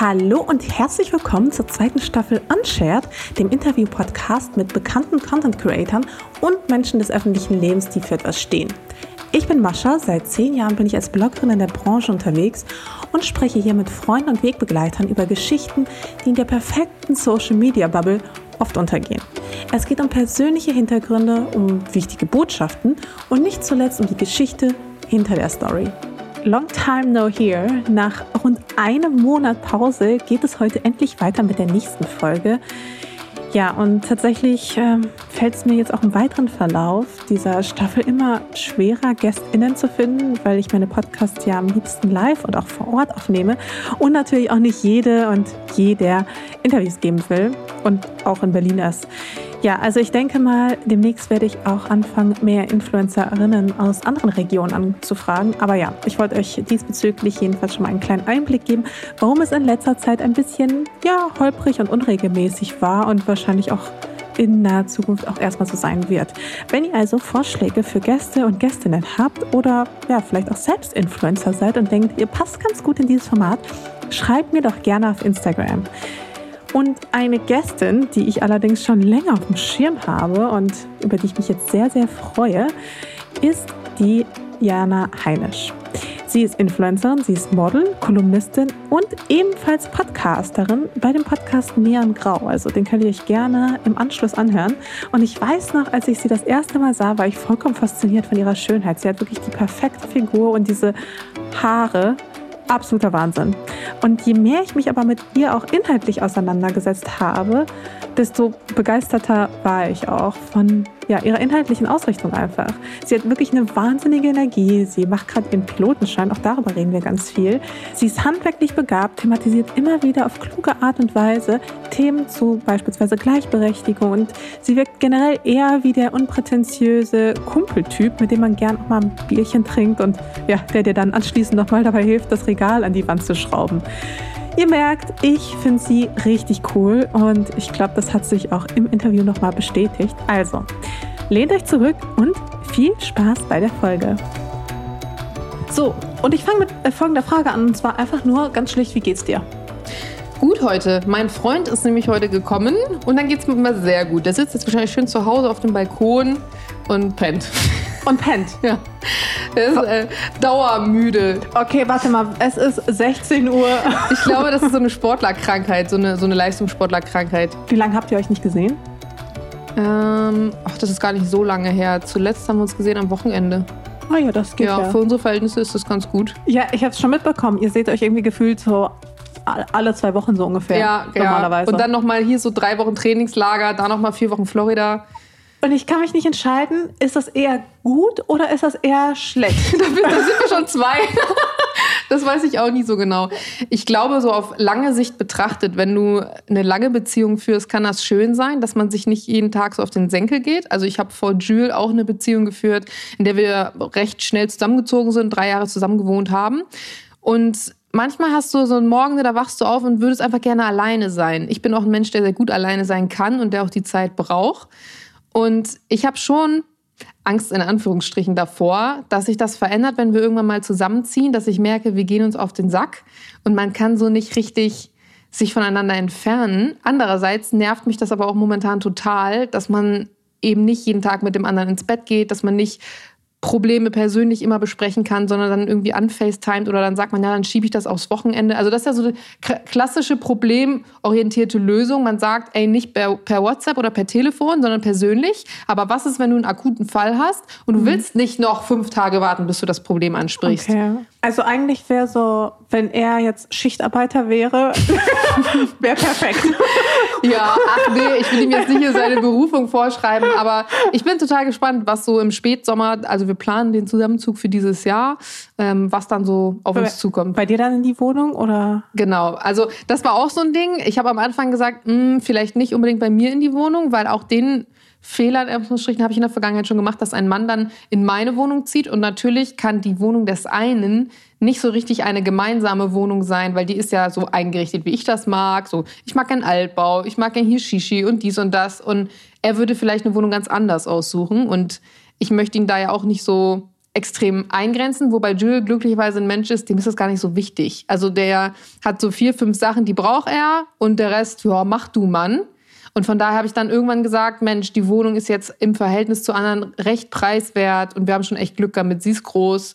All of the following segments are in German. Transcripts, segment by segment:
Hallo und herzlich willkommen zur zweiten Staffel Unshared, dem Interview-Podcast mit bekannten Content-Creatern und Menschen des öffentlichen Lebens, die für etwas stehen. Ich bin Mascha, seit zehn Jahren bin ich als Bloggerin in der Branche unterwegs und spreche hier mit Freunden und Wegbegleitern über Geschichten, die in der perfekten Social-Media-Bubble oft untergehen. Es geht um persönliche Hintergründe, um wichtige Botschaften und nicht zuletzt um die Geschichte hinter der Story. Long time no here. Nach rund einem Monat Pause geht es heute endlich weiter mit der nächsten Folge. Ja, und tatsächlich äh, fällt es mir jetzt auch im weiteren Verlauf dieser Staffel immer schwerer, GästInnen zu finden, weil ich meine Podcasts ja am liebsten live und auch vor Ort aufnehme und natürlich auch nicht jede und jeder Interviews geben will und auch in Berlin ist. Ja, also ich denke mal, demnächst werde ich auch anfangen, mehr Influencerinnen aus anderen Regionen anzufragen. Aber ja, ich wollte euch diesbezüglich jedenfalls schon mal einen kleinen Einblick geben, warum es in letzter Zeit ein bisschen, ja, holprig und unregelmäßig war und wahrscheinlich auch in naher Zukunft auch erstmal so sein wird. Wenn ihr also Vorschläge für Gäste und Gästinnen habt oder ja, vielleicht auch selbst Influencer seid und denkt, ihr passt ganz gut in dieses Format, schreibt mir doch gerne auf Instagram. Und eine Gästin, die ich allerdings schon länger auf dem Schirm habe und über die ich mich jetzt sehr, sehr freue, ist die Jana Heinisch. Sie ist Influencerin, sie ist Model, Kolumnistin und ebenfalls Podcasterin bei dem Podcast Neon Grau. Also den könnt ihr euch gerne im Anschluss anhören. Und ich weiß noch, als ich sie das erste Mal sah, war ich vollkommen fasziniert von ihrer Schönheit. Sie hat wirklich die perfekte Figur und diese Haare, absoluter Wahnsinn. Und je mehr ich mich aber mit ihr auch inhaltlich auseinandergesetzt habe, desto begeisterter war ich auch von ja, ihrer inhaltlichen Ausrichtung einfach. Sie hat wirklich eine wahnsinnige Energie. Sie macht gerade ihren Pilotenschein, auch darüber reden wir ganz viel. Sie ist handwerklich begabt, thematisiert immer wieder auf kluge Art und Weise Themen zu beispielsweise Gleichberechtigung und sie wirkt generell eher wie der unprätentiöse Kumpeltyp, mit dem man gern auch mal ein Bierchen trinkt und ja, der dir dann anschließend nochmal dabei hilft, das Regal an die Wand zu schrauben. Ihr merkt, ich finde sie richtig cool und ich glaube, das hat sich auch im Interview nochmal bestätigt. Also, lehnt euch zurück und viel Spaß bei der Folge. So, und ich fange mit äh, folgender Frage an und zwar einfach nur ganz schlicht, wie geht's dir? Gut heute. Mein Freund ist nämlich heute gekommen und dann geht es mir immer sehr gut. Der sitzt jetzt wahrscheinlich schön zu Hause auf dem Balkon und pennt. Und pennt? Ja. Er ist äh, dauermüde. Okay, warte mal, es ist 16 Uhr. Ich glaube, das ist so eine Sportlerkrankheit, so eine, so eine Leistungssportlerkrankheit. Wie lange habt ihr euch nicht gesehen? Ähm, ach, das ist gar nicht so lange her. Zuletzt haben wir uns gesehen am Wochenende. Ah ja, das geht ja. Ja, für unsere Verhältnisse ist das ganz gut. Ja, ich habe es schon mitbekommen. Ihr seht euch irgendwie gefühlt so alle zwei Wochen so ungefähr. Ja, normalerweise. Ja. Und dann nochmal hier so drei Wochen Trainingslager, da nochmal vier Wochen Florida. Und ich kann mich nicht entscheiden, ist das eher gut oder ist das eher schlecht? da, sind wir schon zwei. Das weiß ich auch nie so genau. Ich glaube, so auf lange Sicht betrachtet, wenn du eine lange Beziehung führst, kann das schön sein, dass man sich nicht jeden Tag so auf den Senkel geht. Also ich habe vor Jules auch eine Beziehung geführt, in der wir recht schnell zusammengezogen sind, drei Jahre zusammen gewohnt haben. Und manchmal hast du so einen Morgen, da wachst du auf und würdest einfach gerne alleine sein. Ich bin auch ein Mensch, der sehr gut alleine sein kann und der auch die Zeit braucht. Und ich habe schon Angst in Anführungsstrichen davor, dass sich das verändert, wenn wir irgendwann mal zusammenziehen, dass ich merke, wir gehen uns auf den Sack und man kann so nicht richtig sich voneinander entfernen. Andererseits nervt mich das aber auch momentan total, dass man eben nicht jeden Tag mit dem anderen ins Bett geht, dass man nicht Probleme persönlich immer besprechen kann, sondern dann irgendwie unfacetimed oder dann sagt man, ja, dann schiebe ich das aufs Wochenende. Also das ist ja so eine klassische problemorientierte Lösung. Man sagt, ey, nicht per, per, WhatsApp oder per Telefon, sondern persönlich. Aber was ist, wenn du einen akuten Fall hast und du mhm. willst nicht noch fünf Tage warten, bis du das Problem ansprichst? Okay. Also eigentlich wäre so, wenn er jetzt Schichtarbeiter wäre, wäre perfekt. ja, ach nee, ich will ihm jetzt nicht hier seine Berufung vorschreiben, aber ich bin total gespannt, was so im Spätsommer, also wir planen den Zusammenzug für dieses Jahr, ähm, was dann so auf bei, uns zukommt. Bei dir dann in die Wohnung oder? Genau, also das war auch so ein Ding. Ich habe am Anfang gesagt, mh, hm, vielleicht nicht unbedingt bei mir in die Wohnung, weil auch den Fehler in Anführungsstrichen habe ich in der Vergangenheit schon gemacht, dass ein Mann dann in meine Wohnung zieht und natürlich kann die Wohnung des einen nicht so richtig eine gemeinsame Wohnung sein, weil die ist ja so eingerichtet, wie ich das mag. So, ich mag einen Altbau, ich mag ein Hishishi und dies und das und er würde vielleicht eine Wohnung ganz anders aussuchen und ich möchte ihn da ja auch nicht so extrem eingrenzen, wobei Jules glücklicherweise ein Mensch ist, dem ist das gar nicht so wichtig. Also der hat so vier, fünf Sachen, die braucht er und der Rest, ja, mach du Mann. Und von daher habe ich dann irgendwann gesagt, Mensch, die Wohnung ist jetzt im Verhältnis zu anderen recht preiswert und wir haben schon echt Glück damit, sie ist groß.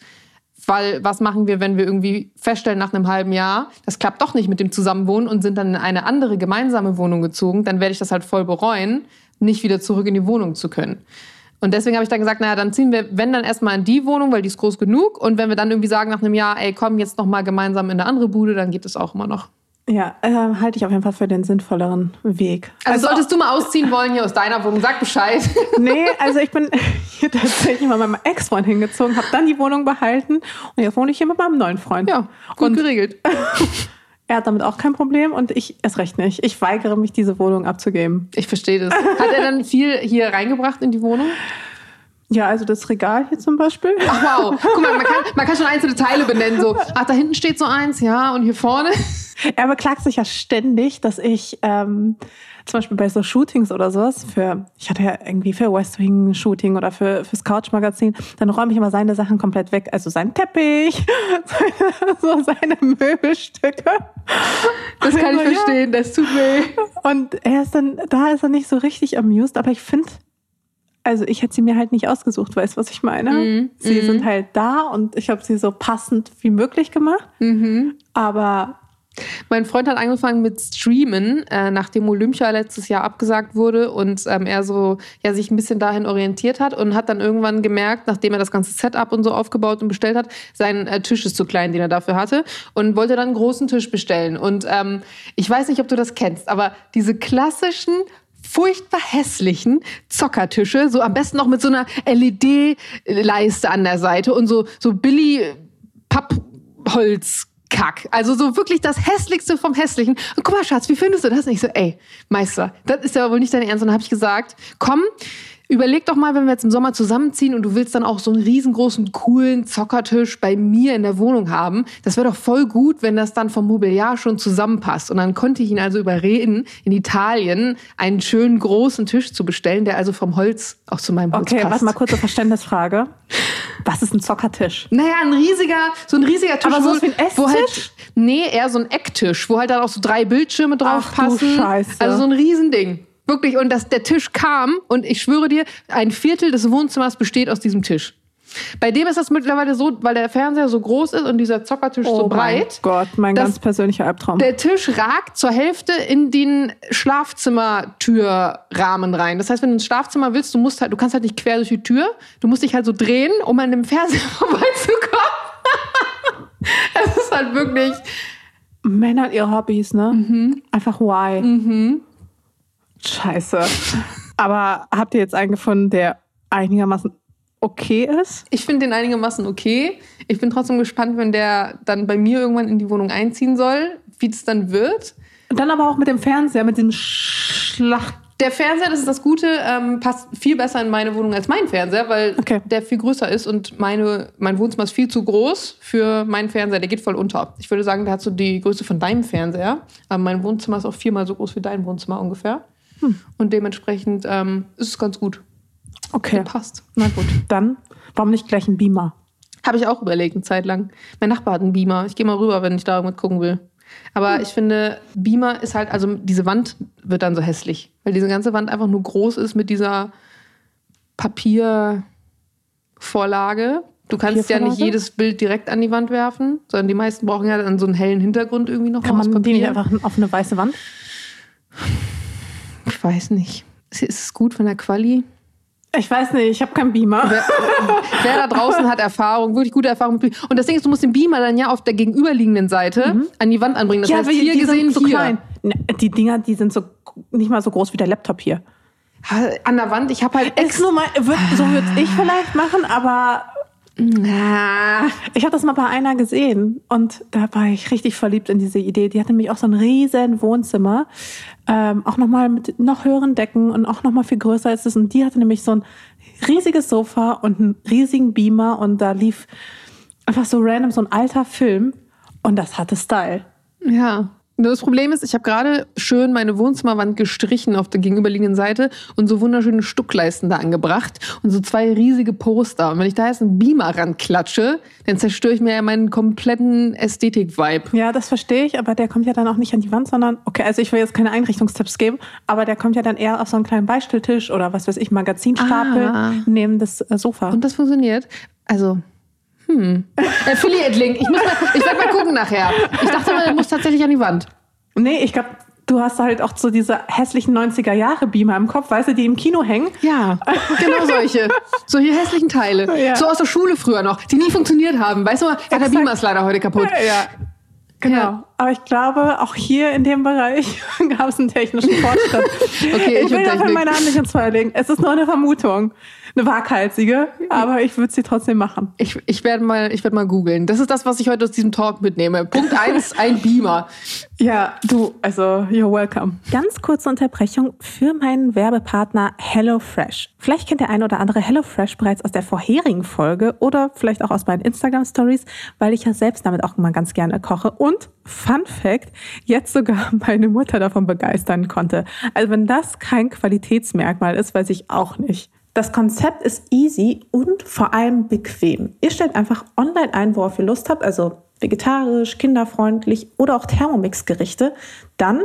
Weil was machen wir, wenn wir irgendwie feststellen nach einem halben Jahr, das klappt doch nicht mit dem Zusammenwohnen und sind dann in eine andere gemeinsame Wohnung gezogen, dann werde ich das halt voll bereuen, nicht wieder zurück in die Wohnung zu können. Und deswegen habe ich dann gesagt, naja, dann ziehen wir, wenn dann erstmal in die Wohnung, weil die ist groß genug. Und wenn wir dann irgendwie sagen nach einem Jahr, ey, komm jetzt noch mal gemeinsam in eine andere Bude, dann geht es auch immer noch. Ja, äh, halte ich auf jeden Fall für den sinnvolleren Weg. Also, also solltest du mal ausziehen wollen hier aus deiner Wohnung, sag Bescheid. Nee, also ich bin hier tatsächlich mal mit meinem Ex-Freund hingezogen, habe dann die Wohnung behalten und jetzt wohne ich hier mit meinem neuen Freund. Ja, gut und geregelt. er hat damit auch kein Problem und ich erst recht nicht. Ich weigere mich, diese Wohnung abzugeben. Ich verstehe das. Hat er dann viel hier reingebracht in die Wohnung? Ja, also das Regal hier zum Beispiel. Ach wow, guck mal, man kann, man kann schon einzelne Teile benennen. So, ach, da hinten steht so eins, ja, und hier vorne. Er beklagt sich ja ständig, dass ich ähm, zum Beispiel bei so Shootings oder sowas, für, ich hatte ja irgendwie für West Wing Shooting oder für fürs Couch Magazin, dann räume ich immer seine Sachen komplett weg. Also sein Teppich, seine, so seine Möbelstücke. Das kann ich also, verstehen, ja. das tut weh. Und er ist dann, da ist er nicht so richtig amused, aber ich finde, also ich hätte sie mir halt nicht ausgesucht, weißt du, was ich meine? Mm, sie mm. sind halt da und ich habe sie so passend wie möglich gemacht. Mm Aber mein Freund hat angefangen mit Streamen, äh, nachdem Olympia letztes Jahr abgesagt wurde und ähm, er so ja sich ein bisschen dahin orientiert hat und hat dann irgendwann gemerkt, nachdem er das ganze Setup und so aufgebaut und bestellt hat, sein äh, Tisch ist zu klein, den er dafür hatte und wollte dann einen großen Tisch bestellen. Und ähm, ich weiß nicht, ob du das kennst, aber diese klassischen furchtbar hässlichen Zockertische, so am besten noch mit so einer LED-Leiste an der Seite und so, so Billy Pappholz. Kack. Also so wirklich das Hässlichste vom Hässlichen. Und guck mal, Schatz, wie findest du das? Und ich so, ey, Meister, das ist ja wohl nicht dein Ernst. Und dann habe ich gesagt, komm, Überleg doch mal, wenn wir jetzt im Sommer zusammenziehen und du willst dann auch so einen riesengroßen, coolen Zockertisch bei mir in der Wohnung haben. Das wäre doch voll gut, wenn das dann vom Mobiliar schon zusammenpasst. Und dann konnte ich ihn also überreden, in Italien einen schönen großen Tisch zu bestellen, der also vom Holz auch zu meinem Holz okay, passt. Okay, warte mal kurze Verständnisfrage. Was ist ein Zockertisch? Naja, ein riesiger, so ein riesiger Tisch. Aber so wie ein Esstisch? Wo halt, nee, eher so ein Ecktisch, wo halt dann auch so drei Bildschirme drauf Ach, passen. Du Scheiße. Also so ein Riesending. Wirklich, und dass der Tisch kam und ich schwöre dir, ein Viertel des Wohnzimmers besteht aus diesem Tisch. Bei dem ist das mittlerweile so, weil der Fernseher so groß ist und dieser Zockertisch oh so breit. Oh Gott, mein ganz persönlicher Albtraum. Der Tisch ragt zur Hälfte in den Schlafzimmertürrahmen rein. Das heißt, wenn du ins Schlafzimmer willst, du musst halt, du kannst halt nicht quer durch die Tür, du musst dich halt so drehen, um an dem Fernseher vorbeizukommen. Es ist halt wirklich. Männer und ihre Hobbys, ne? Mhm. Einfach why. Mhm. Scheiße. Aber habt ihr jetzt einen gefunden, der einigermaßen okay ist? Ich finde den einigermaßen okay. Ich bin trotzdem gespannt, wenn der dann bei mir irgendwann in die Wohnung einziehen soll, wie das dann wird. Und dann aber auch mit dem Fernseher, mit dem Schlacht. Der Fernseher, das ist das Gute, ähm, passt viel besser in meine Wohnung als mein Fernseher, weil okay. der viel größer ist und meine, mein Wohnzimmer ist viel zu groß für meinen Fernseher. Der geht voll unter. Ich würde sagen, der hat so die Größe von deinem Fernseher. Aber mein Wohnzimmer ist auch viermal so groß wie dein Wohnzimmer ungefähr. Hm. Und dementsprechend ähm, ist es ganz gut. Okay. Der passt. Na gut. Dann, warum nicht gleich ein Beamer? Habe ich auch überlegt, eine Zeit lang. Mein Nachbar hat einen Beamer. Ich gehe mal rüber, wenn ich da irgendwas gucken will. Aber hm. ich finde, Beamer ist halt, also diese Wand wird dann so hässlich, weil diese ganze Wand einfach nur groß ist mit dieser Papiervorlage. Du kannst ja nicht jedes Bild direkt an die Wand werfen, sondern die meisten brauchen ja dann so einen hellen Hintergrund irgendwie noch. Kann man Papier. die einfach auf eine weiße Wand? Ich weiß nicht. Ist es gut von der Quali? Ich weiß nicht, ich habe keinen Beamer. Wer, wer, da draußen hat Erfahrung, wirklich gute Erfahrung mit Und das Ding ist, du musst den Beamer dann ja auf der gegenüberliegenden Seite mhm. an die Wand anbringen. Das ja, heißt, hier die gesehen sind so hier. klein. Ne, die Dinger, die sind so nicht mal so groß wie der Laptop hier. An der Wand, ich habe halt. Ist nur mal, würd, so würde ich vielleicht machen, aber ich habe das mal bei einer gesehen und da war ich richtig verliebt in diese Idee. Die hatte nämlich auch so ein riesen Wohnzimmer, ähm, auch nochmal mit noch höheren Decken und auch nochmal viel größer als das. Und die hatte nämlich so ein riesiges Sofa und einen riesigen Beamer und da lief einfach so random so ein alter Film und das hatte Style. Ja. Nur das Problem ist, ich habe gerade schön meine Wohnzimmerwand gestrichen auf der gegenüberliegenden Seite und so wunderschöne Stuckleisten da angebracht und so zwei riesige Poster. Und wenn ich da jetzt einen Beamer ranklatsche, dann zerstöre ich mir ja meinen kompletten Ästhetik-Vibe. Ja, das verstehe ich, aber der kommt ja dann auch nicht an die Wand, sondern, okay, also ich will jetzt keine Einrichtungstipps geben, aber der kommt ja dann eher auf so einen kleinen Beistelltisch oder was weiß ich, Magazinstapel Ah. neben das äh, Sofa. Und das funktioniert. Also, hm. Affiliate-Link. Ich, muss mal- ich werde mal gucken nachher. Ich dachte mal, der muss tatsächlich an die Wand. nee, ich glaube, du hast halt auch so diese hässlichen 90er-Jahre-Beamer im Kopf, weißt du, die im Kino hängen. Ja, genau solche. Solche hässlichen Teile. Ja. So aus der Schule früher noch, die nie funktioniert haben. Weißt du, ja, der. Beamer ist leider heute kaputt. Ja. Genau. Ja. Aber ich glaube, auch hier in dem Bereich gab es einen technischen Fortschritt. Okay, ich ich will dafür meine Hand nicht ins Feuer legen. Es ist nur eine Vermutung. Eine waghalsige. Aber ich würde sie trotzdem machen. Ich, ich werde mal, ich werd mal googeln. Das ist das, was ich heute aus diesem Talk mitnehme. Punkt eins, ein Beamer. Ja, du, also, you're welcome. Ganz kurze Unterbrechung für meinen Werbepartner HelloFresh. Vielleicht kennt der ein oder andere HelloFresh bereits aus der vorherigen Folge oder vielleicht auch aus meinen Instagram-Stories, weil ich ja selbst damit auch immer ganz gerne koche. Und, Fun Fact, jetzt sogar meine Mutter davon begeistern konnte. Also wenn das kein Qualitätsmerkmal ist, weiß ich auch nicht. Das Konzept ist easy und vor allem bequem. Ihr stellt einfach online ein, worauf ihr Lust habt, also vegetarisch, kinderfreundlich oder auch Thermomix-Gerichte. Dann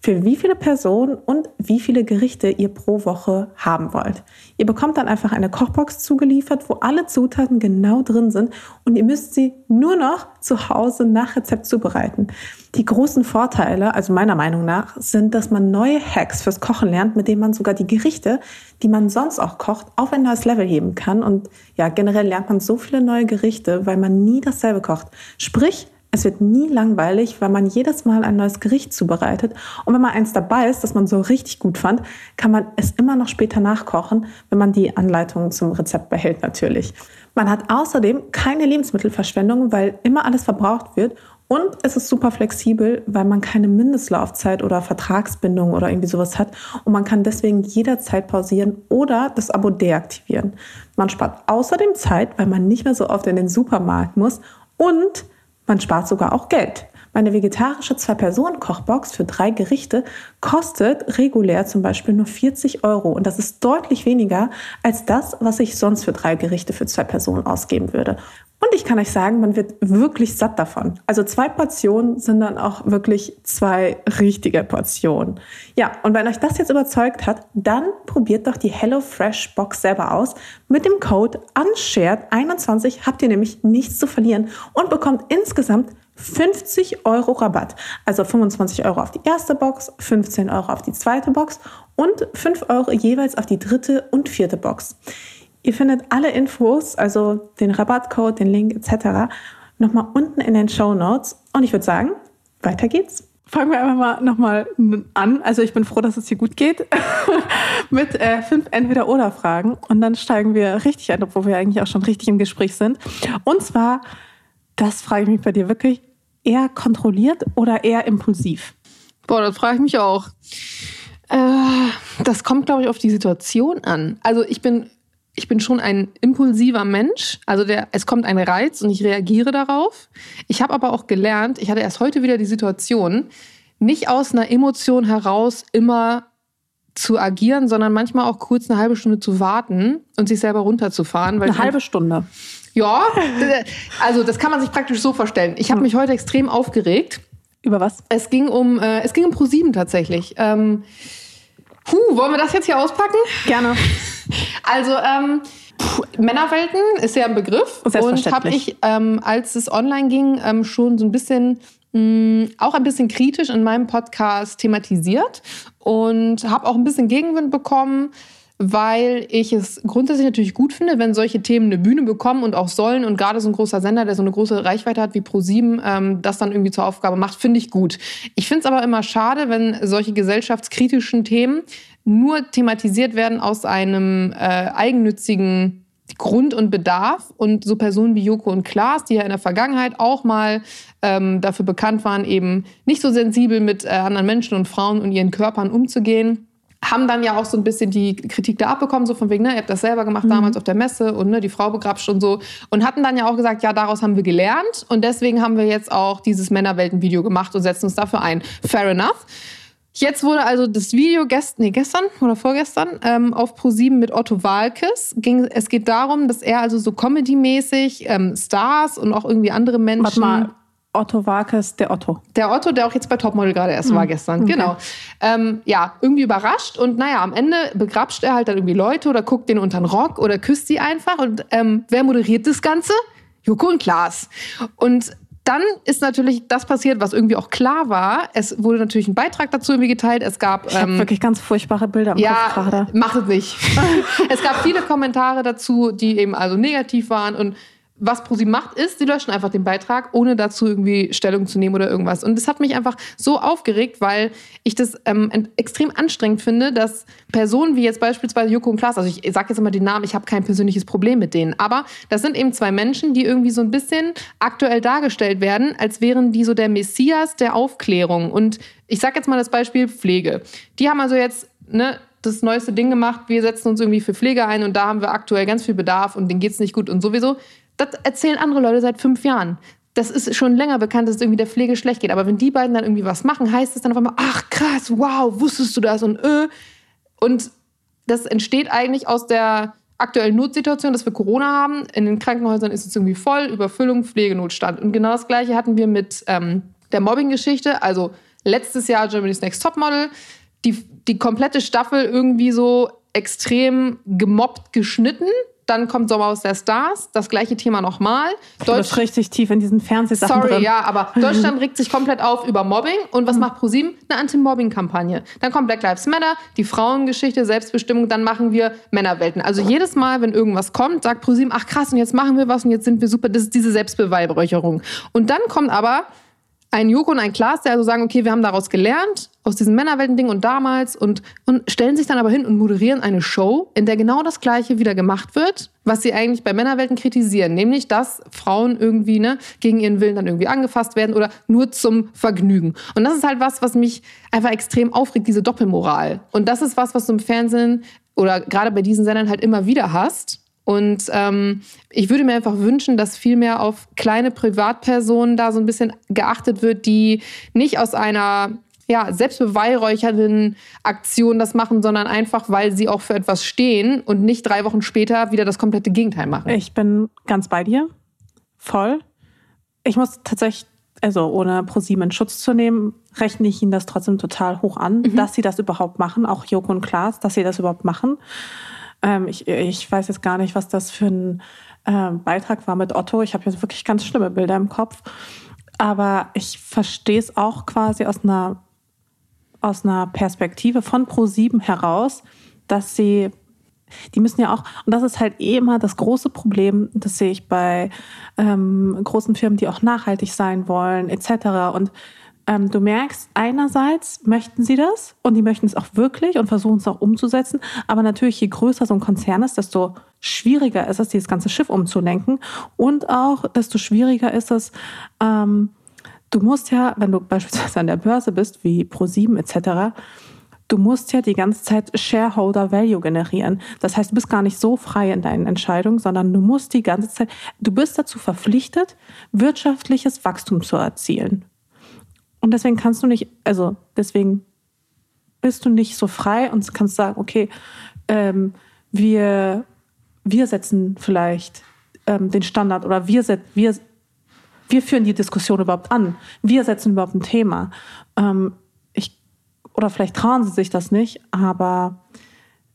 für wie viele Personen und wie viele Gerichte ihr pro Woche haben wollt. Ihr bekommt dann einfach eine Kochbox zugeliefert, wo alle Zutaten genau drin sind und ihr müsst sie nur noch zu Hause nach Rezept zubereiten. Die großen Vorteile, also meiner Meinung nach, sind, dass man neue Hacks fürs Kochen lernt, mit denen man sogar die Gerichte, die man sonst auch kocht, auf ein neues Level heben kann. Und ja, generell lernt man so viele neue Gerichte, weil man nie dasselbe kocht. Sprich, es wird nie langweilig, weil man jedes Mal ein neues Gericht zubereitet. Und wenn mal eins dabei ist, das man so richtig gut fand, kann man es immer noch später nachkochen, wenn man die Anleitungen zum Rezept behält natürlich. Man hat außerdem keine Lebensmittelverschwendung, weil immer alles verbraucht wird. Und es ist super flexibel, weil man keine Mindestlaufzeit oder Vertragsbindung oder irgendwie sowas hat. Und man kann deswegen jederzeit pausieren oder das Abo deaktivieren. Man spart außerdem Zeit, weil man nicht mehr so oft in den Supermarkt muss. Und man spart sogar auch Geld. Meine vegetarische Zwei-Personen-Kochbox für drei Gerichte kostet regulär zum Beispiel nur 40 Euro. Und das ist deutlich weniger als das, was ich sonst für drei Gerichte für zwei Personen ausgeben würde. Und ich kann euch sagen, man wird wirklich satt davon. Also zwei Portionen sind dann auch wirklich zwei richtige Portionen. Ja, und wenn euch das jetzt überzeugt hat, dann probiert doch die HelloFresh Box selber aus. Mit dem Code UNSHARED21 habt ihr nämlich nichts zu verlieren und bekommt insgesamt 50 Euro Rabatt. Also 25 Euro auf die erste Box, 15 Euro auf die zweite Box und 5 Euro jeweils auf die dritte und vierte Box. Ihr findet alle Infos, also den Rabattcode, den Link etc. nochmal unten in den Show Notes. Und ich würde sagen, weiter geht's. Fangen wir einfach mal nochmal an. Also ich bin froh, dass es hier gut geht. Mit äh, fünf Entweder-Oder-Fragen. Und dann steigen wir richtig ein, obwohl wir eigentlich auch schon richtig im Gespräch sind. Und zwar, das frage ich mich bei dir wirklich, eher kontrolliert oder eher impulsiv? Boah, das frage ich mich auch. Äh, das kommt, glaube ich, auf die Situation an. Also ich bin, ich bin schon ein impulsiver Mensch. Also der, es kommt ein Reiz und ich reagiere darauf. Ich habe aber auch gelernt, ich hatte erst heute wieder die Situation, nicht aus einer Emotion heraus immer zu agieren, sondern manchmal auch kurz eine halbe Stunde zu warten und sich selber runterzufahren. Weil Eine halbe Stunde. Ja, also das kann man sich praktisch so vorstellen. Ich habe mich heute extrem aufgeregt. Über was? Es ging um, äh, es ging um ProSieben tatsächlich. Ähm, puh, wollen wir das jetzt hier auspacken? Gerne. Also ähm, puh, Männerwelten ist ja ein Begriff und habe ich, ähm, als es online ging, ähm, schon so ein bisschen mh, auch ein bisschen kritisch in meinem Podcast thematisiert und habe auch ein bisschen Gegenwind bekommen, weil ich es grundsätzlich natürlich gut finde, wenn solche Themen eine Bühne bekommen und auch sollen und gerade so ein großer Sender, der so eine große Reichweite hat wie ProSieben, ähm, das dann irgendwie zur Aufgabe macht, finde ich gut. Ich finde es aber immer schade, wenn solche gesellschaftskritischen Themen nur thematisiert werden aus einem äh, eigennützigen Grund und Bedarf und so Personen wie Joko und Klaas, die ja in der Vergangenheit auch mal ähm, dafür bekannt waren, eben nicht so sensibel mit äh, anderen Menschen und Frauen und ihren Körpern umzugehen, haben dann ja auch so ein bisschen die Kritik da abbekommen, so von wegen, ne, ihr habt das selber gemacht mhm. damals auf der Messe und ne, die Frau begrapscht und so. Und hatten dann ja auch gesagt, ja, daraus haben wir gelernt und deswegen haben wir jetzt auch dieses Männerwelten-Video gemacht und setzen uns dafür ein. Fair enough. Jetzt wurde also das Video gest nee, gestern oder vorgestern ähm, auf Pro7 mit Otto Walkes. Ging, es geht darum, dass er also so Comedy-mäßig ähm, Stars und auch irgendwie andere Menschen. Warte mal, Otto Walkes, der Otto. Der Otto, der auch jetzt bei Topmodel gerade erst mhm. war gestern. Okay. Genau. Ähm, ja, irgendwie überrascht und naja, am Ende begrapscht er halt dann irgendwie Leute oder guckt denen unter den Rock oder küsst sie einfach. Und ähm, wer moderiert das Ganze? Joko und Klaas. Und dann ist natürlich das passiert, was irgendwie auch klar war. Es wurde natürlich ein Beitrag dazu irgendwie geteilt. Es gab ich ähm, wirklich ganz furchtbare Bilder im ja, Kopf gerade. Macht es nicht. es gab viele Kommentare dazu, die eben also negativ waren und was ProSieben macht, ist, sie löschen einfach den Beitrag, ohne dazu irgendwie Stellung zu nehmen oder irgendwas. Und das hat mich einfach so aufgeregt, weil ich das ähm, extrem anstrengend finde, dass Personen wie jetzt beispielsweise Joko und Klaas, also ich sage jetzt immer den Namen, ich habe kein persönliches Problem mit denen, aber das sind eben zwei Menschen, die irgendwie so ein bisschen aktuell dargestellt werden, als wären die so der Messias der Aufklärung. Und ich sage jetzt mal das Beispiel Pflege. Die haben also jetzt ne, das neueste Ding gemacht, wir setzen uns irgendwie für Pflege ein und da haben wir aktuell ganz viel Bedarf und denen geht es nicht gut und sowieso. Das erzählen andere Leute seit fünf Jahren. Das ist schon länger bekannt, dass es irgendwie der Pflege schlecht geht. Aber wenn die beiden dann irgendwie was machen, heißt es dann auf einmal, ach krass, wow, wusstest du das und äh. Und das entsteht eigentlich aus der aktuellen Notsituation, dass wir Corona haben. In den Krankenhäusern ist es irgendwie voll, Überfüllung, Pflegenotstand. Und genau das Gleiche hatten wir mit ähm, der Mobbing-Geschichte. Also letztes Jahr Germany's Next Topmodel. Die, die komplette Staffel irgendwie so extrem gemobbt geschnitten dann kommt Sommer aus der Stars, das gleiche Thema nochmal. Deutsch richtig tief in diesen Fernsehsachen Sorry, drin. ja, aber Deutschland regt sich komplett auf über Mobbing. Und was mhm. macht ProSieben? Eine Anti-Mobbing-Kampagne. Dann kommt Black Lives Matter, die Frauengeschichte, Selbstbestimmung, dann machen wir Männerwelten. Also jedes Mal, wenn irgendwas kommt, sagt ProSieben, ach krass, und jetzt machen wir was und jetzt sind wir super. Das ist diese Selbstbeweihräucherung. Und dann kommt aber ein Joko und ein Klaas, der also sagen, okay, wir haben daraus gelernt, aus diesem Männerwelten-Ding und damals und, und stellen sich dann aber hin und moderieren eine Show, in der genau das Gleiche wieder gemacht wird, was sie eigentlich bei Männerwelten kritisieren, nämlich, dass Frauen irgendwie ne, gegen ihren Willen dann irgendwie angefasst werden oder nur zum Vergnügen. Und das ist halt was, was mich einfach extrem aufregt, diese Doppelmoral. Und das ist was, was du im Fernsehen oder gerade bei diesen Sendern halt immer wieder hast. Und ähm, ich würde mir einfach wünschen, dass viel mehr auf kleine Privatpersonen da so ein bisschen geachtet wird, die nicht aus einer ja, selbstbeweihräuchernden Aktion das machen, sondern einfach, weil sie auch für etwas stehen und nicht drei Wochen später wieder das komplette Gegenteil machen. Ich bin ganz bei dir. Voll. Ich muss tatsächlich, also ohne ProSieben in Schutz zu nehmen, rechne ich ihnen das trotzdem total hoch an, mhm. dass sie das überhaupt machen, auch Joko und Klaas, dass sie das überhaupt machen. Ähm, ich, ich weiß jetzt gar nicht, was das für ein äh, Beitrag war mit Otto. Ich habe jetzt wirklich ganz schlimme Bilder im Kopf. Aber ich verstehe es auch quasi aus einer, aus einer Perspektive von Pro7 heraus, dass sie die müssen ja auch, und das ist halt eh immer das große Problem, das sehe ich bei ähm, großen Firmen, die auch nachhaltig sein wollen, etc. Und ähm, du merkst, einerseits möchten sie das und die möchten es auch wirklich und versuchen es auch umzusetzen. Aber natürlich, je größer so ein Konzern ist, desto schwieriger ist es, dieses ganze Schiff umzulenken. Und auch, desto schwieriger ist es, ähm, du musst ja, wenn du beispielsweise an der Börse bist, wie Pro7 etc., du musst ja die ganze Zeit Shareholder Value generieren. Das heißt, du bist gar nicht so frei in deinen Entscheidungen, sondern du musst die ganze Zeit, du bist dazu verpflichtet, wirtschaftliches Wachstum zu erzielen. Und deswegen kannst du nicht, also deswegen bist du nicht so frei und kannst sagen, okay, ähm, wir, wir setzen vielleicht ähm, den Standard oder wir, wir, wir führen die Diskussion überhaupt an. Wir setzen überhaupt ein Thema. Ähm, ich, oder vielleicht trauen sie sich das nicht, aber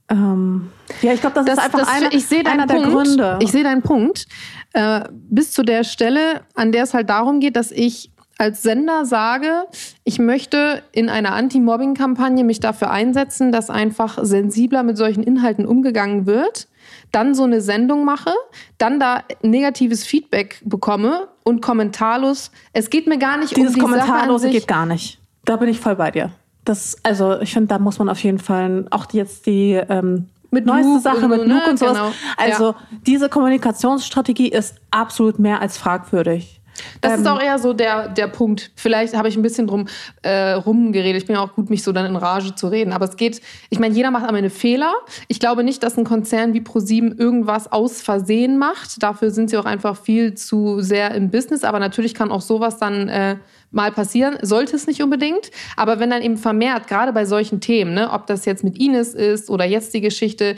ähm, ja, ich glaube, das, das, ist einfach das, einer, ich einer der Gründe. Ich sehe deinen Punkt. Äh, bis zu der Stelle, an der es halt darum geht, dass ich als Sender sage, ich möchte in einer Anti-Mobbing-Kampagne mich dafür einsetzen, dass einfach sensibler mit solchen Inhalten umgegangen wird, dann so eine Sendung mache, dann da negatives Feedback bekomme und kommentarlos. Es geht mir gar nicht Dieses um die kommentarlose geht gar nicht. Da bin ich voll bei dir. Das, also ich finde, da muss man auf jeden Fall auch jetzt die ähm, mit neueste Sache mit Luke ne? und sowas. Genau. Also ja. diese Kommunikationsstrategie ist absolut mehr als fragwürdig. Das ist Ähm, auch eher so der, der Punkt. Vielleicht habe ich ein bisschen drum äh, rumgeredet. Ich bin ja auch gut, mich so dann in Rage zu reden. Aber es geht, ich meine, jeder macht am Ende Fehler. Ich glaube nicht, dass ein Konzern wie ProSieben irgendwas aus Versehen macht. Dafür sind sie auch einfach viel zu sehr im Business. Aber natürlich kann auch sowas dann äh, mal passieren. Sollte es nicht unbedingt. Aber wenn dann eben vermehrt, gerade bei solchen Themen, ne, ob das jetzt mit Ines ist oder jetzt die Geschichte,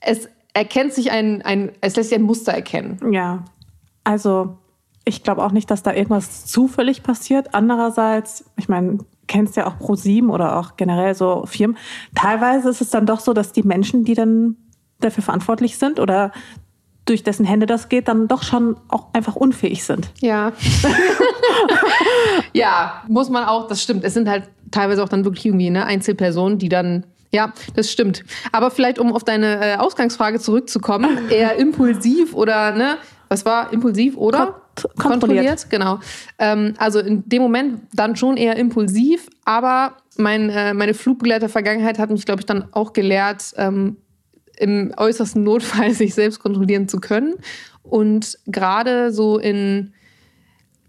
es erkennt sich ein, ein es lässt sich ein Muster erkennen. Ja, also ich glaube auch nicht, dass da irgendwas zufällig passiert. Andererseits, ich meine, kennst ja auch Pro7 oder auch generell so Firmen. Teilweise ist es dann doch so, dass die Menschen, die dann dafür verantwortlich sind oder durch dessen Hände das geht, dann doch schon auch einfach unfähig sind. Ja. ja, muss man auch, das stimmt. Es sind halt teilweise auch dann wirklich irgendwie ne, Einzelpersonen, die dann. Ja, das stimmt. Aber vielleicht, um auf deine äh, Ausgangsfrage zurückzukommen, eher impulsiv oder, ne, was war impulsiv oder? Kont- kontrolliert. genau. Ähm, also in dem Moment dann schon eher impulsiv, aber mein, äh, meine Flugbegleiter-Vergangenheit hat mich, glaube ich, dann auch gelehrt, ähm, im äußersten Notfall sich selbst kontrollieren zu können. Und gerade so in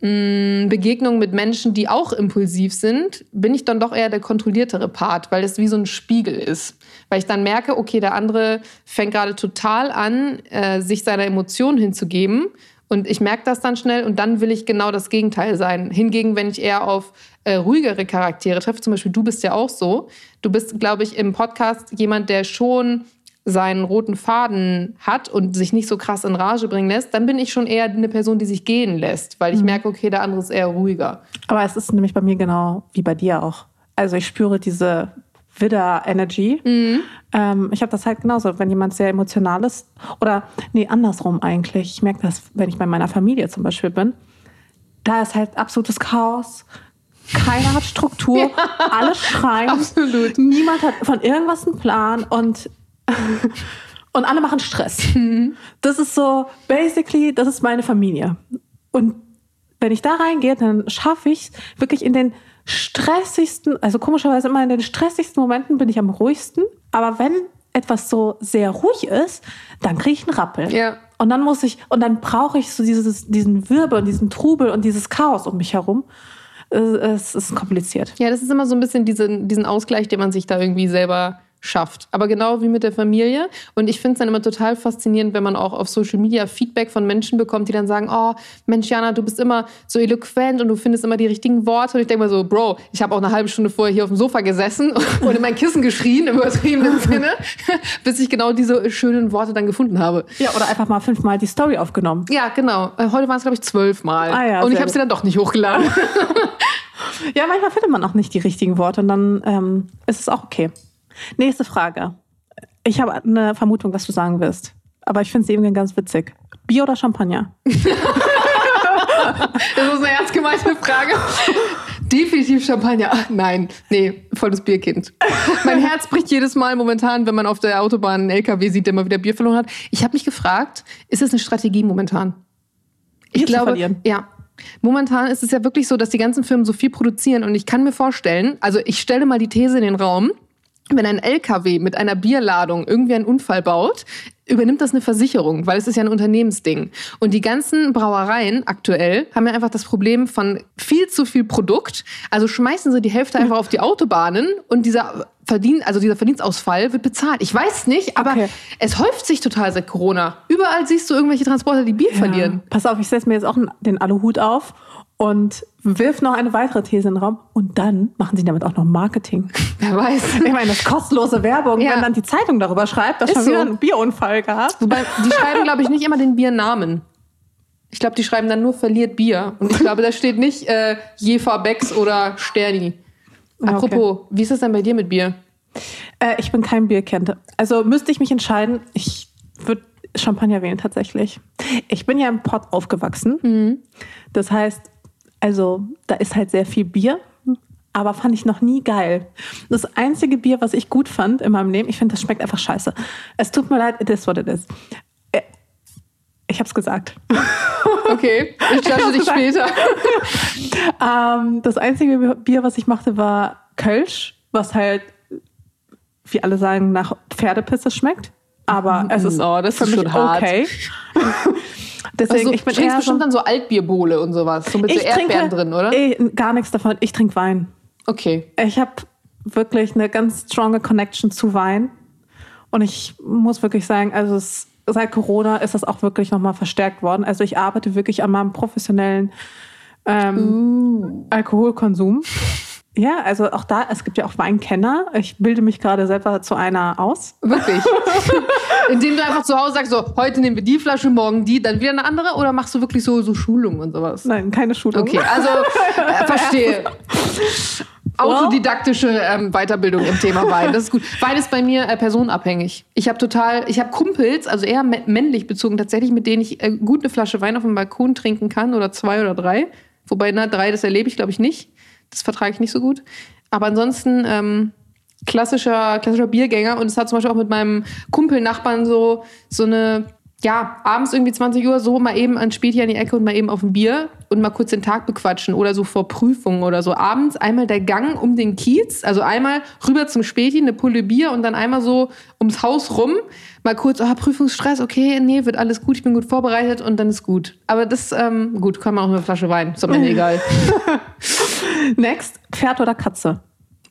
mh, Begegnungen mit Menschen, die auch impulsiv sind, bin ich dann doch eher der kontrolliertere Part, weil es wie so ein Spiegel ist. Weil ich dann merke, okay, der andere fängt gerade total an, äh, sich seiner Emotionen hinzugeben. Und ich merke das dann schnell und dann will ich genau das Gegenteil sein. Hingegen, wenn ich eher auf äh, ruhigere Charaktere treffe, zum Beispiel du bist ja auch so. Du bist, glaube ich, im Podcast jemand, der schon seinen roten Faden hat und sich nicht so krass in Rage bringen lässt, dann bin ich schon eher eine Person, die sich gehen lässt, weil ich merke, okay, der andere ist eher ruhiger. Aber es ist nämlich bei mir genau wie bei dir auch. Also ich spüre diese Widder-Energy. Ähm, ich habe das halt genauso, wenn jemand sehr emotional ist. Oder, nee, andersrum eigentlich. Ich merke das, wenn ich bei meiner Familie zum Beispiel bin. Da ist halt absolutes Chaos. Keiner hat Struktur. Alle schreien. Absolut. Niemand hat von irgendwas einen Plan. Und, und alle machen Stress. Das ist so, basically, das ist meine Familie. Und wenn ich da reingehe, dann schaffe ich es wirklich in den stressigsten, also komischerweise immer in den stressigsten Momenten bin ich am ruhigsten. Aber wenn etwas so sehr ruhig ist, dann kriege ich einen Rappel. Ja. Und dann muss ich, und dann brauche ich so dieses, diesen Wirbel und diesen Trubel und dieses Chaos um mich herum. Es, es ist kompliziert. Ja, das ist immer so ein bisschen diesen, diesen Ausgleich, den man sich da irgendwie selber schafft. Aber genau wie mit der Familie. Und ich finde es dann immer total faszinierend, wenn man auch auf Social Media Feedback von Menschen bekommt, die dann sagen, oh, Mensch, Jana, du bist immer so eloquent und du findest immer die richtigen Worte. Und ich denke mir so, Bro, ich habe auch eine halbe Stunde vorher hier auf dem Sofa gesessen und in mein Kissen geschrien, im übertriebenen Sinne, bis ich genau diese schönen Worte dann gefunden habe. Ja, oder einfach mal fünfmal die Story aufgenommen. Ja, genau. Äh, Heute waren es, glaube ich, zwölfmal. Ah ja, und ich habe sie dann doch nicht hochgeladen. Ja, manchmal findet man auch nicht die richtigen Worte und dann ähm, ist es auch okay. Nächste Frage. Ich habe eine Vermutung, was du sagen wirst. Aber ich finde es eben ganz witzig. Bier oder Champagner? Das ist eine ernst gemeinte Frage. Definitiv Champagner. Ach, nein, nee, volles Bierkind. Mein Herz bricht jedes Mal momentan, wenn man auf der Autobahn einen LKW sieht, der mal wieder Bier verloren hat. Ich habe mich gefragt, ist es eine Strategie momentan? Bier zu verlieren? ja. Momentan ist es ja wirklich so, dass die ganzen Firmen so viel produzieren und ich kann mir vorstellen, also ich stelle mal die These in den Raum, wenn ein LKW mit einer Bierladung irgendwie einen Unfall baut, übernimmt das eine Versicherung, weil es ist ja ein Unternehmensding. Und die ganzen Brauereien aktuell haben ja einfach das Problem von viel zu viel Produkt. Also schmeißen sie die Hälfte einfach auf die Autobahnen und dieser Verdien, also dieser Verdienstausfall wird bezahlt. Ich weiß nicht, aber Okay. es häuft sich total seit Corona. Überall siehst du irgendwelche Transporter, die Bier verlieren. Pass auf, ich setze mir jetzt auch den Aluhut auf und wirf noch eine weitere These in den Raum. Und dann machen sie damit auch noch Marketing. Wer weiß. Ich meine, das ist kostenlose Werbung, Ja. wenn dann die Zeitung darüber schreibt, dass Ist schon so. wieder ein Bierunfall gab. Wobei, die schreiben, glaube ich, nicht immer den Biernamen. Ich glaube, die schreiben dann nur verliert Bier. Und ich glaube, da steht nicht äh, Jefer Becks oder Sterni. Ah, okay. Apropos, wie ist es denn bei dir mit Bier? Äh, ich bin kein Bierkennt. Also müsste ich mich entscheiden, ich würde Champagner wählen tatsächlich. Ich bin ja im Pott aufgewachsen. Das heißt, also da ist halt sehr viel Bier, aber fand ich noch nie geil. Das einzige Bier, was ich gut fand in meinem Leben, ich finde, das schmeckt einfach scheiße. Es tut mir leid, it is what it is. Äh, Ich hab's gesagt. Okay, ich judge dich später. Ähm, das einzige Bier, was ich machte, war Kölsch, was halt, wie alle sagen, nach Pferdepisse schmeckt. Aber es ist Oh, das für ist mich schon hart. okay. Deswegen, also, ich bin du trinkst bestimmt so, dann so Altbierbowle und sowas. So mit so ich Erdbeeren trinke drin, oder? eh, gar nichts davon. Ich trinke Wein. Okay. Ich habe wirklich eine ganz stronge Connection zu Wein. Und ich muss wirklich sagen, also es, seit Corona ist das auch wirklich nochmal verstärkt worden. Also ich arbeite wirklich an meinem professionellen ähm, Alkoholkonsum. Ja, also auch da, es gibt ja auch Weinkenner. Ich bilde mich gerade selber zu einer aus. Wirklich. Indem du einfach zu Hause sagst, so, heute nehmen wir die Flasche, morgen die, dann wieder eine andere? Oder machst du wirklich so, so Schulungen und sowas? Nein, keine Schulung. Okay, also äh, verstehe. Autodidaktische ähm, Weiterbildung im Thema Wein. Das ist gut. Wein ist bei mir äh, personenabhängig. Ich habe total, ich habe Kumpels, also eher mä- männlich bezogen, tatsächlich, mit denen ich äh, gut eine Flasche Wein auf dem Balkon trinken kann oder zwei oder drei. Wobei, na, drei, das erlebe ich, glaube ich, nicht. Das vertrage ich nicht so gut. Aber ansonsten ähm, klassischer, klassischer Biergänger. Und es hat zum Beispiel auch mit meinem Kumpel-Nachbarn so, so eine, ja, abends irgendwie 20 Uhr so mal eben an Späti an die Ecke und mal eben auf ein Bier und mal kurz den Tag bequatschen oder so vor Prüfungen oder so. Abends einmal der Gang um den Kiez, also einmal rüber zum Späti, eine Pulle Bier und dann einmal so ums Haus rum. Mal kurz, ah, Prüfungsstress, okay, nee, wird alles gut, ich bin gut vorbereitet und dann ist gut. Aber das, ähm, gut, kann man auch eine Flasche Wein, ist aber mir egal. Next, Pferd oder Katze?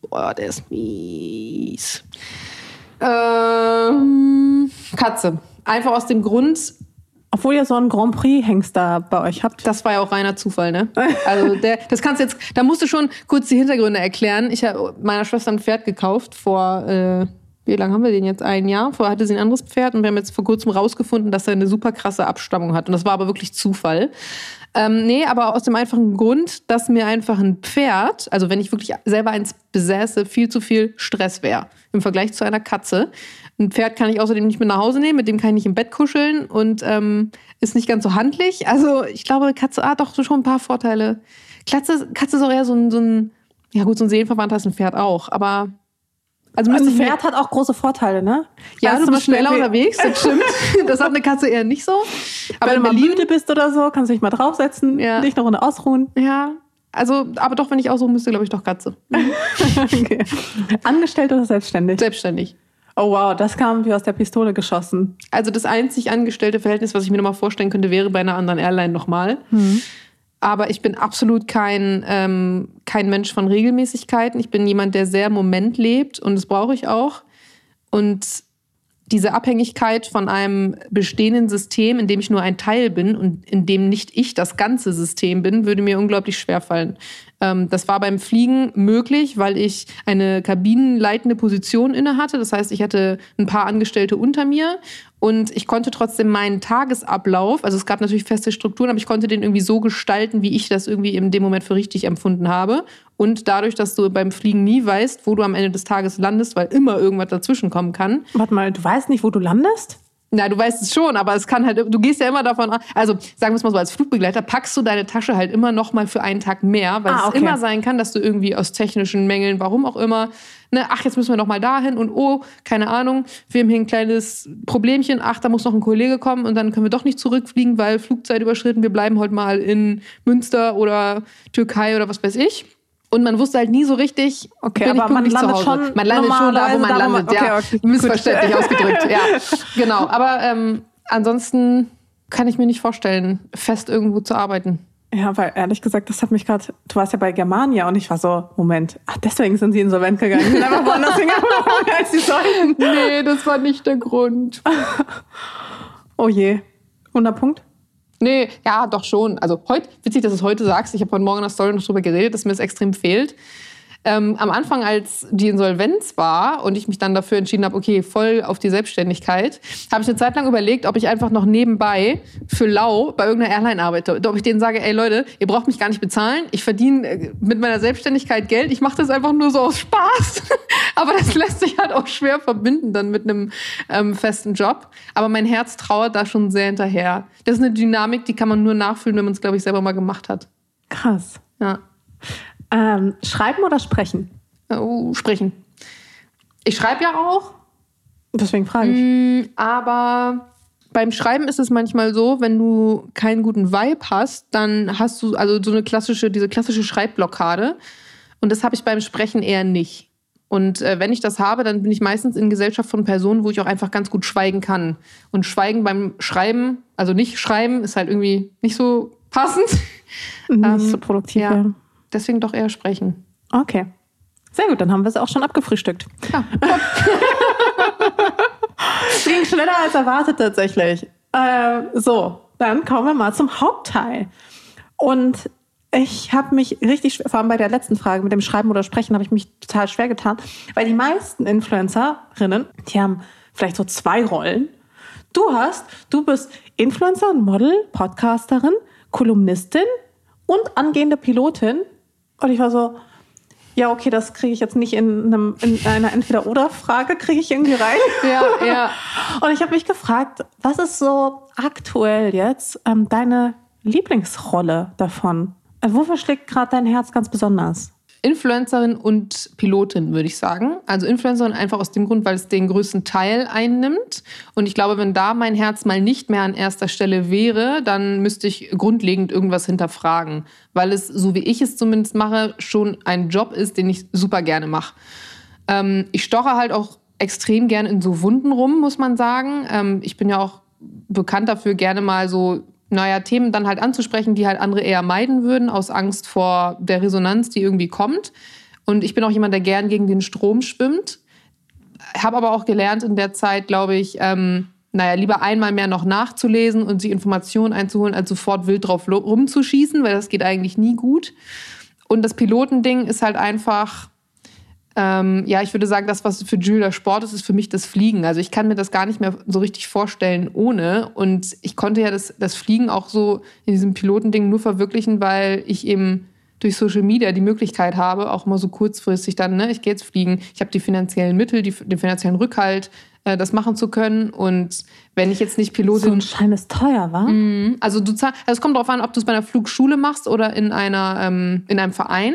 Boah, der ist mies. Ähm, Katze. Einfach aus dem Grund, Obwohl ihr so einen Grand Prix-Hengster bei euch habt. das war ja auch reiner Zufall, ne? Also der, das kannst du jetzt, da musst du schon kurz die Hintergründe erklären. Ich habe meiner Schwester ein Pferd gekauft vor, äh, wie lange haben wir den jetzt? Ein Jahr. Vorher hatte sie ein anderes Pferd und wir haben jetzt vor kurzem rausgefunden, dass er eine super krasse Abstammung hat. Und das war aber wirklich Zufall. Ähm, nee, aber aus dem einfachen Grund, dass mir einfach ein Pferd, also wenn ich wirklich selber eins besäße, viel zu viel Stress wäre im Vergleich zu einer Katze. Ein Pferd kann ich außerdem nicht mit nach Hause nehmen, mit dem kann ich nicht im Bett kuscheln und ähm, ist nicht ganz so handlich. Also ich glaube, Katze hat doch schon ein paar Vorteile. Katze, Katze ist auch eher so ein, so ein, ja gut, so ein Seelenverwandter ist ein Pferd auch, aber also Also Pferd hat auch große Vorteile, ne? ja, Also du bist schneller unterwegs, das stimmt. Das hat eine Katze eher nicht so. Aber Wenn in du mal müde bist oder so, kannst du dich mal draufsetzen, Ja. dich eine Runde ausruhen. ja, also, aber doch, wenn ich aussuchen müsste, glaube ich doch Katze. okay. Angestellt oder selbstständig? Selbstständig. Oh wow, das kam wie aus der Pistole geschossen. Also das einzig angestellte Verhältnis, was ich mir nochmal vorstellen könnte, wäre bei einer anderen Airline nochmal. Aber ich bin absolut kein, ähm, kein Mensch von Regelmäßigkeiten. Ich bin jemand, der sehr im Moment lebt und das brauche ich auch. Und diese Abhängigkeit von einem bestehenden System, in dem ich nur ein Teil bin und in dem nicht ich das ganze System bin, würde mir unglaublich schwer fallen. Ähm, das war beim Fliegen möglich, weil ich eine kabinenleitende Position inne hatte. Das heißt, ich hatte ein paar Angestellte unter mir und ich konnte trotzdem meinen Tagesablauf, also es gab natürlich feste Strukturen, aber ich konnte den irgendwie so gestalten, wie ich das irgendwie in dem Moment für richtig empfunden habe. Und dadurch, dass du beim Fliegen nie weißt, wo du am Ende des Tages landest, weil immer irgendwas dazwischen kommen kann, Warte mal, du weißt nicht, wo du landest? Na, du weißt es schon, aber es kann halt, du gehst ja immer davon an, also sagen wir es mal so, als Flugbegleiter packst du deine Tasche halt immer noch mal für einen Tag mehr, weil Ah, es okay. immer sein kann, dass du irgendwie aus technischen Mängeln, warum auch immer, ne, ach, jetzt müssen wir noch mal dahin und oh, keine Ahnung, wir haben hier ein kleines Problemchen, ach, da muss noch ein Kollege kommen und dann können wir doch nicht zurückfliegen, weil Flugzeit überschritten, wir bleiben heute mal in Münster oder Türkei oder was weiß ich. Und man wusste halt nie so richtig, Okay, bin ich aber man pünktlich zu landet Hause. schon man landet schon da, wo man da, man- landet, ja. okay, okay, gut. Missverständlich ausgedrückt, ja. Genau, aber ähm, ansonsten kann ich mir nicht vorstellen, fest irgendwo zu arbeiten. Ja, weil ehrlich gesagt, das hat mich gerade. Du warst ja bei Germania und ich war so, Moment, ach, deswegen sind sie insolvent gegangen. Die sind einfach woanders hingegangen, als sie sollten. Nee, das war nicht der Grund. Oh je. 100 Punkt? Nee, ja, doch schon. Also heute, witzig, dass du es heute sagst. Ich habe heute Morgen in der Story noch drüber geredet, dass mir das extrem fehlt. Ähm, am Anfang, als die Insolvenz war und ich mich dann dafür entschieden habe, okay, voll auf die Selbstständigkeit, habe ich eine Zeit lang überlegt, ob ich einfach noch nebenbei für Lau bei irgendeiner Airline arbeite. Ob ich denen sage, ey Leute, ihr braucht mich gar nicht bezahlen. Ich verdiene äh, mit meiner Selbstständigkeit Geld. Ich mache das einfach nur so aus Spaß. Aber das lässt sich halt auch schwer verbinden dann mit einem ähm, festen Job. Aber mein Herz trauert da schon sehr hinterher. Das ist eine Dynamik, die kann man nur nachfühlen, wenn man es, glaube ich, selber mal gemacht hat. Krass. Ja. Ähm, schreiben oder sprechen? Oh, sprechen. Ich schreibe ja auch, Deswegen frage ich. Mm, aber beim Schreiben ist es manchmal so, wenn du keinen guten Vibe hast, dann hast du also so eine klassische, diese klassische Schreibblockade. Und das habe ich beim Sprechen eher nicht. Und äh, wenn ich das habe, dann bin ich meistens in Gesellschaft von Personen, wo ich auch einfach ganz gut schweigen kann. Und Schweigen beim Schreiben, also nicht schreiben, ist halt irgendwie nicht so passend. Nicht ähm, so produktiv. Ja. Deswegen doch eher sprechen. Okay. Sehr gut, dann haben wir es auch schon abgefrühstückt. Ja. Ging schneller als erwartet tatsächlich. Äh, so, dann kommen wir mal zum Hauptteil. Und ich habe mich richtig, vor allem bei der letzten Frage mit dem Schreiben oder Sprechen, habe ich mich total schwer getan, weil die meisten Influencerinnen, die haben vielleicht so zwei Rollen. Du hast, du bist Influencer, Model, Podcasterin, Kolumnistin und angehende Pilotin. Und ich war so, ja, okay, das kriege ich jetzt nicht in, einem, in einer Entweder-Oder-Frage, kriege ich irgendwie rein. Ja, ja. Und ich habe mich gefragt, was ist so aktuell jetzt ähm, deine Lieblingsrolle davon? Äh, wofür schlägt gerade dein Herz ganz besonders? Influencerin und Pilotin, würde ich sagen. Also Influencerin einfach aus dem Grund, weil es den größten Teil einnimmt. Und ich glaube, wenn da mein Herz mal nicht mehr an erster Stelle wäre, dann müsste ich grundlegend irgendwas hinterfragen. Weil es, so wie ich es zumindest mache, schon ein Job ist, den ich super gerne mache. Ähm, ich stoche halt auch extrem gerne in so Wunden rum, muss man sagen. Ähm, ich bin ja auch bekannt dafür, gerne mal so naja, Themen dann halt anzusprechen, die halt andere eher meiden würden, aus Angst vor der Resonanz, die irgendwie kommt. Und ich bin auch jemand, der gern gegen den Strom schwimmt. Habe aber auch gelernt in der Zeit, glaube ich, ähm, naja, lieber einmal mehr noch nachzulesen und sich Informationen einzuholen, als sofort wild drauf rumzuschießen, weil das geht eigentlich nie gut. Und das Pilotending ist halt einfach, ähm, ja, ich würde sagen, das, was für Jules der Sport ist, ist für mich das Fliegen. Also ich kann mir das gar nicht mehr so richtig vorstellen ohne. Und ich konnte ja das, das Fliegen auch so in diesem Pilotending nur verwirklichen, weil ich eben durch Social Media die Möglichkeit habe, auch mal so kurzfristig dann, ne, ich gehe jetzt fliegen, ich habe die finanziellen Mittel, die, den finanziellen Rückhalt, äh, das machen zu können. Und wenn ich jetzt nicht Pilotin. So ein Schein ist teuer, wa? Mhm. Also du zahlst, also es kommt darauf an, ob du es bei einer Flugschule machst oder in einer ähm, in einem Verein.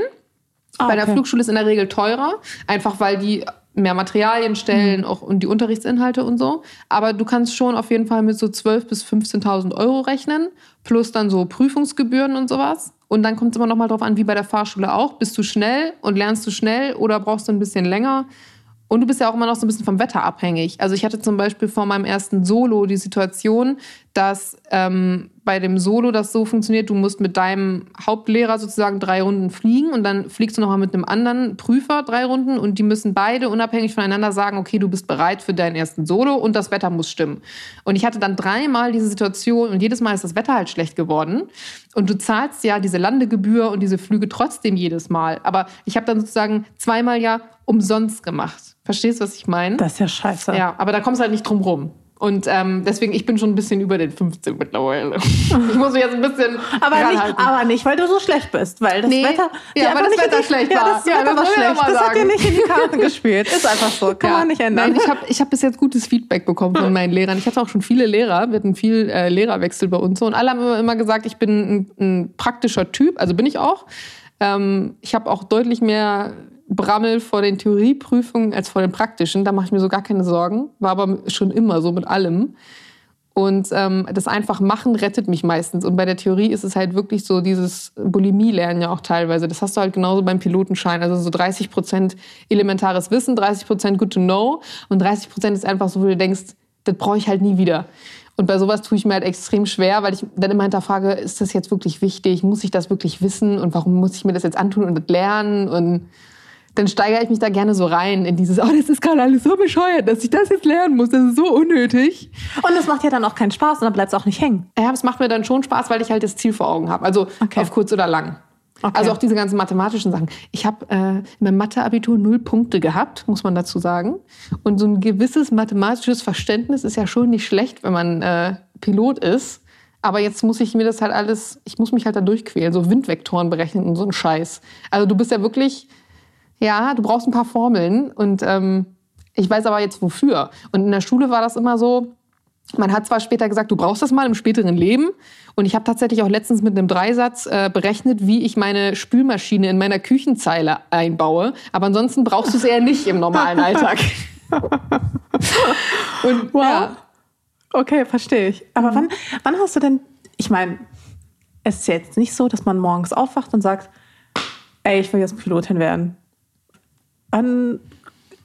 Ah, Bei der Flugschule ist in der Regel teurer, einfach weil die mehr Materialien stellen mhm. auch, und die Unterrichtsinhalte und so. Aber du kannst schon auf jeden Fall mit so 12.000 bis 15.000 Euro rechnen, plus dann so Prüfungsgebühren und sowas. Und dann kommt es immer noch mal drauf an, wie bei der Fahrschule auch. Bist du schnell und lernst du schnell oder brauchst du ein bisschen länger? Und du bist ja auch immer noch so ein bisschen vom Wetter abhängig. Also ich hatte zum Beispiel vor meinem ersten Solo die Situation, dass ähm, bei dem Solo das so funktioniert, du musst mit deinem Hauptlehrer sozusagen drei Runden fliegen und dann fliegst du nochmal mit einem anderen Prüfer drei Runden und die müssen beide unabhängig voneinander sagen, okay, du bist bereit für deinen ersten Solo und das Wetter muss stimmen. Und ich hatte dann dreimal diese Situation und jedes Mal ist das Wetter halt schlecht geworden. Und du zahlst ja diese Landegebühr und diese Flüge trotzdem jedes Mal. Aber ich habe dann sozusagen zweimal ja umsonst gemacht. Verstehst du, was ich meine? Das ist ja scheiße. Ja, aber da kommst du halt nicht drum rum. Und ähm, deswegen, ich bin schon ein bisschen über den 15 mittlerweile. Ich muss mich jetzt ein bisschen. aber, nicht, aber nicht, weil du so schlecht bist, weil das nee, Wetter. Ja, weil das Wetter schlecht war. Ja, das Wetter das war schlecht. Das hat dir nicht in die Karten gespielt. Ist einfach so. Kann ja. man nicht ändern. Nein, ich habe ich hab bis jetzt gutes Feedback bekommen von meinen Lehrern. Ich hatte auch schon viele Lehrer. Wir hatten viel äh, Lehrerwechsel bei uns. Und alle haben immer gesagt, ich bin ein, ein praktischer Typ. Also bin ich auch. Ähm, ich habe auch deutlich mehr Brammel vor den Theorieprüfungen als vor den praktischen. Da mache ich mir so gar keine Sorgen. War aber schon immer so mit allem. Und ähm, das einfach machen rettet mich meistens. Und bei der Theorie ist es halt wirklich so dieses Bulimie-Lernen ja auch teilweise. Das hast du halt genauso beim Pilotenschein. Also so 30 Prozent elementares Wissen, 30 Prozent good to know und 30 Prozent ist einfach so, wo du denkst, das brauche ich halt nie wieder. Und bei sowas tue ich mir halt extrem schwer, weil ich dann immer hinterfrage, ist das jetzt wirklich wichtig? Muss ich das wirklich wissen? Und warum muss ich mir das jetzt antun und das lernen? Und dann steigere ich mich da gerne so rein in dieses, oh, das ist gerade alles so bescheuert, dass ich das jetzt lernen muss, das ist so unnötig. Und es macht ja dann auch keinen Spaß und dann bleibt es auch nicht hängen. Ja, es macht mir dann schon Spaß, weil ich halt das Ziel vor Augen habe, also okay. auf kurz oder lang. Okay. Also auch diese ganzen mathematischen Sachen. Ich habe äh, in meinem Mathe-Abitur null Punkte gehabt, muss man dazu sagen. Und so ein gewisses mathematisches Verständnis ist ja schon nicht schlecht, wenn man äh, Pilot ist. Aber jetzt muss ich mir das halt alles, ich muss mich halt da durchquälen, so Windvektoren berechnen und so ein Scheiß. Also du bist ja wirklich ja, du brauchst ein paar Formeln und ähm, ich weiß aber jetzt wofür. Und in der Schule war das immer so, man hat zwar später gesagt, du brauchst das mal im späteren Leben. Und ich habe tatsächlich auch letztens mit einem Dreisatz äh, berechnet, wie ich meine Spülmaschine in meiner Küchenzeile einbaue. Aber ansonsten brauchst du es eher nicht im normalen Alltag. Und, wow. Ja. Okay, verstehe ich. Aber mhm. wann, wann hast du denn, ich meine, es ist jetzt nicht so, dass man morgens aufwacht und sagt, ey, ich will jetzt Pilotin werden. Wann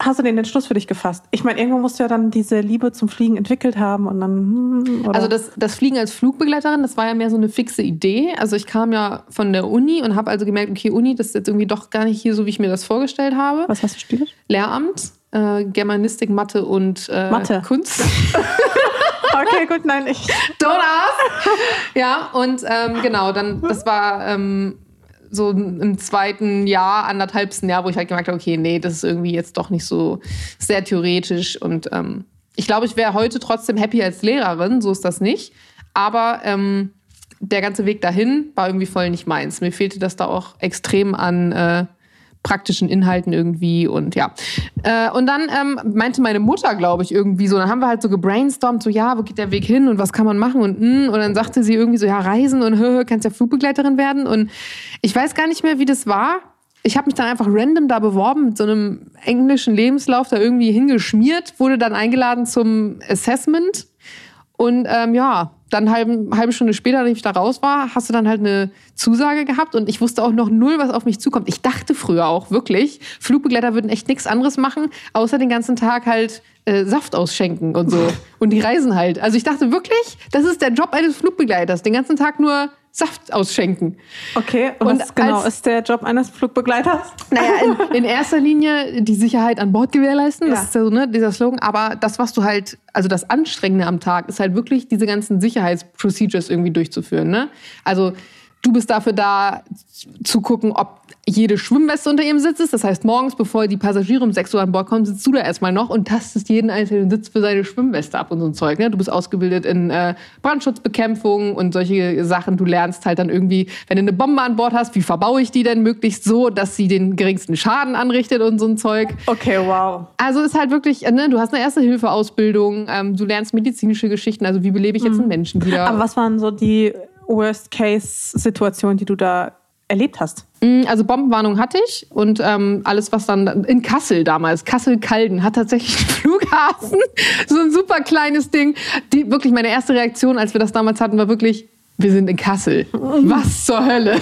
hast du den Entschluss für dich gefasst? Ich meine, irgendwo musst du ja dann diese Liebe zum Fliegen entwickelt haben und dann. hm? Also das, das Fliegen als Flugbegleiterin, das war ja mehr so eine fixe Idee. Also ich kam ja von der Uni und habe also gemerkt, okay, Uni, das ist jetzt irgendwie doch gar nicht hier so, wie ich mir das vorgestellt habe. Was hast du studiert? Lehramt, äh, Germanistik, Mathe und äh, Mathe. Kunst. Okay, gut, nein, ich. Don't ask. Ja, und ähm, genau, dann, das war ähm, so im zweiten Jahr, anderthalbsten Jahr, wo ich halt gemerkt habe, okay, nee, das ist irgendwie jetzt doch nicht so sehr theoretisch. Und ähm, ich glaube, ich wäre heute trotzdem happy als Lehrerin, so ist das nicht. Aber ähm, der ganze Weg dahin war irgendwie voll nicht meins. Mir fehlte das da auch extrem an äh, praktischen Inhalten irgendwie und ja. Äh, und dann ähm, meinte meine Mutter, glaube ich, irgendwie so, dann haben wir halt so gebrainstormt, so ja, wo geht der Weg hin und was kann man machen und mm, und dann sagte sie irgendwie so, ja, reisen und hö, hö, kannst ja Flugbegleiterin werden und ich weiß gar nicht mehr, wie das war. Ich habe mich dann einfach random da beworben mit so einem englischen Lebenslauf da irgendwie hingeschmiert, wurde dann eingeladen zum Assessment und ähm, ja, dann halbe, halbe Stunde später, als ich da raus war, hast du dann halt eine Zusage gehabt und ich wusste auch noch null, was auf mich zukommt. Ich dachte früher auch wirklich, Flugbegleiter würden echt nichts anderes machen, außer den ganzen Tag halt äh, Saft ausschenken und so. und die reisen halt. Also ich dachte wirklich, das ist der Job eines Flugbegleiters, den ganzen Tag nur Saft ausschenken. Okay, und, Und was genau als- ist der Job eines Flugbegleiters? Naja, in, in erster Linie die Sicherheit an Bord gewährleisten, das Ja. ist ja so, ne, dieser Slogan. Aber das, was du halt, also das Anstrengende am Tag, ist halt wirklich diese ganzen Sicherheitsprocedures irgendwie durchzuführen. Ne? Also du bist dafür da zu gucken, ob jede Schwimmweste unter ihrem Sitz ist. Das heißt, morgens, bevor die Passagiere um 6 Uhr an Bord kommen, sitzt du da erstmal noch und tastest jeden einzelnen Sitz für seine Schwimmweste ab und so ein Zeug. Ne? Du bist ausgebildet in äh, Brandschutzbekämpfung und solche Sachen. Du lernst halt dann irgendwie, wenn du eine Bombe an Bord hast, wie verbaue ich die denn möglichst so, dass sie den geringsten Schaden anrichtet und so ein Zeug. Okay, wow. Also ist halt wirklich, äh, ne, du hast eine Erste-Hilfe-Ausbildung, ähm, du lernst medizinische Geschichten, also wie belebe ich jetzt einen Menschen wieder. Aber was waren so die Worst-Case-Situationen, die du da erlebt hast? Mm, Also Bombenwarnung hatte ich und ähm, alles, was dann in Kassel damals, Kassel-Calden hat tatsächlich einen Flughafen, so ein super kleines Ding. Die, wirklich meine erste Reaktion, als wir das damals hatten, war wirklich, wir sind in Kassel. Was zur Hölle?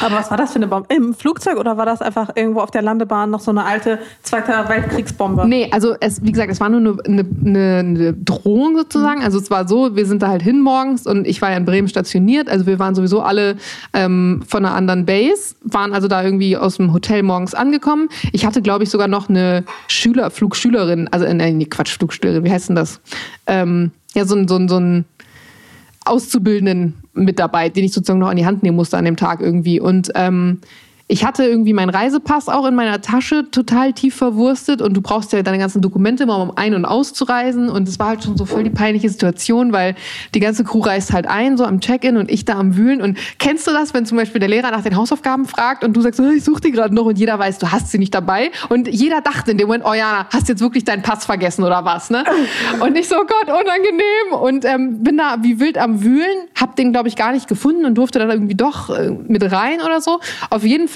Aber was war das für eine Bombe? Im Flugzeug oder war das einfach irgendwo auf der Landebahn noch so eine alte Zweiter Weltkriegsbombe? Nee, also es, wie gesagt, es war nur eine, eine, eine, Drohung sozusagen. Also es war so, wir sind da halt hin morgens und ich war ja in Bremen stationiert. Also wir waren sowieso alle ähm, von einer anderen Base, waren also da irgendwie aus dem Hotel morgens angekommen. Ich hatte, glaube ich, sogar noch eine Schüler, Flugschülerin, also äh, nee, Quatsch, Flugschülerin, wie heißt denn das? Ähm, ja, so ein, so ein, so ein Auszubildenden mit dabei, den ich sozusagen noch an die Hand nehmen musste an dem Tag irgendwie. Und ähm, ich hatte irgendwie meinen Reisepass auch in meiner Tasche total tief verwurstet und du brauchst ja deine ganzen Dokumente immer, um ein- und auszureisen. Und es war halt schon so voll die peinliche Situation, weil die ganze Crew reist halt ein, so am Check-in und ich da am Wühlen. Und kennst du das, wenn zum Beispiel der Lehrer nach den Hausaufgaben fragt und du sagst, oh, ich suche die gerade noch und jeder weiß, du hast sie nicht dabei. Und jeder dachte in dem Moment, oh Jana, hast jetzt wirklich deinen Pass vergessen oder was, ne? Und ich so, Gott, unangenehm. Und ähm, bin da wie wild am Wühlen, hab den, glaube ich, gar nicht gefunden und durfte dann irgendwie doch äh, mit rein oder so. Auf jeden Fall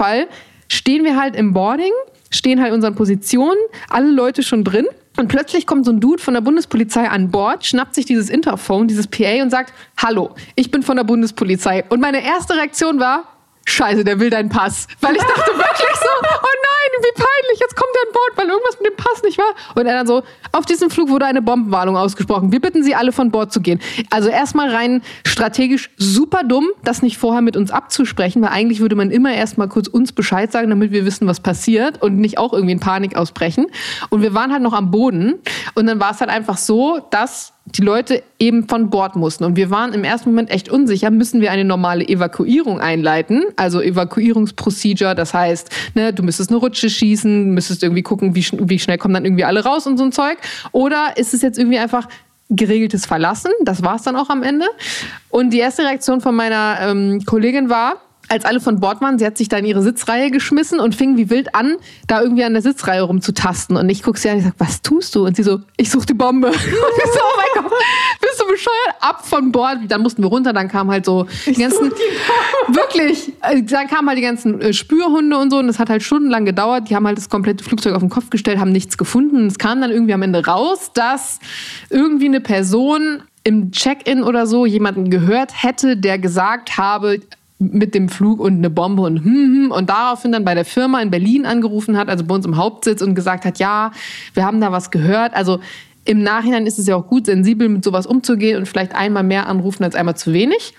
stehen wir halt im Boarding, stehen halt unseren Positionen, alle Leute schon drin. Und plötzlich kommt so ein Dude von der Bundespolizei an Bord, schnappt sich dieses Interphone, dieses PA und sagt, hallo, ich bin von der Bundespolizei. Und meine erste Reaktion war, scheiße, der will deinen Pass. Weil ich dachte wirklich so, oh nein, wie peinlich, jetzt kommt er an Bord, weil irgendwas mit dem Pass nicht war. Und er dann so, auf diesem Flug wurde eine Bombenwarnung ausgesprochen. Wir bitten Sie alle von Bord zu gehen. Also erstmal rein strategisch super dumm, das nicht vorher mit uns abzusprechen, weil eigentlich würde man immer erstmal kurz uns Bescheid sagen, damit wir wissen, was passiert und nicht auch irgendwie in Panik ausbrechen. Und wir waren halt noch am Boden und dann war es halt einfach so, dass die Leute eben von Bord mussten. Und wir waren im ersten Moment echt unsicher, müssen wir eine normale Evakuierung einleiten, also Evakuierungsprocedure, das heißt, ne, du müsstest eine Rutsche schießen, müsstest irgendwie gucken, wie, wie schnell kommen dann irgendwie alle raus und so ein Zeug. Oder ist es jetzt irgendwie einfach geregeltes Verlassen? Das war es dann auch am Ende. Und die erste Reaktion von meiner ähm, Kollegin war, als alle von Bord waren, sie hat sich da in ihre Sitzreihe geschmissen und fing wie wild an, da irgendwie an der Sitzreihe rumzutasten. Und ich gucke sie an und ich sage, was tust du? Und sie so, ich suche die Bombe. Und ich so, oh mein Gott, bist du bescheuert? Ab von Bord. Dann mussten wir runter, dann kamen halt so die ganzen, wirklich, äh, dann kamen halt die ganzen äh, Spürhunde und so und das hat halt stundenlang gedauert. Die haben halt das komplette Flugzeug auf den Kopf gestellt, haben nichts gefunden. Es kam dann irgendwie am Ende raus, dass irgendwie eine Person im Check-in oder so jemanden gehört hätte, der gesagt habe, mit dem Flug und eine Bombe und hm, hm, und daraufhin dann bei der Firma in Berlin angerufen hat, also bei uns im Hauptsitz und gesagt hat, ja, wir haben da was gehört. Also im Nachhinein ist es ja auch gut, sensibel mit sowas umzugehen und vielleicht einmal mehr anrufen als einmal zu wenig.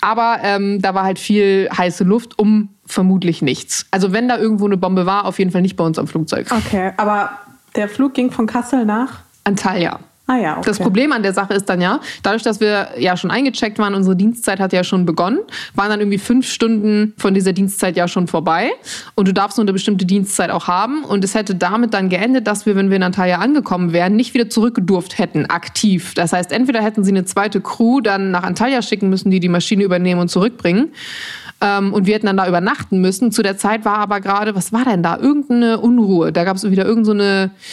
Aber ähm, da war halt viel heiße Luft um vermutlich nichts. Also wenn da irgendwo eine Bombe war, auf jeden Fall nicht bei uns am Flugzeug. Okay, aber der Flug ging von Kassel nach? Antalya. Ah ja, okay. Das Problem an der Sache ist dann ja, dadurch, dass wir ja schon eingecheckt waren, unsere Dienstzeit hat ja schon begonnen, waren dann irgendwie fünf Stunden von dieser Dienstzeit ja schon vorbei. Und du darfst nur eine bestimmte Dienstzeit auch haben. Und es hätte damit dann geendet, dass wir, wenn wir in Antalya angekommen wären, nicht wieder zurückgedurft hätten, aktiv. Das heißt, entweder hätten sie eine zweite Crew dann nach Antalya schicken müssen, die die Maschine übernehmen und zurückbringen. Ähm, und wir hätten dann da übernachten müssen. Zu der Zeit war aber gerade, was war denn da? Irgendeine Unruhe. Da gab es wieder irgendeine so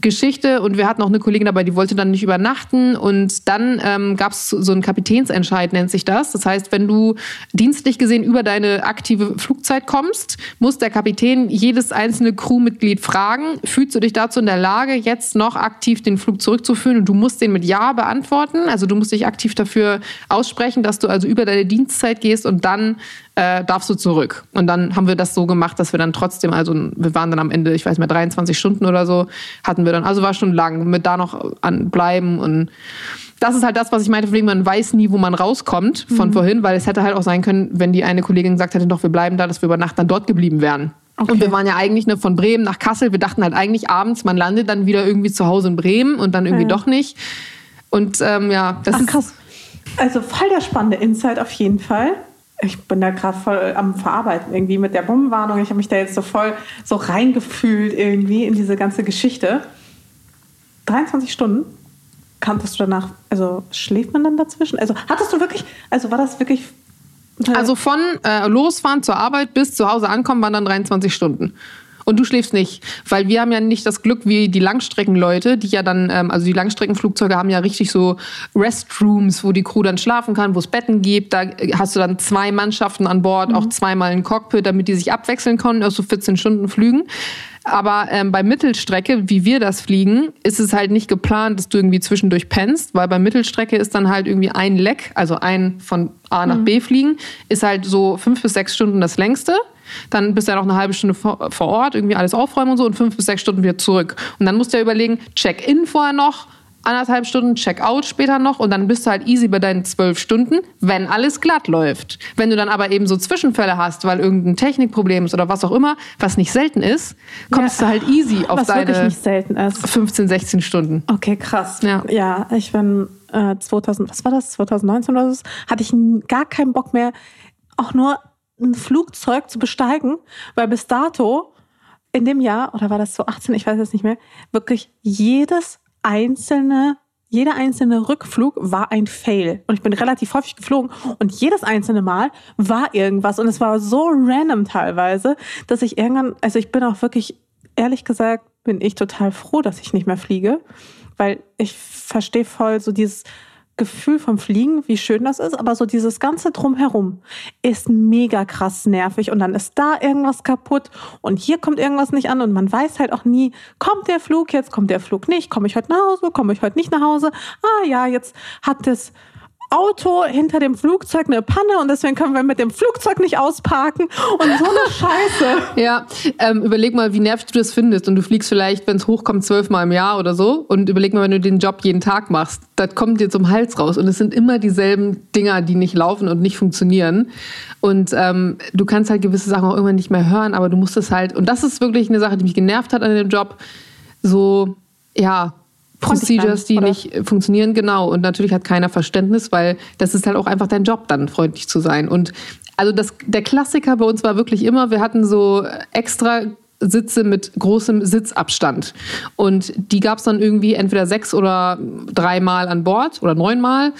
Geschichte und wir hatten auch eine Kollegin dabei, die wollte dann nicht übernachten und dann ähm, gab es so einen Kapitänsentscheid, nennt sich das. Das heißt, wenn du dienstlich gesehen über deine aktive Flugzeit kommst, muss der Kapitän jedes einzelne Crewmitglied fragen, fühlst du dich dazu in der Lage, jetzt noch aktiv den Flug zurückzuführen und du musst den mit Ja beantworten. Also du musst dich aktiv dafür aussprechen, dass du also über deine Dienstzeit gehst und dann äh, darfst du zurück. Und dann haben wir das so gemacht, dass wir dann trotzdem, also wir waren dann am Ende, ich weiß nicht mehr, 23 Stunden oder so, hatten wir dann, also war schon lang, mit da noch an bleiben und das ist halt das, was ich meinte, von man weiß nie, wo man rauskommt von mhm. vorhin, weil es hätte halt auch sein können, wenn die eine Kollegin gesagt hätte, doch, wir bleiben da, dass wir über Nacht dann dort geblieben wären. Okay. Und wir waren ja eigentlich ne, von Bremen nach Kassel. Wir dachten halt eigentlich abends, man landet dann wieder irgendwie zu Hause in Bremen und dann irgendwie ja. doch nicht. Und ähm, ja, das Ach, ist krass. Also voll der spannende Insight auf jeden Fall ich bin da gerade voll am Verarbeiten irgendwie mit der Bombenwarnung. Ich habe mich da jetzt so voll so reingefühlt irgendwie in diese ganze Geschichte. 23 Stunden kanntest du danach, also schläft man dann dazwischen? Also hattest du wirklich, also war das wirklich. Also von äh, losfahren zur Arbeit bis zu Hause ankommen waren dann 23 Stunden. Und du schläfst nicht, weil wir haben ja nicht das Glück wie die Langstreckenleute, die ja dann, ähm, also die Langstreckenflugzeuge haben ja richtig so Restrooms, wo die Crew dann schlafen kann, wo es Betten gibt. Da hast du dann zwei Mannschaften an Bord, mhm. auch zweimal ein Cockpit, damit die sich abwechseln können, also 14 Stunden Flügen. Aber ähm, bei Mittelstrecke, wie wir das fliegen, ist es halt nicht geplant, dass du irgendwie zwischendurch pennst, weil bei Mittelstrecke ist dann halt irgendwie ein Leck, also ein von A nach mhm. B fliegen, ist halt so fünf bis sechs Stunden das längste. Dann bist du ja noch eine halbe Stunde vor, vor Ort, irgendwie alles aufräumen und so und fünf bis sechs Stunden wieder zurück. Und dann musst du ja überlegen, Check-in vorher noch, anderthalb Stunden Check-out später noch und dann bist du halt easy bei deinen zwölf Stunden, wenn alles glatt läuft. Wenn du dann aber eben so Zwischenfälle hast, weil irgendein Technikproblem ist oder was auch immer, was nicht selten ist, kommst ja, du halt easy auf deine 15, 16 Stunden. Okay, krass. Ja, ja ich bin äh, 2000, was war das, 2019 oder so, hatte ich gar keinen Bock mehr, auch nur ein Flugzeug zu besteigen, weil bis dato in dem Jahr, oder war das so 18, ich weiß es nicht mehr, wirklich jedes einzelne, jeder einzelne Rückflug war ein Fail. Und ich bin relativ häufig geflogen und jedes einzelne Mal war irgendwas. Und es war so random teilweise, dass ich irgendwann, also ich bin auch wirklich, ehrlich gesagt, bin ich total froh, dass ich nicht mehr fliege, weil ich verstehe voll so dieses, Gefühl vom Fliegen, wie schön das ist, aber so dieses ganze Drumherum ist mega krass nervig und dann ist da irgendwas kaputt und hier kommt irgendwas nicht an und man weiß halt auch nie, kommt der Flug jetzt, kommt der Flug nicht, komme ich heute nach Hause, komme ich heute nicht nach Hause, ah ja, jetzt hat das Auto hinter dem Flugzeug eine Panne und deswegen können wir mit dem Flugzeug nicht ausparken und so eine Scheiße. Ja, ähm, überleg mal, wie nervig du das findest und du fliegst vielleicht, wenn es hochkommt, zwölfmal im Jahr oder so und überleg mal, wenn du den Job jeden Tag machst, das kommt dir zum Hals raus und es sind immer dieselben Dinger, die nicht laufen und nicht funktionieren und ähm, du kannst halt gewisse Sachen auch irgendwann nicht mehr hören, aber du musst es halt und das ist wirklich eine Sache, die mich genervt hat an dem Job, so ja, Procedures, die oder? nicht funktionieren, genau. Und natürlich hat keiner Verständnis, weil das ist halt auch einfach dein Job, dann freundlich zu sein. Und also das, der Klassiker bei uns war wirklich immer, wir hatten so extra Sitze mit großem Sitzabstand. Und die gab es dann irgendwie entweder sechs oder dreimal an Bord oder neunmal.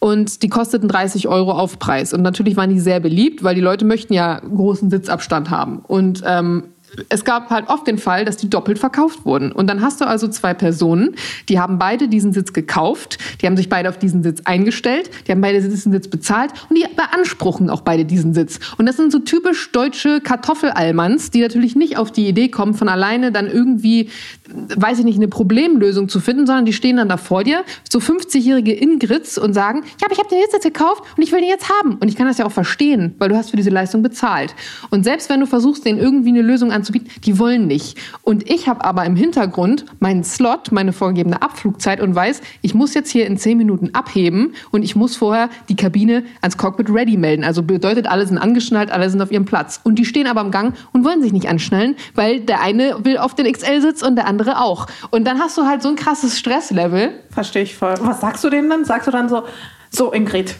Und die kosteten 30 Euro Aufpreis. Und natürlich waren die sehr beliebt, weil die Leute möchten ja großen Sitzabstand haben. Und ähm, es gab halt oft den Fall, dass die doppelt verkauft wurden. Und dann hast du also zwei Personen, die haben beide diesen Sitz gekauft, die haben sich beide auf diesen Sitz eingestellt, die haben beide diesen Sitz bezahlt und die beanspruchen auch beide diesen Sitz. Und das sind so typisch deutsche Kartoffelalmans, die natürlich nicht auf die Idee kommen, von alleine dann irgendwie weiß ich nicht, eine Problemlösung zu finden, sondern die stehen dann da vor dir, so 50-jährige Ingrids und sagen, ja, aber ich habe den jetzt, gekauft und ich will den jetzt haben. Und ich kann das ja auch verstehen, weil du hast für diese Leistung bezahlt. Und selbst wenn du versuchst, denen irgendwie eine Lösung anzubieten, die wollen nicht. Und ich habe aber im Hintergrund meinen Slot, meine vorgegebene Abflugzeit und weiß, ich muss jetzt hier in 10 Minuten abheben und ich muss vorher die Kabine ans Cockpit ready melden. Also bedeutet, alle sind angeschnallt, alle sind auf ihrem Platz. Und die stehen aber im Gang und wollen sich nicht anschnallen, weil der eine will auf den XL-Sitz und der andere auch. Und dann hast du halt so ein krasses Stresslevel. Verstehe ich voll. Was sagst du denen dann? Sagst du dann so, so Ingrid,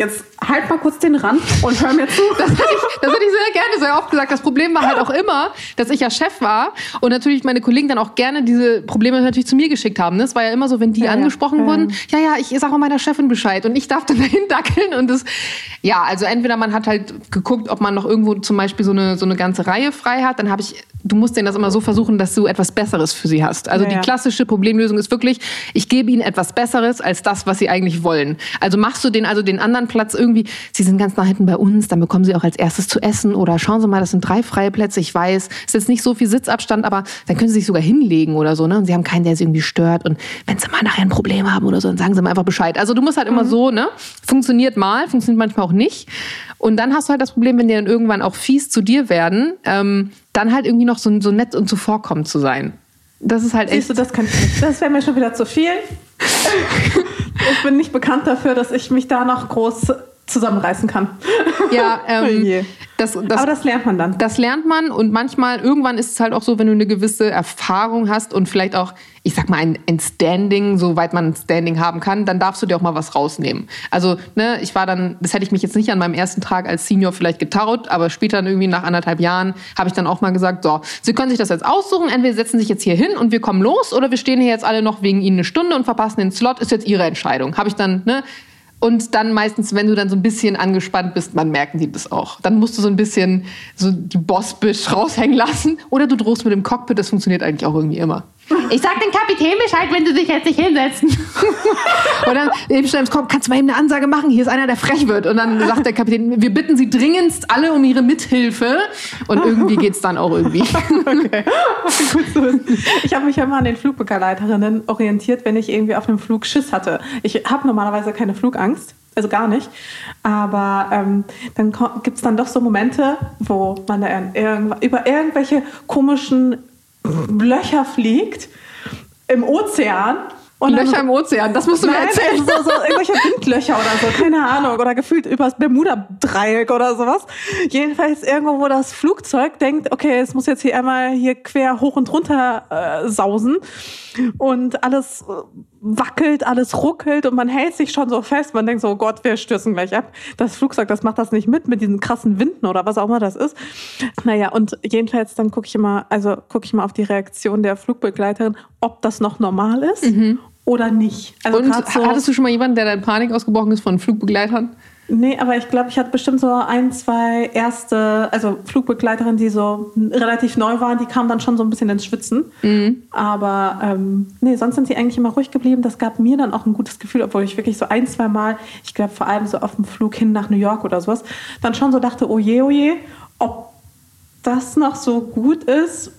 jetzt halt mal kurz den Rand und hör mir zu. Das hätte, ich, das hätte ich sehr gerne sehr oft gesagt. Das Problem war halt auch immer, dass ich ja Chef war und natürlich meine Kollegen dann auch gerne diese Probleme natürlich zu mir geschickt haben. Es war ja immer so, wenn die ja, angesprochen ja. wurden, ja, ja, ich sage meiner Chefin Bescheid und ich darf dann dahin dackeln und das, ja, also entweder man hat halt geguckt, ob man noch irgendwo zum Beispiel so eine, so eine ganze Reihe frei hat, dann habe ich, du musst denen das immer so versuchen, dass du etwas Besseres für sie hast. Also ja, die klassische Problemlösung ist wirklich, ich gebe ihnen etwas Besseres als das, was sie eigentlich wollen. Also machst du den, also den anderen Platz irgendwie, Sie sind ganz nach hinten bei uns, dann bekommen Sie auch als erstes zu essen oder schauen Sie mal, das sind drei freie Plätze. Ich weiß, es ist jetzt nicht so viel Sitzabstand, aber dann können Sie sich sogar hinlegen oder so, ne? Und Sie haben keinen, der Sie irgendwie stört. Und wenn Sie mal nachher ein Problem haben oder so, dann sagen Sie mal einfach Bescheid. Also du musst halt immer mhm. so, ne? Funktioniert mal, funktioniert manchmal auch nicht. Und dann hast du halt das Problem, wenn die dann irgendwann auch fies zu dir werden, ähm, dann halt irgendwie noch so, so nett und zuvorkommend zu sein. Das ist halt echt. Siehst du, das kann ich nicht. Das wäre mir schon wieder zu viel. Ich bin nicht bekannt dafür, dass ich mich da noch groß zusammenreißen kann. Ja, ähm, das, das, aber das lernt man dann. Das lernt man und manchmal, irgendwann ist es halt auch so, wenn du eine gewisse Erfahrung hast und vielleicht auch, ich sag mal, ein, ein Standing, soweit man ein Standing haben kann, dann darfst du dir auch mal was rausnehmen. Also, ne, ich war dann, das hätte ich mich jetzt nicht an meinem ersten Tag als Senior vielleicht getraut, aber später dann irgendwie nach anderthalb Jahren habe ich dann auch mal gesagt, so, Sie können sich das jetzt aussuchen, entweder setzen sich jetzt hier hin und wir kommen los oder wir stehen hier jetzt alle noch wegen Ihnen eine Stunde und verpassen den Slot, ist jetzt Ihre Entscheidung. Habe ich dann, ne, und dann meistens, wenn du dann so ein bisschen angespannt bist, man merken die das auch. Dann musst du so ein bisschen so die Bossbisch raushängen lassen. Oder du drohst mit dem Cockpit, das funktioniert eigentlich auch irgendwie immer. Ich sag dem Kapitän Bescheid, wenn sie sich jetzt nicht hinsetzen. und dann eben schnell kommt, kannst du mal eben eine Ansage machen? Hier ist einer, der frech wird. Und dann sagt der Kapitän, wir bitten Sie dringendst alle um Ihre Mithilfe. Und irgendwie geht's dann auch irgendwie. okay. Ich habe mich ja immer an den Flugbegleiterinnen orientiert, wenn ich irgendwie auf einem Flug Schiss hatte. Ich habe normalerweise keine Flugangst also gar nicht. Aber ähm, dann gibt es dann doch so Momente, wo man da über irgendwelche komischen Löcher fliegt im Ozean. Und Löcher dann, im Ozean, das musst du nein, mir erzählen. So, so irgendwelche Windlöcher oder so, keine Ahnung. Oder gefühlt übers Bermuda-Dreieck oder sowas. Jedenfalls irgendwo, wo das Flugzeug denkt, okay, es muss jetzt hier einmal hier quer hoch und runter äh, sausen. Und alles äh, wackelt, alles ruckelt und man hält sich schon so fest. Man denkt so, oh Gott, wir stürzen gleich ab. Das Flugzeug, das macht das nicht mit, mit diesen krassen Winden oder was auch immer das ist. Naja, und jedenfalls dann gucke ich immer, also gucke ich mal auf die Reaktion der Flugbegleiterin, ob das noch normal ist mhm. oder nicht. Also und so, hattest du schon mal jemanden, der dann Panik ausgebrochen ist von Flugbegleitern? Nee, aber ich glaube, ich hatte bestimmt so ein, zwei erste, also Flugbegleiterinnen, die so relativ neu waren, die kamen dann schon so ein bisschen ins Schwitzen. Mhm. Aber ähm, nee, sonst sind sie eigentlich immer ruhig geblieben. Das gab mir dann auch ein gutes Gefühl, obwohl ich wirklich so ein, zwei Mal, ich glaube vor allem so auf dem Flug hin nach New York oder sowas, dann schon so dachte, oh je, oh je, ob das noch so gut ist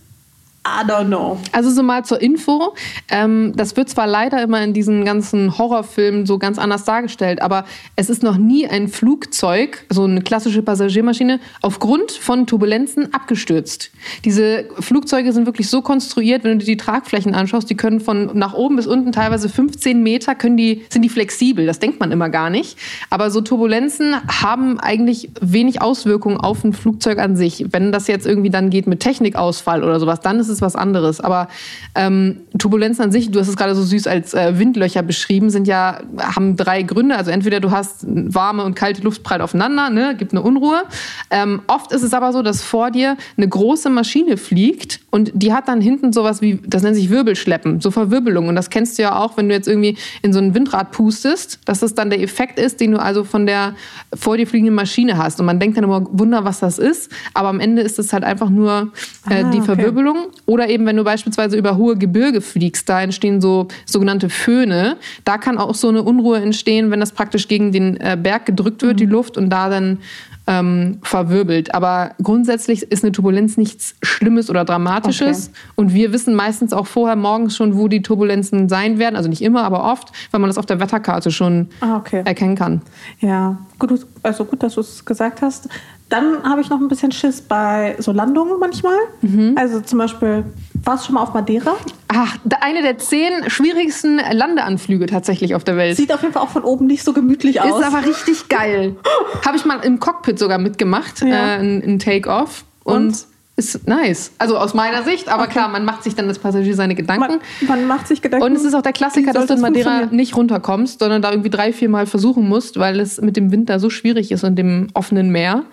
I don't know. Also so mal zur Info. Ähm, das wird zwar leider immer in diesen ganzen Horrorfilmen so ganz anders dargestellt, aber es ist noch nie ein Flugzeug, so eine klassische Passagiermaschine, aufgrund von Turbulenzen abgestürzt. Diese Flugzeuge sind wirklich so konstruiert, wenn du dir die Tragflächen anschaust, die können von nach oben bis unten teilweise 15 Meter können die, sind die flexibel. Das denkt man immer gar nicht. Aber so Turbulenzen haben eigentlich wenig Auswirkungen auf ein Flugzeug an sich. Wenn das jetzt irgendwie dann geht mit Technikausfall oder sowas, dann ist es was anderes. Aber ähm, Turbulenzen an sich, du hast es gerade so süß als äh, Windlöcher beschrieben, sind ja, haben drei Gründe. Also entweder du hast warme und kalte Luft prallt aufeinander, ne, gibt eine Unruhe. Ähm, oft ist es aber so, dass vor dir eine große Maschine fliegt und die hat dann hinten sowas wie, das nennt sich Wirbelschleppen, so Verwirbelung. Und das kennst du ja auch, wenn du jetzt irgendwie in so ein Windrad pustest, dass das dann der Effekt ist, den du also von der vor dir fliegenden Maschine hast. Und man denkt dann immer, Wunder, was das ist. Aber am Ende ist es halt einfach nur äh, ah, die okay. Verwirbelung. Oder eben, wenn du beispielsweise über hohe Gebirge fliegst, da entstehen so sogenannte Föhne. Da kann auch so eine Unruhe entstehen, wenn das praktisch gegen den äh, Berg gedrückt wird, mhm. die Luft, und da dann ähm, verwirbelt. Aber grundsätzlich ist eine Turbulenz nichts Schlimmes oder Dramatisches. Okay. Und wir wissen meistens auch vorher morgens schon, wo die Turbulenzen sein werden. Also nicht immer, aber oft, weil man das auf der Wetterkarte schon ah, okay. erkennen kann. Ja, gut, also gut, dass du es gesagt hast. Dann habe ich noch ein bisschen Schiss bei so Landungen manchmal. Mhm. Also zum Beispiel, warst du schon mal auf Madeira? Ach, eine der zehn schwierigsten Landeanflüge tatsächlich auf der Welt. Sieht auf jeden Fall auch von oben nicht so gemütlich aus. Ist aber richtig geil. habe ich mal im Cockpit sogar mitgemacht, ja. äh, ein Take-Off. Und, Und? Ist nice. Also aus meiner Sicht, aber okay. klar, man macht sich dann als Passagier seine Gedanken. Man, man macht sich Gedanken. Und es ist auch der Klassiker, dass du in Madeira nicht runterkommst, sondern da irgendwie drei, vier Mal versuchen musst, weil es mit dem Wind da so schwierig ist und dem offenen Meer.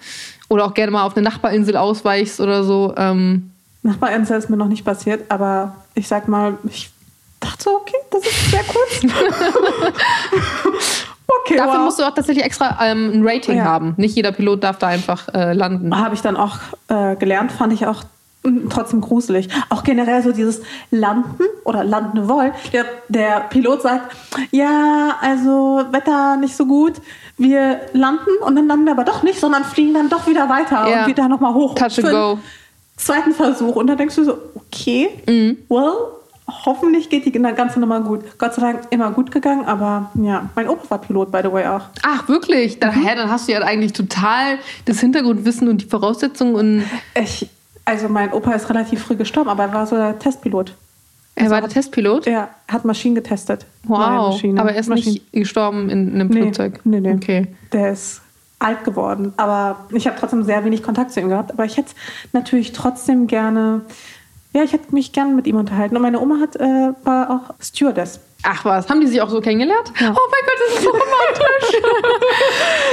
Oder auch gerne mal auf eine Nachbarinsel ausweichst oder so. Ähm. Nachbarinsel ist mir noch nicht passiert, aber ich sag mal, ich dachte so, okay, das ist sehr kurz. Okay, Dafür wow. musst du auch tatsächlich extra ähm, ein Rating ja. haben. Nicht jeder Pilot darf da einfach äh, landen. Habe ich dann auch äh, gelernt, fand ich auch trotzdem gruselig. Auch generell so dieses Landen oder landen wollen. Der, der Pilot sagt, ja, also Wetter nicht so gut, wir landen und dann landen wir aber doch nicht, sondern fliegen dann doch wieder weiter ja. und wieder nochmal hoch. Touch and go. Zweiten Versuch. Und dann denkst du so, okay, mhm. well, hoffentlich geht die ganze Nummer gut. Gott sei Dank immer gut gegangen, aber ja, mein Opa war Pilot, by the way, auch. Ach, wirklich? Dann, mhm. hä, dann hast du ja eigentlich total das Hintergrundwissen und die Voraussetzungen und. Ich, also mein Opa ist relativ früh gestorben, aber er war so der Testpilot. Er also war der Testpilot? Ja, hat Maschinen getestet. Wow. Aber er ist Maschinen. nicht gestorben in einem nee, Flugzeug. Nee, nee. Okay. Der ist alt geworden. Aber ich habe trotzdem sehr wenig Kontakt zu ihm gehabt. Aber ich hätte natürlich trotzdem gerne ja, ich hätte mich gern mit ihm unterhalten. Und meine Oma hat, äh, war auch Stewardess. Ach was, haben die sich auch so kennengelernt? Ja. Oh mein Gott, das ist so romantisch.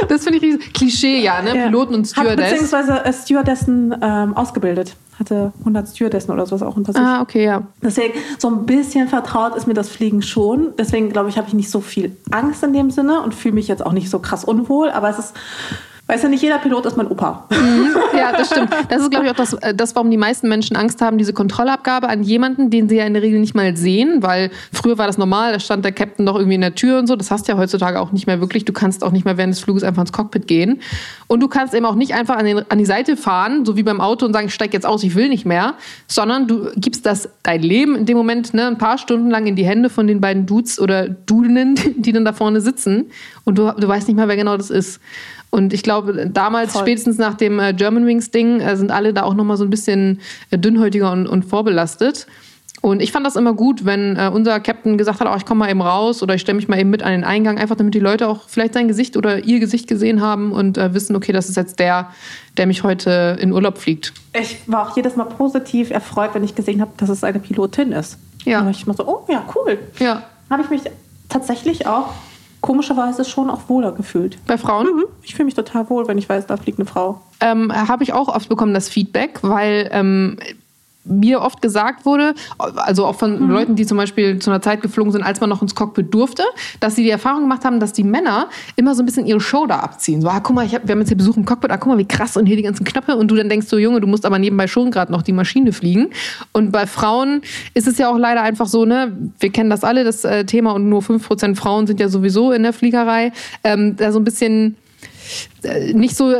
das finde ich riesig. Klischee, ja, ne? Ja. Piloten und Stewardess. Hat beziehungsweise äh, Stewardessen ähm, ausgebildet. Hatte 100 Stewardessen oder sowas auch unter sich. Ah, okay, ja. Deswegen, so ein bisschen vertraut ist mir das Fliegen schon. Deswegen, glaube ich, habe ich nicht so viel Angst in dem Sinne und fühle mich jetzt auch nicht so krass unwohl. Aber es ist Weiß ja nicht jeder Pilot ist mein Opa. Mhm. Ja, das stimmt. Das ist, glaube ich, auch das, äh, das, warum die meisten Menschen Angst haben, diese Kontrollabgabe an jemanden, den sie ja in der Regel nicht mal sehen, weil früher war das normal, da stand der Captain noch irgendwie in der Tür und so. Das hast du ja heutzutage auch nicht mehr wirklich. Du kannst auch nicht mehr während des Fluges einfach ins Cockpit gehen. Und du kannst eben auch nicht einfach an, den, an die Seite fahren, so wie beim Auto und sagen, ich steig jetzt aus, ich will nicht mehr, sondern du gibst das dein Leben in dem Moment ne, ein paar Stunden lang in die Hände von den beiden Dudes oder Dudinnen, die dann da vorne sitzen und du, du weißt nicht mal, wer genau das ist. Und ich glaube, damals, Voll. spätestens nach dem äh, German Wings Ding, äh, sind alle da auch nochmal so ein bisschen äh, dünnhäutiger und, und vorbelastet. Und ich fand das immer gut, wenn äh, unser Captain gesagt hat, oh, ich komme mal eben raus oder ich stelle mich mal eben mit an den Eingang, einfach damit die Leute auch vielleicht sein Gesicht oder ihr Gesicht gesehen haben und äh, wissen, okay, das ist jetzt der, der mich heute in Urlaub fliegt. Ich war auch jedes Mal positiv erfreut, wenn ich gesehen habe, dass es eine Pilotin ist. Ja. War ich mal so, oh ja, cool. Ja. Habe ich mich tatsächlich auch komischerweise schon auch wohler gefühlt. Bei Frauen? Mhm. Ich fühle mich total wohl, wenn ich weiß, da fliegt eine Frau. Ähm, Habe ich auch oft bekommen, das Feedback, weil ähm, mir oft gesagt wurde, also auch von mhm. Leuten, die zum Beispiel zu einer Zeit geflogen sind, als man noch ins Cockpit durfte, dass sie die Erfahrung gemacht haben, dass die Männer immer so ein bisschen ihre Show da abziehen. So, ah, guck mal, hab, wir haben jetzt hier Besuch im Cockpit, ah, guck mal, wie krass und hier die ganzen Knöpfe und du dann denkst so, Junge, du musst aber nebenbei schon gerade noch die Maschine fliegen. Und bei Frauen ist es ja auch leider einfach so, ne, wir kennen das alle, das äh, Thema und nur 5% Frauen sind ja sowieso in der Fliegerei, ähm, da so ein bisschen äh, nicht so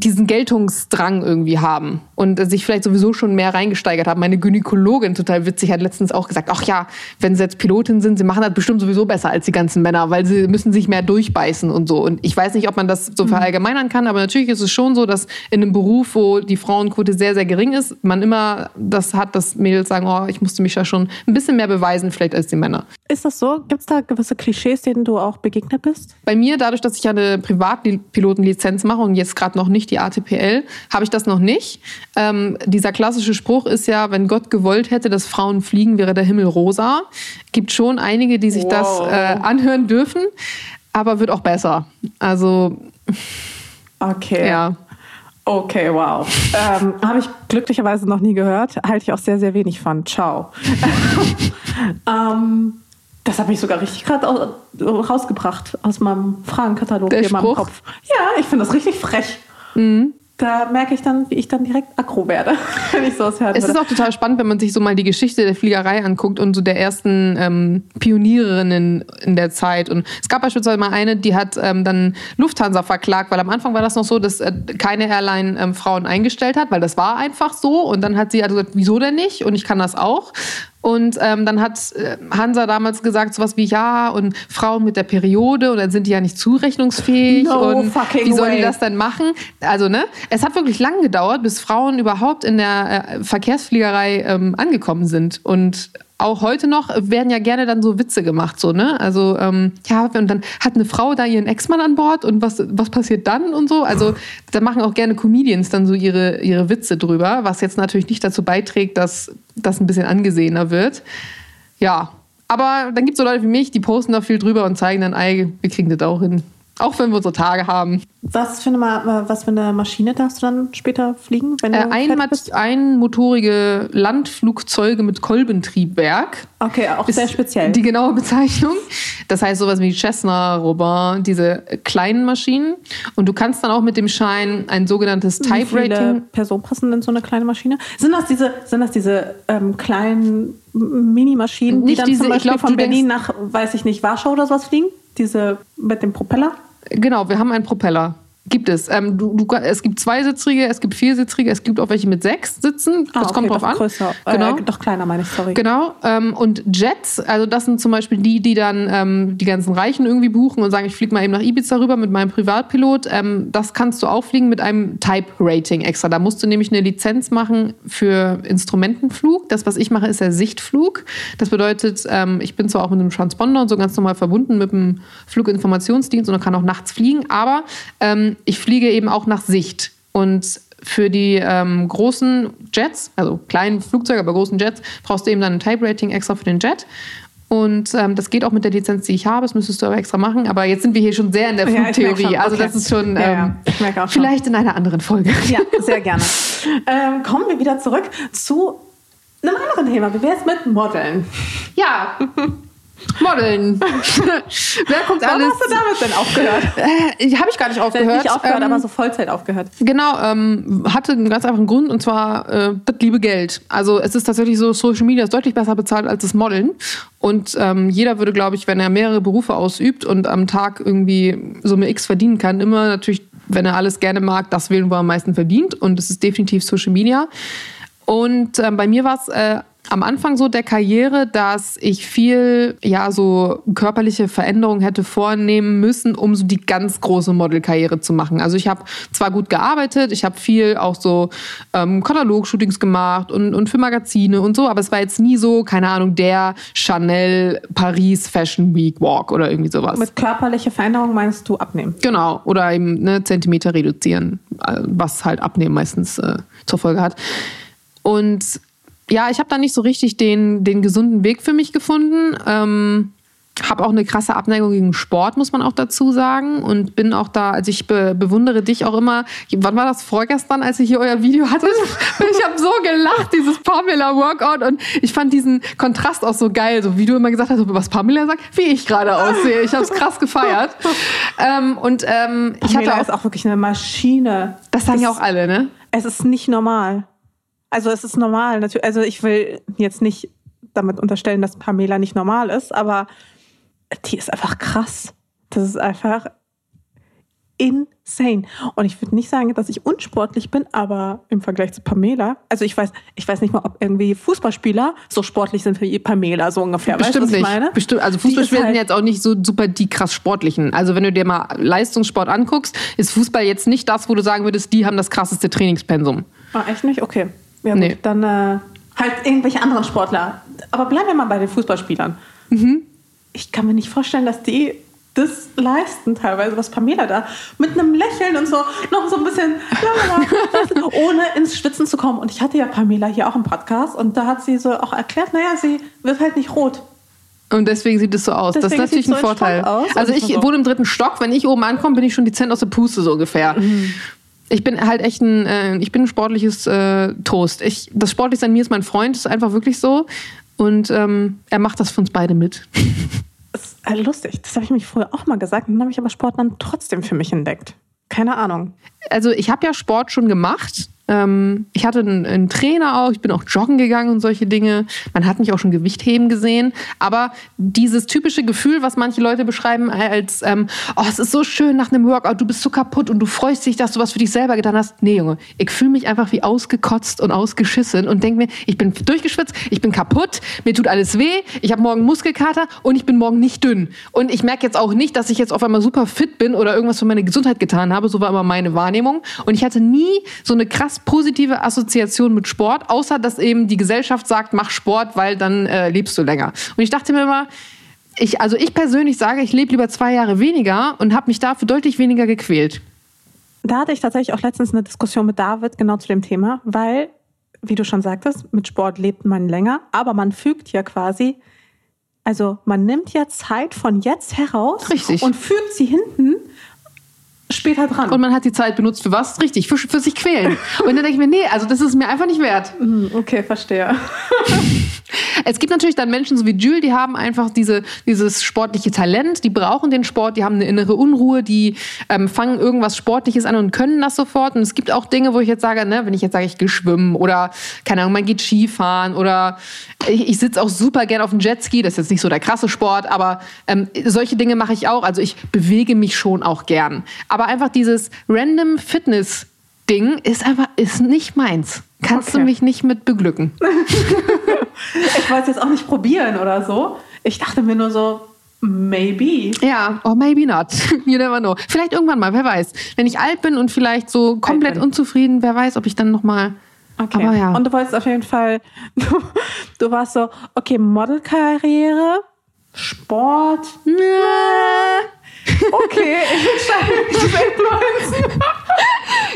diesen Geltungsdrang irgendwie haben und sich vielleicht sowieso schon mehr reingesteigert haben. Meine Gynäkologin, total witzig, hat letztens auch gesagt, ach ja, wenn sie jetzt Pilotin sind, sie machen das bestimmt sowieso besser als die ganzen Männer, weil sie müssen sich mehr durchbeißen und so. Und ich weiß nicht, ob man das so mhm. verallgemeinern kann, aber natürlich ist es schon so, dass in einem Beruf, wo die Frauenquote sehr, sehr gering ist, man immer das hat, dass Mädels sagen, oh, ich musste mich ja schon ein bisschen mehr beweisen, vielleicht als die Männer. Ist das so? Gibt es da gewisse Klischees, denen du auch begegnet bist? Bei mir, dadurch, dass ich ja eine Privatpilotenlizenz mache und jetzt gerade noch nicht die ATPL, habe ich das noch nicht. Ähm, dieser klassische Spruch ist ja, wenn Gott gewollt hätte, dass Frauen fliegen, wäre der Himmel rosa. Gibt schon einige, die sich wow. das äh, anhören dürfen, aber wird auch besser. Also. Okay. Ja. Okay, wow. ähm, Habe ich glücklicherweise noch nie gehört. Halte ich auch sehr, sehr wenig von. Ciao. ähm, das hat mich sogar richtig gerade rausgebracht aus meinem Fragenkatalog Der hier in meinem Kopf. Ja, ich finde das richtig frech. Mhm. da merke ich dann, wie ich dann direkt aggro werde, wenn ich sowas höre. Es ist auch total spannend, wenn man sich so mal die Geschichte der Fliegerei anguckt und so der ersten ähm, Pionierinnen in der Zeit. Und es gab beispielsweise mal eine, die hat ähm, dann Lufthansa verklagt, weil am Anfang war das noch so, dass äh, keine Airline ähm, Frauen eingestellt hat, weil das war einfach so. Und dann hat sie also gesagt, wieso denn nicht? Und ich kann das auch. Und ähm, dann hat äh, Hansa damals gesagt, sowas wie, ja, und Frauen mit der Periode, und dann sind die ja nicht zurechnungsfähig. No und fucking wie sollen die das denn machen? Also, ne? Es hat wirklich lang gedauert, bis Frauen überhaupt in der äh, Verkehrsfliegerei ähm, angekommen sind. Und auch heute noch werden ja gerne dann so Witze gemacht, so, ne? Also, ähm, ja, und dann hat eine Frau da ihren Ex-Mann an Bord und was, was passiert dann und so. Also, da machen auch gerne Comedians dann so ihre, ihre Witze drüber, was jetzt natürlich nicht dazu beiträgt, dass das ein bisschen angesehener wird. Ja, aber dann gibt es so Leute wie mich, die posten da viel drüber und zeigen dann, ey, wir kriegen das auch hin. Auch wenn wir unsere Tage haben. Was für, eine, Ma- was für eine Maschine darfst du dann später fliegen, wenn Äh, ein, einmotorige Landflugzeuge mit Kolbentriebwerk. Okay, auch sehr speziell. Die genaue Bezeichnung. Das heißt sowas wie Cessna, Robin, diese kleinen Maschinen. Und du kannst dann auch mit dem Schein ein sogenanntes Wie Type viele Rating. Personen passen in so eine kleine Maschine? Sind das diese, sind das diese ähm, kleinen Minimaschinen, die dann diese- zum Beispiel glaub, von Berlin denkst- nach, weiß ich nicht, Warschau oder sowas fliegen? Diese mit dem Propeller? Genau, wir haben einen Propeller. Gibt es. Ähm, du, du, es gibt zweisitzrige, es gibt viersitzige, es gibt auch welche mit sechs Sitzen. Das Ah, okay, kommt drauf an. Größer. Genau. Äh, doch kleiner, meine ich, sorry. Genau. Ähm, und Jets, also das sind zum Beispiel die, die dann ähm, die ganzen Reichen irgendwie buchen und sagen, ich fliege mal eben nach Ibiza rüber mit meinem Privatpilot. Ähm, das kannst du auch fliegen mit einem Type-Rating extra. Da musst du nämlich eine Lizenz machen für Instrumentenflug. Das, was ich mache, ist der Sichtflug. Das bedeutet, ähm, ich bin zwar auch mit einem Transponder und so ganz normal verbunden mit dem Fluginformationsdienst und kann auch nachts fliegen, aber ähm, ich fliege eben auch nach Sicht. Und für die ähm, großen Jets, also kleinen Flugzeuge, aber großen Jets, brauchst du eben dann ein Type-Rating extra für den Jet. Und ähm, das geht auch mit der Lizenz, die ich habe. Das müsstest du aber extra machen. Aber jetzt sind wir hier schon sehr in der Ja, Flugtheorie. schon. Also Okay. das ist schon Ja, ähm, ja. Auch schon. vielleicht in einer anderen Folge. Ja, sehr gerne. ähm, kommen wir wieder zurück zu einem anderen Thema. Wie wäre es mit Modeln? Ja. Modeln. Wer guckt Wann alles? hast du damit denn aufgehört? Äh, Habe ich gar nicht aufgehört. Nicht aufgehört, Ähm, aber so Vollzeit aufgehört. Genau, ähm, hatte einen ganz einfachen Grund und zwar äh, das liebe Geld. Also es ist tatsächlich so, Social Media ist deutlich besser bezahlt als das Modeln. Und ähm, jeder würde, glaube ich, wenn er mehrere Berufe ausübt und am Tag irgendwie Summe X verdienen kann, immer natürlich, wenn er alles gerne mag, das wählen, wo er am meisten verdient. Und es ist definitiv Social Media. Und ähm, bei mir war es äh, am Anfang so der Karriere, dass ich viel, ja, so körperliche Veränderungen hätte vornehmen müssen, um so die ganz große Modelkarriere zu machen. Also ich habe zwar gut gearbeitet, ich habe viel auch so ähm, Katalogshootings gemacht und, und für Magazine und so, aber es war jetzt nie so, keine Ahnung, der Chanel Paris Fashion Week Walk oder irgendwie sowas. Mit körperlicher Veränderung meinst du abnehmen? Genau, oder eben ne, Zentimeter reduzieren, äh, was halt Abnehmen meistens äh, zur Folge hat. Und ja, ich habe da nicht so richtig den, den gesunden Weg für mich gefunden. Ähm, habe auch eine krasse Abneigung gegen Sport, muss man auch dazu sagen. Und bin auch da, also ich be bewundere dich auch immer. Wann war das vorgestern, als ich hier euer Video hatte? Ich habe so gelacht, dieses Pamela Workout. Und ich fand diesen Kontrast auch so geil, so wie du immer gesagt hast, was Pamela sagt, wie ich gerade aussehe. Ich habe es krass gefeiert. ähm, und ähm, ich hatte ist auch, auch wirklich eine Maschine. das sagen ja auch alle, ne? Es ist nicht normal. Also es ist normal. natürlich. Also ich will jetzt nicht damit unterstellen, dass Pamela nicht normal ist, aber die ist einfach krass. Das ist einfach insane. Und ich würde nicht sagen, dass ich unsportlich bin, aber im Vergleich zu Pamela, also ich weiß, ich weiß nicht mal, ob irgendwie Fußballspieler so sportlich sind wie Pamela, so ungefähr. Bestimmt weißt was nicht. ich meine? Bestimmt, also Fußballspieler halt- sind jetzt auch nicht so super die krass sportlichen. Also wenn du dir mal Leistungssport anguckst, ist Fußball jetzt nicht das, wo du sagen würdest, die haben das krasseste Trainingspensum. Ah, echt nicht? Okay. Ja, gut, Nee. dann äh, halt irgendwelche anderen Sportler. Aber bleiben wir mal bei den Fußballspielern. Mhm. Ich kann mir nicht vorstellen, dass die das leisten teilweise, was Pamela da mit einem Lächeln und so noch so ein bisschen lalala, ohne ins Schwitzen zu kommen. Und ich hatte ja Pamela hier auch im Podcast und da hat sie so auch erklärt, naja, sie wird halt nicht rot. Und deswegen sieht es so aus. das ist Deswegen natürlich sieht's ein so Vorteil. aus. Also Und ich so. wohne im dritten Stock. Wenn ich oben ankomme, bin ich schon dezent aus der Puste so ungefähr. Mhm. Ich bin halt echt ein, äh, ich bin ein sportliches äh, Toast. Ich, das Sportlichste an mir ist mein Freund, das ist einfach wirklich so. Und ähm, er macht das für uns beide mit. Das ist halt lustig. Das habe ich mich früher auch mal gesagt. Und dann habe ich aber Sport dann trotzdem für mich entdeckt. Keine Ahnung. Also ich habe ja Sport schon gemacht ähm, ich hatte einen, einen, Trainer auch, ich bin auch joggen gegangen und solche Dinge. Man hat mich auch schon Gewichtheben gesehen. Aber dieses typische Gefühl, was manche Leute beschreiben als, ähm, oh, es ist so schön nach einem Workout, du bist so kaputt und du freust dich, dass du was für dich selber getan hast. Nee, Junge, ich fühle mich einfach wie ausgekotzt und ausgeschissen und denke mir, ich bin durchgeschwitzt, ich bin kaputt, mir tut alles weh, ich habe morgen Muskelkater und ich bin morgen nicht dünn. Und ich merke jetzt auch nicht, dass ich jetzt auf einmal super fit bin oder irgendwas für meine Gesundheit getan habe. So war immer meine Wahrnehmung. Und ich hatte nie so eine krass positive Assoziation mit Sport, außer dass eben die Gesellschaft sagt, mach Sport, weil dann äh, lebst du länger. Und ich dachte mir immer, ich, also ich persönlich sage, ich lebe lieber zwei Jahre weniger und habe mich dafür deutlich weniger gequält. Da hatte ich tatsächlich auch letztens eine Diskussion mit David genau zu dem Thema, weil, wie du schon sagtest, mit Sport lebt man länger, aber man fügt ja quasi, also man nimmt ja Zeit von jetzt heraus Richtig. und fügt sie hinten später dran. Und man hat die Zeit benutzt für was? Richtig, für, für sich quälen. Und dann denke ich mir, nee, also das ist mir einfach nicht wert. Hm, okay, verstehe. Es gibt natürlich dann Menschen so wie Jules, die haben einfach diese, dieses sportliche Talent, die brauchen den Sport, die haben eine innere Unruhe, die ähm, fangen irgendwas Sportliches an und können das sofort. Und es gibt auch Dinge, wo ich jetzt sage, ne, wenn ich jetzt sage, ich gehe schwimmen oder keine Ahnung, man geht Skifahren oder ich, ich sitze auch super gern auf dem Jetski, das ist jetzt nicht so der krasse Sport, aber ähm, solche Dinge mache ich auch. Also ich bewege mich schon auch gern. Aber einfach dieses random Fitness Ding ist einfach ist nicht meins. Kannst okay. du mich nicht mit beglücken? ich wollte es jetzt auch nicht probieren oder so. Ich dachte mir nur so, maybe. Ja, or maybe not. You never know. Vielleicht irgendwann mal, wer weiß. Wenn ich alt bin und vielleicht so komplett unzufrieden, wer weiß, ob ich dann noch mal Okay. Aber ja. Und du wolltest auf jeden Fall, du, du warst so, okay, Modelkarriere, Sport. Okay, ich entscheide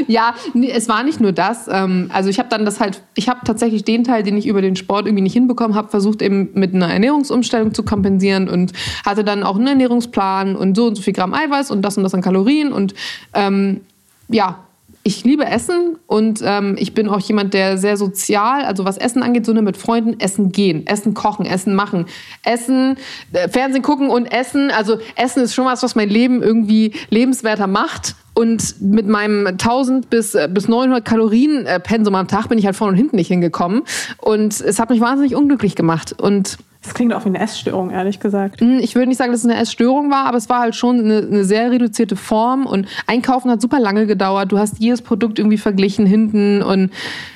ja, es war nicht nur das. Ähm, also ich habe dann das halt, ich habe tatsächlich den Teil, den ich über den Sport irgendwie nicht hinbekommen habe, versucht eben mit einer Ernährungsumstellung zu kompensieren und hatte dann auch einen Ernährungsplan und so und so viel Gramm Eiweiß und das und das an Kalorien und ähm, ja, ich liebe Essen und ähm, ich bin auch jemand, der sehr sozial, also was Essen angeht, so ne, mit Freunden essen gehen, Essen kochen, Essen machen, Essen, äh, Fernsehen gucken und Essen. Also Essen ist schon was, was mein Leben irgendwie lebenswerter macht. Und mit meinem 1000 bis, äh, bis 900 Kalorien äh, Pensum am Tag bin ich halt vorne und hinten nicht hingekommen. Und es hat mich wahnsinnig unglücklich gemacht. Und das klingt auch wie eine Essstörung, ehrlich gesagt. Hm, ich würde nicht sagen, dass es eine Essstörung war, aber es war halt schon eine, eine, sehr reduzierte Form und Einkaufen hat super lange gedauert. Du hast jedes Produkt irgendwie verglichen hinten und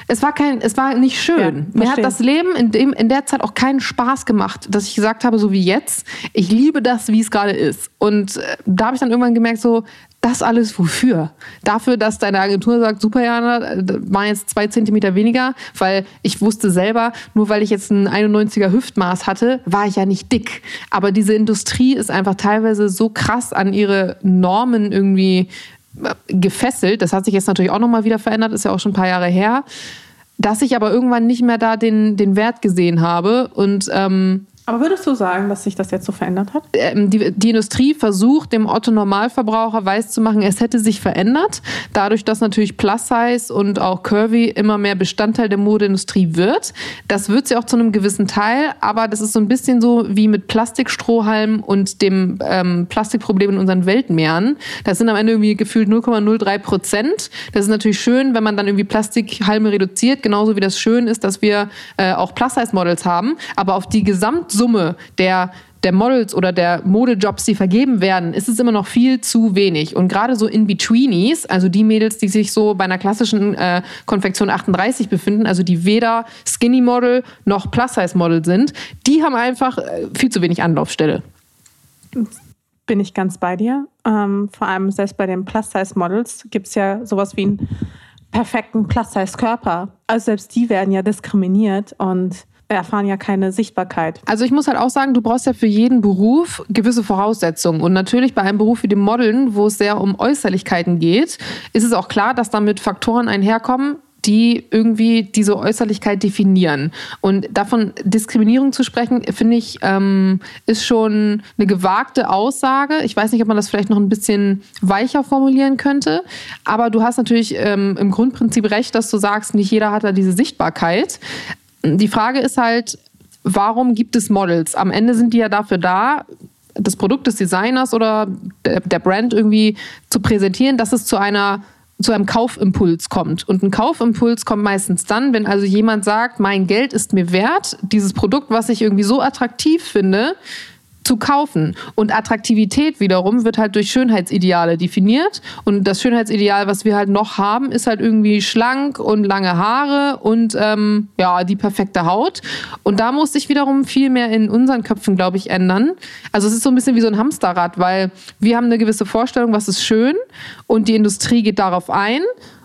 es war kein, es war nicht schön. Ja, Mir hat das Leben in, dem, in der Zeit auch keinen Spaß gemacht, dass ich gesagt habe, so wie jetzt, ich liebe das, wie es gerade ist. Und äh, da habe ich dann irgendwann gemerkt, so, das alles wofür? Dafür, dass deine Agentur sagt, super Jana, waren jetzt zwei Zentimeter weniger, weil ich wusste selber, nur weil ich jetzt ein 91er Hüftmaß hatte, war ich ja nicht dick. Aber diese Industrie ist einfach teilweise so krass an ihre Normen irgendwie äh, gefesselt. Das hat sich jetzt natürlich auch nochmal wieder verändert, ist ja auch schon ein paar Jahre her. Dass ich aber irgendwann nicht mehr da den, den Wert gesehen habe und ähm, aber würdest du sagen, dass sich das jetzt so verändert hat? Ähm, die, die, Industrie versucht, dem Otto-Normalverbraucher weiszumachen, es hätte sich verändert. Dadurch, dass natürlich Plus-Size und auch Curvy immer mehr Bestandteil der Modeindustrie wird. Das wird sie auch zu einem gewissen Teil, aber das ist so ein bisschen so wie mit Plastikstrohhalm und dem ähm, Plastikproblem in unseren Weltmeeren. Das sind am Ende irgendwie gefühlt 0,03 Prozent. Das ist natürlich schön, wenn man dann irgendwie Plastikhalme reduziert, genauso wie das schön ist, dass wir äh, auch Plus-Size-Models haben. Aber auf die Gesamt Summe der der Models oder der Modejobs, die vergeben werden, ist es immer noch viel zu wenig. Und gerade so In-Betweenies, also die Mädels, die sich so bei einer klassischen äh, Konfektion 38 befinden, also die weder Skinny Model noch Plus-Size Model sind, die haben einfach äh, viel zu wenig Anlaufstelle. Bin ich ganz bei dir. Ähm, vor allem selbst bei den Plus-Size-Models gibt es ja sowas wie einen perfekten Plus-Size-Körper. Also selbst die werden ja diskriminiert und erfahren ja keine Sichtbarkeit. Also ich muss halt auch sagen, du brauchst ja für jeden Beruf gewisse Voraussetzungen. Und natürlich bei einem Beruf wie dem Modeln, wo es sehr um Äußerlichkeiten geht, ist es auch klar, dass damit Faktoren einherkommen, die irgendwie diese Äußerlichkeit definieren. Und davon Diskriminierung zu sprechen, finde ich, ähm, ist schon eine gewagte Aussage. Ich weiß nicht, ob man das vielleicht noch ein bisschen weicher formulieren könnte. Aber du hast natürlich ähm, im Grundprinzip recht, dass du sagst, nicht jeder hat da diese Sichtbarkeit. Die Frage ist halt, warum gibt es Models? Am Ende sind die ja dafür da, das Produkt des Designers oder der, Brand irgendwie zu präsentieren, dass es zu einer zu einem Kaufimpuls kommt. Und ein Kaufimpuls kommt meistens dann, wenn also jemand sagt, mein Geld ist mir wert, dieses Produkt, was ich irgendwie so attraktiv finde, zu kaufen. Und Attraktivität wiederum wird halt durch Schönheitsideale definiert. Und das Schönheitsideal, was wir halt noch haben, ist halt irgendwie schlank und lange Haare und ähm, ja, die perfekte Haut. Und da muss sich wiederum viel mehr in unseren Köpfen, glaube ich, ändern. Also es ist so ein bisschen wie so ein Hamsterrad, weil wir haben eine gewisse Vorstellung, was ist schön und die Industrie geht darauf ein.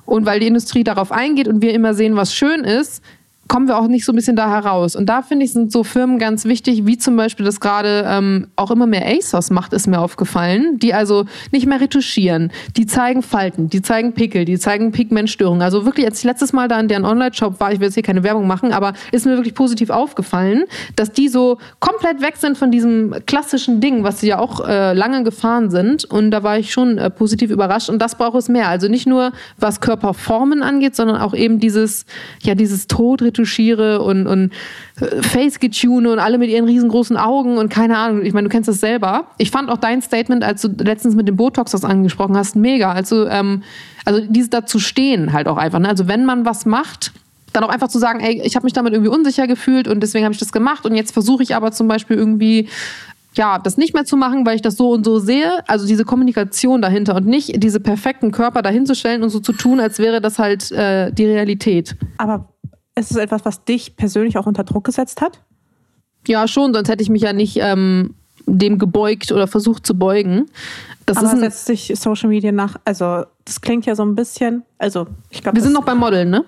Und weil die Industrie darauf eingeht und wir immer sehen, was schön ist, kommen wir auch nicht so ein bisschen da heraus. Und da finde ich, sind so Firmen ganz wichtig, wie zum Beispiel das gerade ähm, auch immer mehr ASOS macht, ist mir aufgefallen, die also nicht mehr retuschieren. Die zeigen Falten, die zeigen Pickel, die zeigen Pigmentstörungen. Also wirklich, als ich letztes Mal da in deren Online-Shop war, ich will jetzt hier keine Werbung machen, aber ist mir wirklich positiv aufgefallen, dass die so komplett weg sind von diesem klassischen Ding, was sie ja auch äh, lange gefahren sind. Und da war ich schon äh, positiv überrascht. Und das braucht es mehr. Also nicht nur, was Körperformen angeht, sondern auch eben dieses, ja, dieses Tod retuschiere und, und äh, Face-Getune und alle mit ihren riesengroßen Augen und keine Ahnung. Ich meine, du kennst das selber. Ich fand auch dein Statement, als du letztens mit dem Botox das angesprochen hast, mega. Also, ähm, also dieses dazu stehen halt auch einfach. Ne? Also wenn man was macht, dann auch einfach zu sagen, ey, ich habe mich damit irgendwie unsicher gefühlt und deswegen habe ich das gemacht und jetzt versuche ich aber zum Beispiel irgendwie ja, das nicht mehr zu machen, weil ich das so und so sehe. Also diese Kommunikation dahinter und nicht diese perfekten Körper dahinzustellen und so zu tun, als wäre das halt äh, die Realität. Aber ist es etwas, was dich persönlich auch unter Druck gesetzt hat? Ja, schon, sonst hätte ich mich ja nicht ähm, dem gebeugt oder versucht zu beugen. Das Aber ist setzt sich Social Media nach, also das klingt ja so ein bisschen, also ich glaube. Wir sind noch beim Modeln, ne?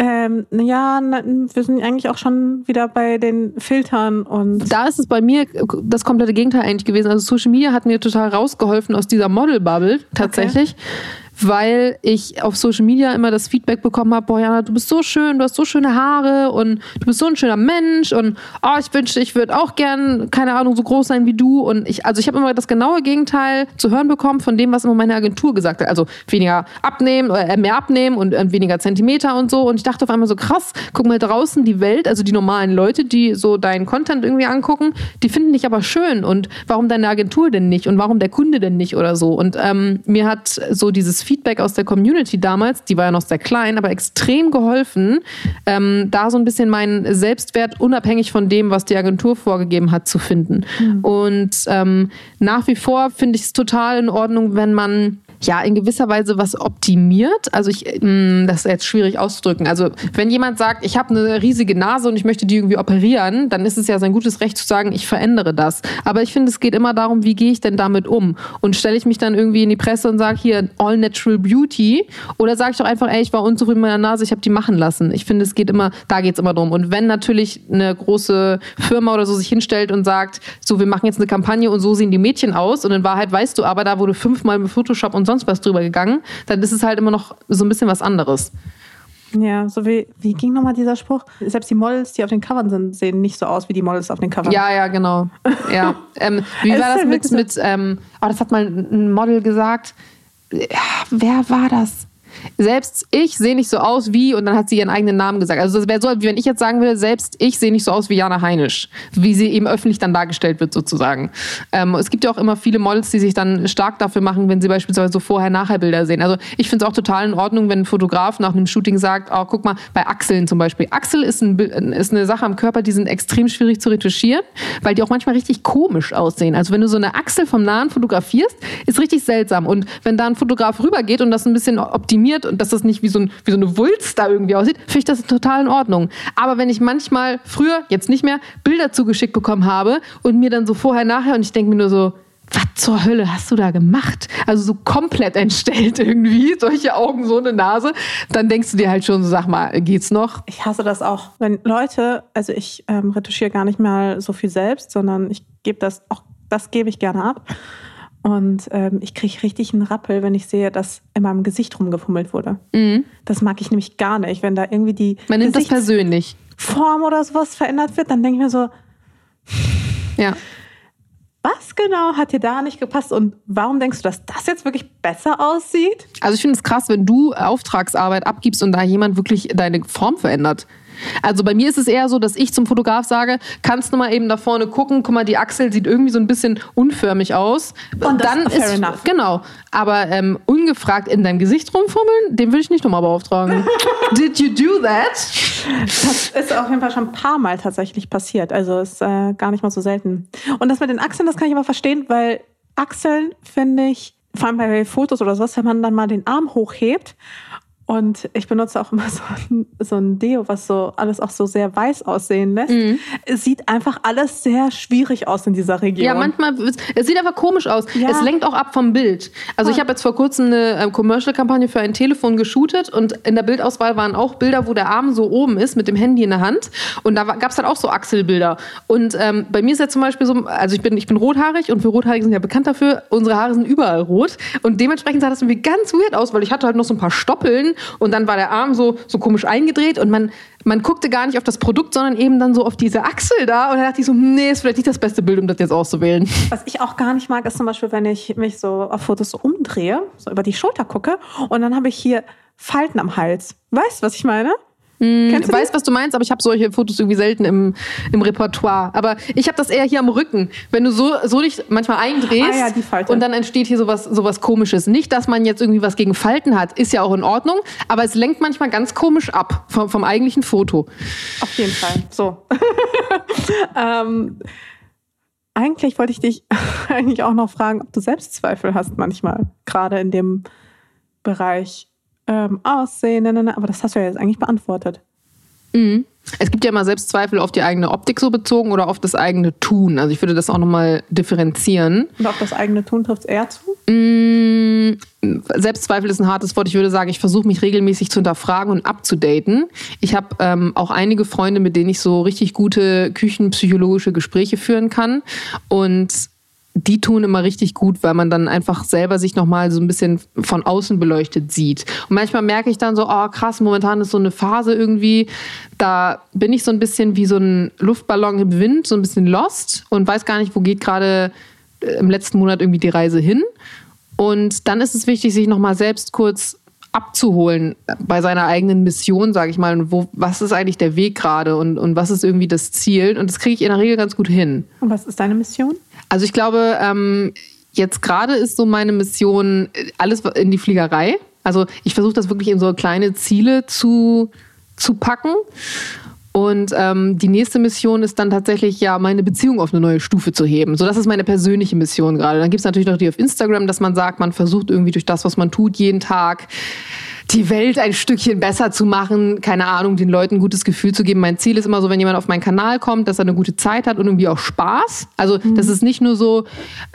Ähm, ja, wir sind eigentlich auch schon wieder bei den Filtern und. Da ist es bei mir das komplette Gegenteil eigentlich gewesen. Also Social Media hat mir total rausgeholfen aus dieser Model-Bubble tatsächlich. Okay weil ich auf Social Media immer das Feedback bekommen habe, boah, Jana, du bist so schön, du hast so schöne Haare und du bist so ein schöner Mensch und oh, ich wünschte, ich würde auch gern, keine Ahnung, so groß sein wie du. Und ich, also ich habe immer das genaue Gegenteil zu hören bekommen von dem, was immer meine Agentur gesagt hat. Also weniger abnehmen äh, mehr abnehmen und, und weniger Zentimeter und so. Und ich dachte auf einmal so, krass, guck mal draußen die Welt, also die normalen Leute, die so deinen Content irgendwie angucken, die finden dich aber schön. Und warum deine Agentur denn nicht? Und warum der Kunde denn nicht oder so? Und ähm, mir hat so dieses Feedback aus der Community damals, die war ja noch sehr klein, aber extrem geholfen, ähm, da so ein bisschen meinen Selbstwert unabhängig von dem, was die Agentur vorgegeben hat, zu finden. Mhm. Und ähm, nach wie vor finde ich es total in Ordnung, wenn man ja in gewisser Weise was optimiert. Also ich, mm, das ist jetzt schwierig auszudrücken. Also wenn jemand sagt, ich habe eine riesige Nase und ich möchte die irgendwie operieren, dann ist es ja sein gutes Recht zu sagen, ich verändere das. Aber ich finde, es geht immer darum, wie gehe ich denn damit um? Und stelle ich mich dann irgendwie in die Presse und sage hier All Natural Beauty oder sage ich doch einfach, ey, ich war unzufrieden mit meiner Nase, ich habe die machen lassen. Ich finde, es geht immer, da geht es immer drum. Und wenn natürlich eine große Firma oder so sich hinstellt und sagt, so wir machen jetzt eine Kampagne und so sehen die Mädchen aus und in Wahrheit weißt du aber, da wurde fünfmal mit Photoshop und sonst was drüber gegangen, dann ist es halt immer noch so ein bisschen was anderes. Ja, so wie, wie ging nochmal dieser Spruch? Selbst die Models, die auf den Covern sind, sehen nicht so aus wie die Models auf den Covern. Ja, ja, genau. Ja. ähm, wie war das mit, mit ähm, oh, das hat mal ein Model gesagt. Ja, wer war das? Selbst ich sehe nicht so aus wie, und dann hat sie ihren eigenen Namen gesagt. Also das wäre so, wie wenn ich jetzt sagen würde, selbst ich sehe nicht so aus wie Jana Heinisch, wie sie eben öffentlich dann dargestellt wird sozusagen. Ähm, es gibt ja auch immer viele Models, die sich dann stark dafür machen, wenn sie beispielsweise so Vorher-Nachher-Bilder sehen. Also ich finde es auch total in Ordnung, wenn ein Fotograf nach einem Shooting sagt, oh, guck mal, bei Achseln zum Beispiel. Achsel ist, ein, ist eine Sache am Körper, die sind extrem schwierig zu retuschieren, weil die auch manchmal richtig komisch aussehen. Also wenn du so eine Achsel vom Nahen fotografierst, ist richtig seltsam. Und wenn da ein Fotograf rübergeht und das ein bisschen optimiert, optimiert und dass das nicht wie so, ein, wie so eine Wulst da irgendwie aussieht, finde ich das total in Ordnung. Aber wenn ich manchmal früher, jetzt nicht mehr, Bilder zugeschickt bekommen habe und mir dann so vorher, nachher und ich denke mir nur so, was zur Hölle hast du da gemacht? Also so komplett entstellt irgendwie, solche Augen, so eine Nase. Dann denkst du dir halt schon, sag mal, geht's noch? Ich hasse das auch. Wenn Leute, also ich ähm, retuschiere gar nicht mal so viel selbst, sondern ich gebe das auch, das gebe ich gerne ab. Und ähm, ich kriege richtig einen Rappel, wenn ich sehe, dass in meinem Gesicht rumgefummelt wurde. Mhm. Das mag ich nämlich gar nicht, wenn da irgendwie die Man nimmt das persönlich. Form oder sowas verändert wird, dann denke ich mir so, ja. Was genau hat dir da nicht gepasst und warum denkst du, dass das jetzt wirklich besser aussieht? Also ich finde es krass, wenn du Auftragsarbeit abgibst und da jemand wirklich deine Form verändert. Also bei mir ist es eher so, dass ich zum Fotograf sage, kannst du mal eben da vorne gucken, guck mal, die Achsel sieht irgendwie so ein bisschen unförmig aus. Und das dann fair ist enough. genau. Aber ähm, ungefragt in deinem Gesicht rumfummeln, den würde ich nicht nochmal beauftragen. Did you do that? Das ist auf jeden Fall schon ein paar Mal tatsächlich passiert. Also ist äh, gar nicht mal so selten. Und das mit den Achseln, das kann ich aber verstehen, weil Achseln finde ich, vor allem bei Fotos oder sowas, wenn man dann mal den Arm hochhebt. Und ich benutze auch immer so ein, so ein Deo, was so alles auch so sehr weiß aussehen lässt. Mhm. Es sieht einfach alles sehr schwierig aus in dieser Region. Ja, manchmal, es sieht einfach komisch aus. Ja. Es lenkt auch ab vom Bild. Also ich habe jetzt vor kurzem eine äh, Commercial-Kampagne für ein Telefon geshootet und in der Bildauswahl waren auch Bilder, wo der Arm so oben ist mit dem Handy in der Hand. Und da gab es dann auch so Achselbilder. Und ähm, bei mir ist jetzt zum Beispiel so, also ich bin, ich bin rothaarig und wir Rothaarige sind ja bekannt dafür, unsere Haare sind überall rot. Und dementsprechend sah das irgendwie ganz weird aus, weil ich hatte halt noch so ein paar Stoppeln und dann war der Arm so, so komisch eingedreht und man, man guckte gar nicht auf das Produkt, sondern eben dann so auf diese Achsel da. Und da dachte ich so, nee, ist vielleicht nicht das beste Bild, um das jetzt auszuwählen. Was ich auch gar nicht mag, ist zum Beispiel, wenn ich mich so auf Fotos so umdrehe, so über die Schulter gucke und dann habe ich hier Falten am Hals. Weißt du, was ich meine? Kennst Ich du weiß, was du meinst, aber ich habe solche Fotos irgendwie selten im, im Repertoire. Aber ich habe das eher hier am Rücken. Wenn du so, so dich manchmal eindrehst Ah ja, die Falte. und dann entsteht hier sowas, sowas komisches. Nicht, dass man jetzt irgendwie was gegen Falten hat, ist ja auch in Ordnung, aber es lenkt manchmal ganz komisch ab vom, vom eigentlichen Foto. Auf jeden Fall. So. ähm, eigentlich wollte ich dich eigentlich auch noch fragen, ob du Selbstzweifel hast manchmal, gerade in dem Bereich ähm, Aussehen, ne, ne, ne, aber das hast du ja jetzt eigentlich beantwortet. Es gibt ja immer Selbstzweifel auf die eigene Optik so bezogen oder auf das eigene Tun. Also ich würde das auch nochmal differenzieren. Und auf das eigene Tun trifft es eher zu? Mm, Selbstzweifel ist ein hartes Wort. Ich würde sagen, ich versuche mich regelmäßig zu hinterfragen und abzudaten. Ich habe ähm, auch einige Freunde, mit denen ich so richtig gute küchenpsychologische Gespräche führen kann. Und die tun immer richtig gut, weil man dann einfach selber sich nochmal so ein bisschen von außen beleuchtet sieht. Und manchmal merke ich dann so, oh krass, momentan ist so eine Phase irgendwie, da bin ich so ein bisschen wie so ein Luftballon im Wind, so ein bisschen lost und weiß gar nicht, wo geht gerade äh, im letzten Monat irgendwie die Reise hin. Und dann ist es wichtig, sich nochmal selbst kurz abzuholen bei seiner eigenen Mission, sage ich mal, wo, was ist eigentlich der Weg gerade und, und was ist irgendwie das Ziel. Und das kriege ich in der Regel ganz gut hin. Und was ist deine Mission? Also ich glaube, ähm, jetzt gerade ist so meine Mission alles in die Fliegerei. Also ich versuche das wirklich in so kleine Ziele zu, zu packen. Und ähm, die nächste Mission ist dann tatsächlich ja, meine Beziehung auf eine neue Stufe zu heben. So, das ist meine persönliche Mission gerade. Dann gibt es natürlich noch die auf Instagram, dass man sagt, man versucht irgendwie durch das, was man tut, jeden Tag die Welt ein Stückchen besser zu machen, keine Ahnung, den Leuten ein gutes Gefühl zu geben. Mein Ziel ist immer so, wenn jemand auf meinen Kanal kommt, dass er eine gute Zeit hat und irgendwie auch Spaß. Also, dass es nicht nur so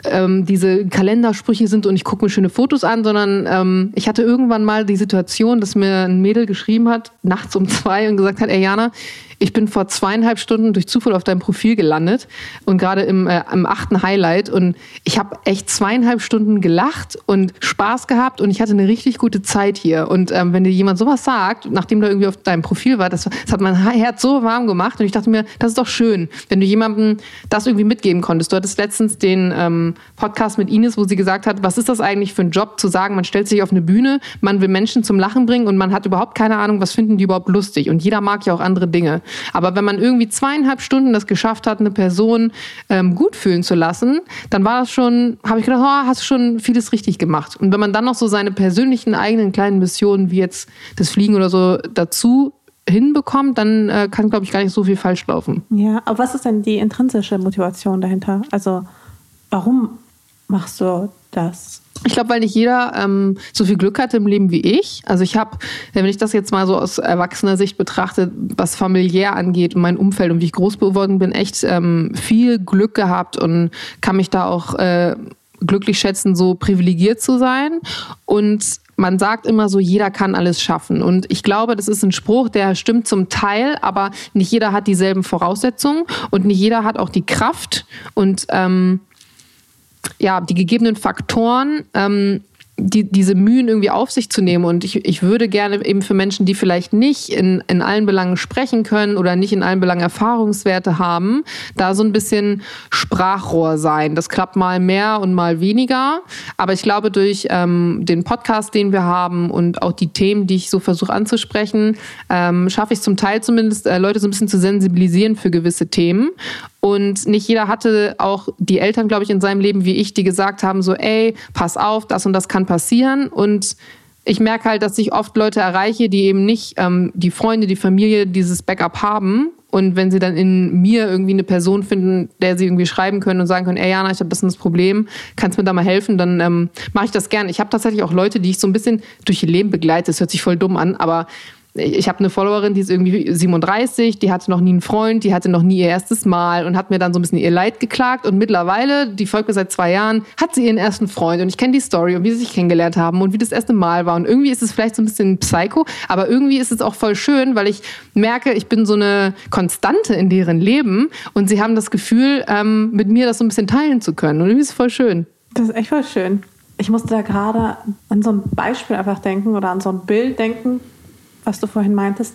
ähm, diese Kalendersprüche sind und ich gucke mir schöne Fotos an, sondern ähm, ich hatte irgendwann mal die Situation, dass mir ein Mädel geschrieben hat, nachts um zwei und gesagt hat, ey Jana, ich bin vor zweieinhalb Stunden durch Zufall auf deinem Profil gelandet und gerade im, äh, im achten Highlight und ich habe echt zweieinhalb Stunden gelacht und Spaß gehabt und ich hatte eine richtig gute Zeit hier. Und ähm, wenn dir jemand sowas sagt, nachdem du irgendwie auf deinem Profil war, das, das hat mein Herz so warm gemacht und ich dachte mir, das ist doch schön, wenn du jemandem das irgendwie mitgeben konntest. Du hattest letztens den ähm, Podcast mit Ines, wo sie gesagt hat, was ist das eigentlich für ein Job, zu sagen, man stellt sich auf eine Bühne, man will Menschen zum Lachen bringen und man hat überhaupt keine Ahnung, was finden die überhaupt lustig. Und jeder mag ja auch andere Dinge. Aber wenn man irgendwie zweieinhalb Stunden das geschafft hat, eine Person ähm, gut fühlen zu lassen, dann war das schon, habe ich gedacht, oh, hast schon vieles richtig gemacht. Und wenn man dann noch so seine persönlichen eigenen kleinen Missionen wie jetzt das Fliegen oder so dazu hinbekommt, dann äh, kann, glaube ich, gar nicht so viel falsch laufen. Ja, aber was ist denn die intrinsische Motivation dahinter? Also, warum machst du das? Ich glaube, weil nicht jeder ähm, so viel Glück hatte im Leben wie ich. Also ich habe, wenn ich das jetzt mal so aus erwachsener Sicht betrachte, was familiär angeht und mein Umfeld und wie ich groß geworden bin, echt ähm, viel Glück gehabt und kann mich da auch äh, glücklich schätzen, so privilegiert zu sein. Und man sagt immer so, jeder kann alles schaffen. Und ich glaube, das ist ein Spruch, der stimmt zum Teil, aber nicht jeder hat dieselben Voraussetzungen und nicht jeder hat auch die Kraft und ähm, ja, die gegebenen Faktoren, ähm, die, diese Mühen irgendwie auf sich zu nehmen. Und ich, ich würde gerne eben für Menschen, die vielleicht nicht in, in allen Belangen sprechen können oder nicht in allen Belangen Erfahrungswerte haben, da so ein bisschen Sprachrohr sein. Das klappt mal mehr und mal weniger. Aber ich glaube, durch ähm, den Podcast, den wir haben und auch die Themen, die ich so versuche anzusprechen, ähm, schaffe ich zum Teil zumindest, äh, Leute so ein bisschen zu sensibilisieren für gewisse Themen. Und nicht jeder hatte auch die Eltern, glaube ich, in seinem Leben wie ich, die gesagt haben, so, ey, pass auf, das und das kann passieren. Und ich merke halt, dass ich oft Leute erreiche, die eben nicht ähm, die Freunde, die Familie dieses Backup haben. Und wenn sie dann in mir irgendwie eine Person finden, der sie irgendwie schreiben können und sagen können, ey Jana, ich habe das und das Problem, kannst mir da mal helfen, dann ähm, mache ich das gern. Ich habe tatsächlich auch Leute, die ich so ein bisschen durch ihr Leben begleite. Das hört sich voll dumm an, aber ich habe eine Followerin, die ist irgendwie 37, die hatte noch nie einen Freund, die hatte noch nie ihr erstes Mal und hat mir dann so ein bisschen ihr Leid geklagt. Und mittlerweile, die folgt mir seit zwei Jahren, hat sie ihren ersten Freund und ich kenne die Story und wie sie sich kennengelernt haben und wie das erste Mal war. Und irgendwie ist es vielleicht so ein bisschen Psycho, aber irgendwie ist es auch voll schön, weil ich merke, ich bin so eine Konstante in deren Leben und sie haben das Gefühl, ähm, mit mir das so ein bisschen teilen zu können. Und irgendwie ist es voll schön. Das ist echt voll schön. Ich musste da gerade an so ein Beispiel einfach denken oder an so ein Bild denken, was du vorhin meintest.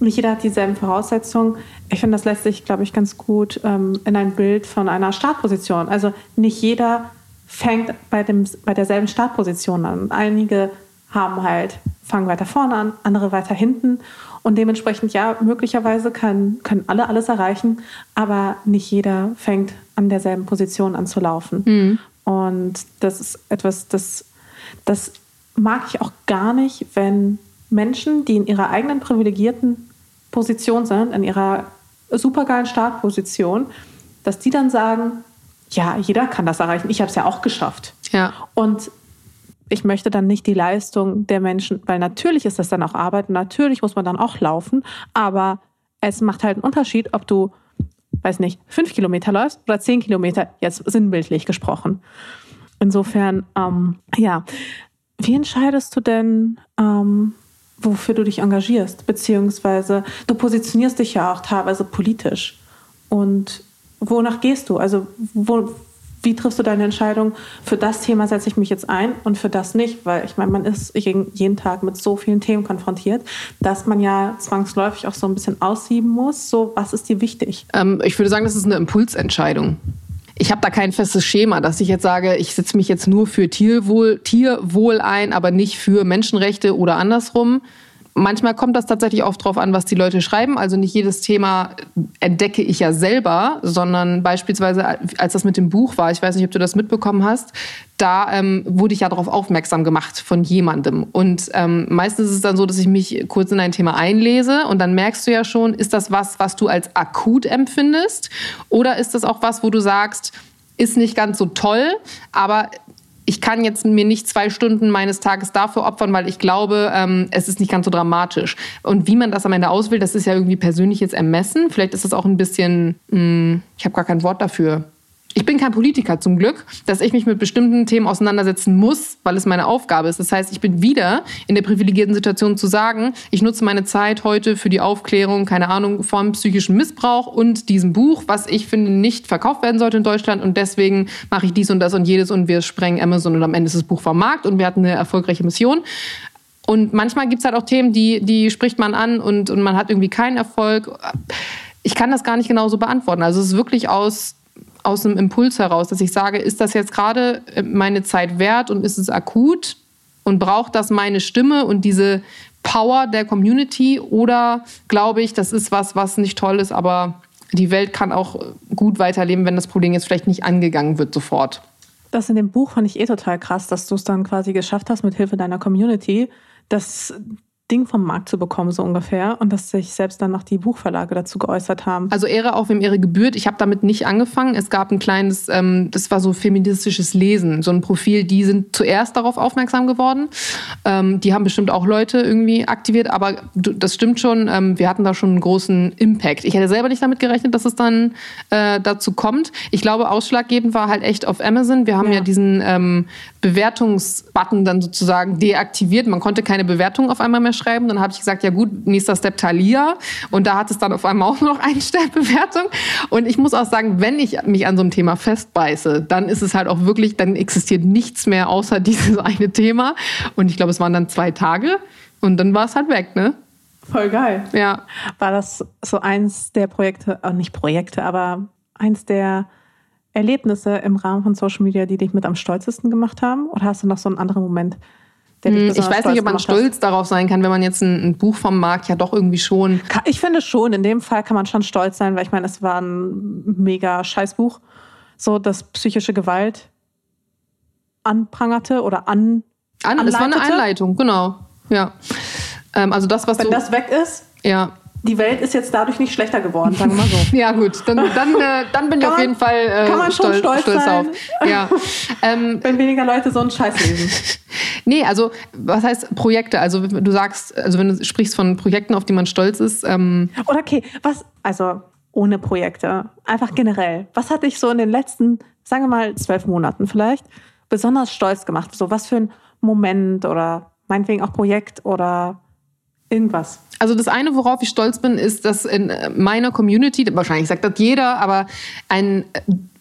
Nicht jeder hat dieselben Voraussetzungen. Ich finde, das lässt sich, glaube ich, ganz gut ähm, in ein Bild von einer Startposition. Also nicht jeder fängt bei, dem, bei derselben Startposition an. Einige haben halt, fangen weiter vorne an, andere weiter hinten. Und dementsprechend, ja, möglicherweise kann, können alle alles erreichen, aber nicht jeder fängt an derselben Position an zu laufen. Mhm. Und das ist etwas, das, das mag ich auch gar nicht, wenn Menschen, die in ihrer eigenen privilegierten Position sind, in ihrer supergeilen Startposition, dass die dann sagen, ja, jeder kann das erreichen. Ich habe es ja auch geschafft. Ja. Und ich möchte dann nicht die Leistung der Menschen, weil natürlich ist das dann auch Arbeit natürlich muss man dann auch laufen, aber es macht halt einen Unterschied, ob du, weiß nicht, fünf Kilometer läufst oder zehn Kilometer, jetzt sinnbildlich gesprochen. Insofern, ähm, ja. Wie entscheidest du denn, ähm, wofür du dich engagierst, beziehungsweise du positionierst dich ja auch teilweise politisch. Und wonach gehst du? Also wo, wie triffst du deine Entscheidung? Für das Thema setze ich mich jetzt ein und für das nicht, weil ich meine, man ist jeden Tag mit so vielen Themen konfrontiert, dass man ja zwangsläufig auch so ein bisschen aussieben muss. So, was ist dir wichtig? Ähm, ich würde sagen, das ist eine Impulsentscheidung ich habe da kein festes Schema, dass ich jetzt sage, ich setze mich jetzt nur für Tierwohl, Tierwohl ein, aber nicht für Menschenrechte oder andersrum. Manchmal kommt das tatsächlich oft drauf an, was die Leute schreiben. Also nicht jedes Thema entdecke ich ja selber, sondern beispielsweise, als das mit dem Buch war, ich weiß nicht, ob du das mitbekommen hast, da ähm, wurde ich ja darauf aufmerksam gemacht von jemandem. Und ähm, meistens ist es dann so, dass ich mich kurz in ein Thema einlese und dann merkst du ja schon, ist das was, was du als akut empfindest? Oder ist das auch was, wo du sagst, ist nicht ganz so toll, aber ich kann jetzt mir nicht zwei Stunden meines Tages dafür opfern, weil ich glaube, ähm, es ist nicht ganz so dramatisch. Und wie man das am Ende auswählt, das ist ja irgendwie persönliches Ermessen. Vielleicht ist das auch ein bisschen, mh, hm, ich habe gar kein Wort dafür ich bin kein Politiker zum Glück, dass ich mich mit bestimmten Themen auseinandersetzen muss, weil es meine Aufgabe ist. Das heißt, ich bin wieder in der privilegierten Situation zu sagen, ich nutze meine Zeit heute für die Aufklärung, keine Ahnung, von psychischem Missbrauch und diesem Buch, was ich finde nicht verkauft werden sollte in Deutschland und deswegen mache ich dies und das und jedes und wir sprengen Amazon und am Ende ist das Buch vom Markt und wir hatten eine erfolgreiche Mission. Und manchmal gibt es halt auch Themen, die, die spricht man an und, und man hat irgendwie keinen Erfolg. Ich kann das gar nicht genau so beantworten. Also es ist wirklich aus aus einem Impuls heraus, dass ich sage, ist das jetzt gerade äh, meine Zeit wert und ist es akut und braucht das meine Stimme und diese Power der Community oder glaube ich, das ist was, was nicht toll ist, aber die Welt kann auch gut weiterleben, wenn das Problem jetzt vielleicht nicht angegangen wird sofort. Das in dem Buch fand ich eh total krass, dass du es dann quasi geschafft hast mit Hilfe deiner Community, dass Ding vom Markt zu bekommen, so ungefähr. Und dass sich selbst dann noch die Buchverlage dazu geäußert haben. Also Ehre auch wem Ehre gebührt. Ich habe damit nicht angefangen. Es gab ein kleines, ähm, das war so feministisches Lesen, so ein Profil, die sind zuerst darauf aufmerksam geworden. Ähm, die haben bestimmt auch Leute irgendwie aktiviert, aber das stimmt schon, ähm, wir hatten da schon einen großen Impact. Ich hätte selber nicht damit gerechnet, dass es dann äh, dazu kommt. Ich glaube, ausschlaggebend war halt echt auf Amazon. Wir haben ja, ja diesen ähm, Bewertungsbutton dann sozusagen deaktiviert. Man konnte keine Bewertung auf einmal mehr schreiben reinschreiben. Dann habe ich gesagt, ja gut, nächster Step Thalia. Und da hat es dann auf einmal auch noch eine Sternbewertung. Und ich muss auch sagen, wenn ich mich an so einem Thema festbeiße, dann ist es halt auch wirklich, dann existiert nichts mehr außer dieses eine Thema. Und ich glaube, es waren dann zwei Tage und dann war es halt weg, ne? Voll geil. Ja. War das so eins der Projekte, äh, nicht Projekte, aber eins der Erlebnisse im Rahmen von Social Media, die dich mit am stolzesten gemacht haben? Oder hast du noch so einen anderen Moment? Dich hm, ich weiß nicht, ob man stolz hast? darauf sein kann, wenn man jetzt ein, ein, Buch vom Markt ja doch irgendwie schon. Ich finde schon, in dem Fall kann man schon stolz sein, weil ich meine, es war ein mega Scheißbuch. So, das psychische Gewalt anprangerte oder an. An, es war eine Einleitung, genau. Ja. Ähm, also das, was Wenn du, das weg ist, ja. Die Welt ist jetzt dadurch nicht schlechter geworden, sagen wir mal so. ja, gut, dann, dann, äh, dann bin ich auf jeden Fall äh, kann man schon stolz, stolz sein, auf. Ja. Ähm, Wenn weniger Leute so einen Scheiß lesen. nee, also was heißt Projekte? Also du sagst, also wenn du sprichst von Projekten, auf die man stolz ist. Ähm Oder okay, was, also ohne Projekte, einfach generell. Was hat dich so in den letzten, sagen wir mal, zwölf Monaten vielleicht, besonders stolz gemacht? So was für ein Moment oder meinetwegen auch Projekt oder irgendwas. Also das eine, worauf ich stolz bin, ist, dass in meiner Community, wahrscheinlich sagt das jeder, aber ein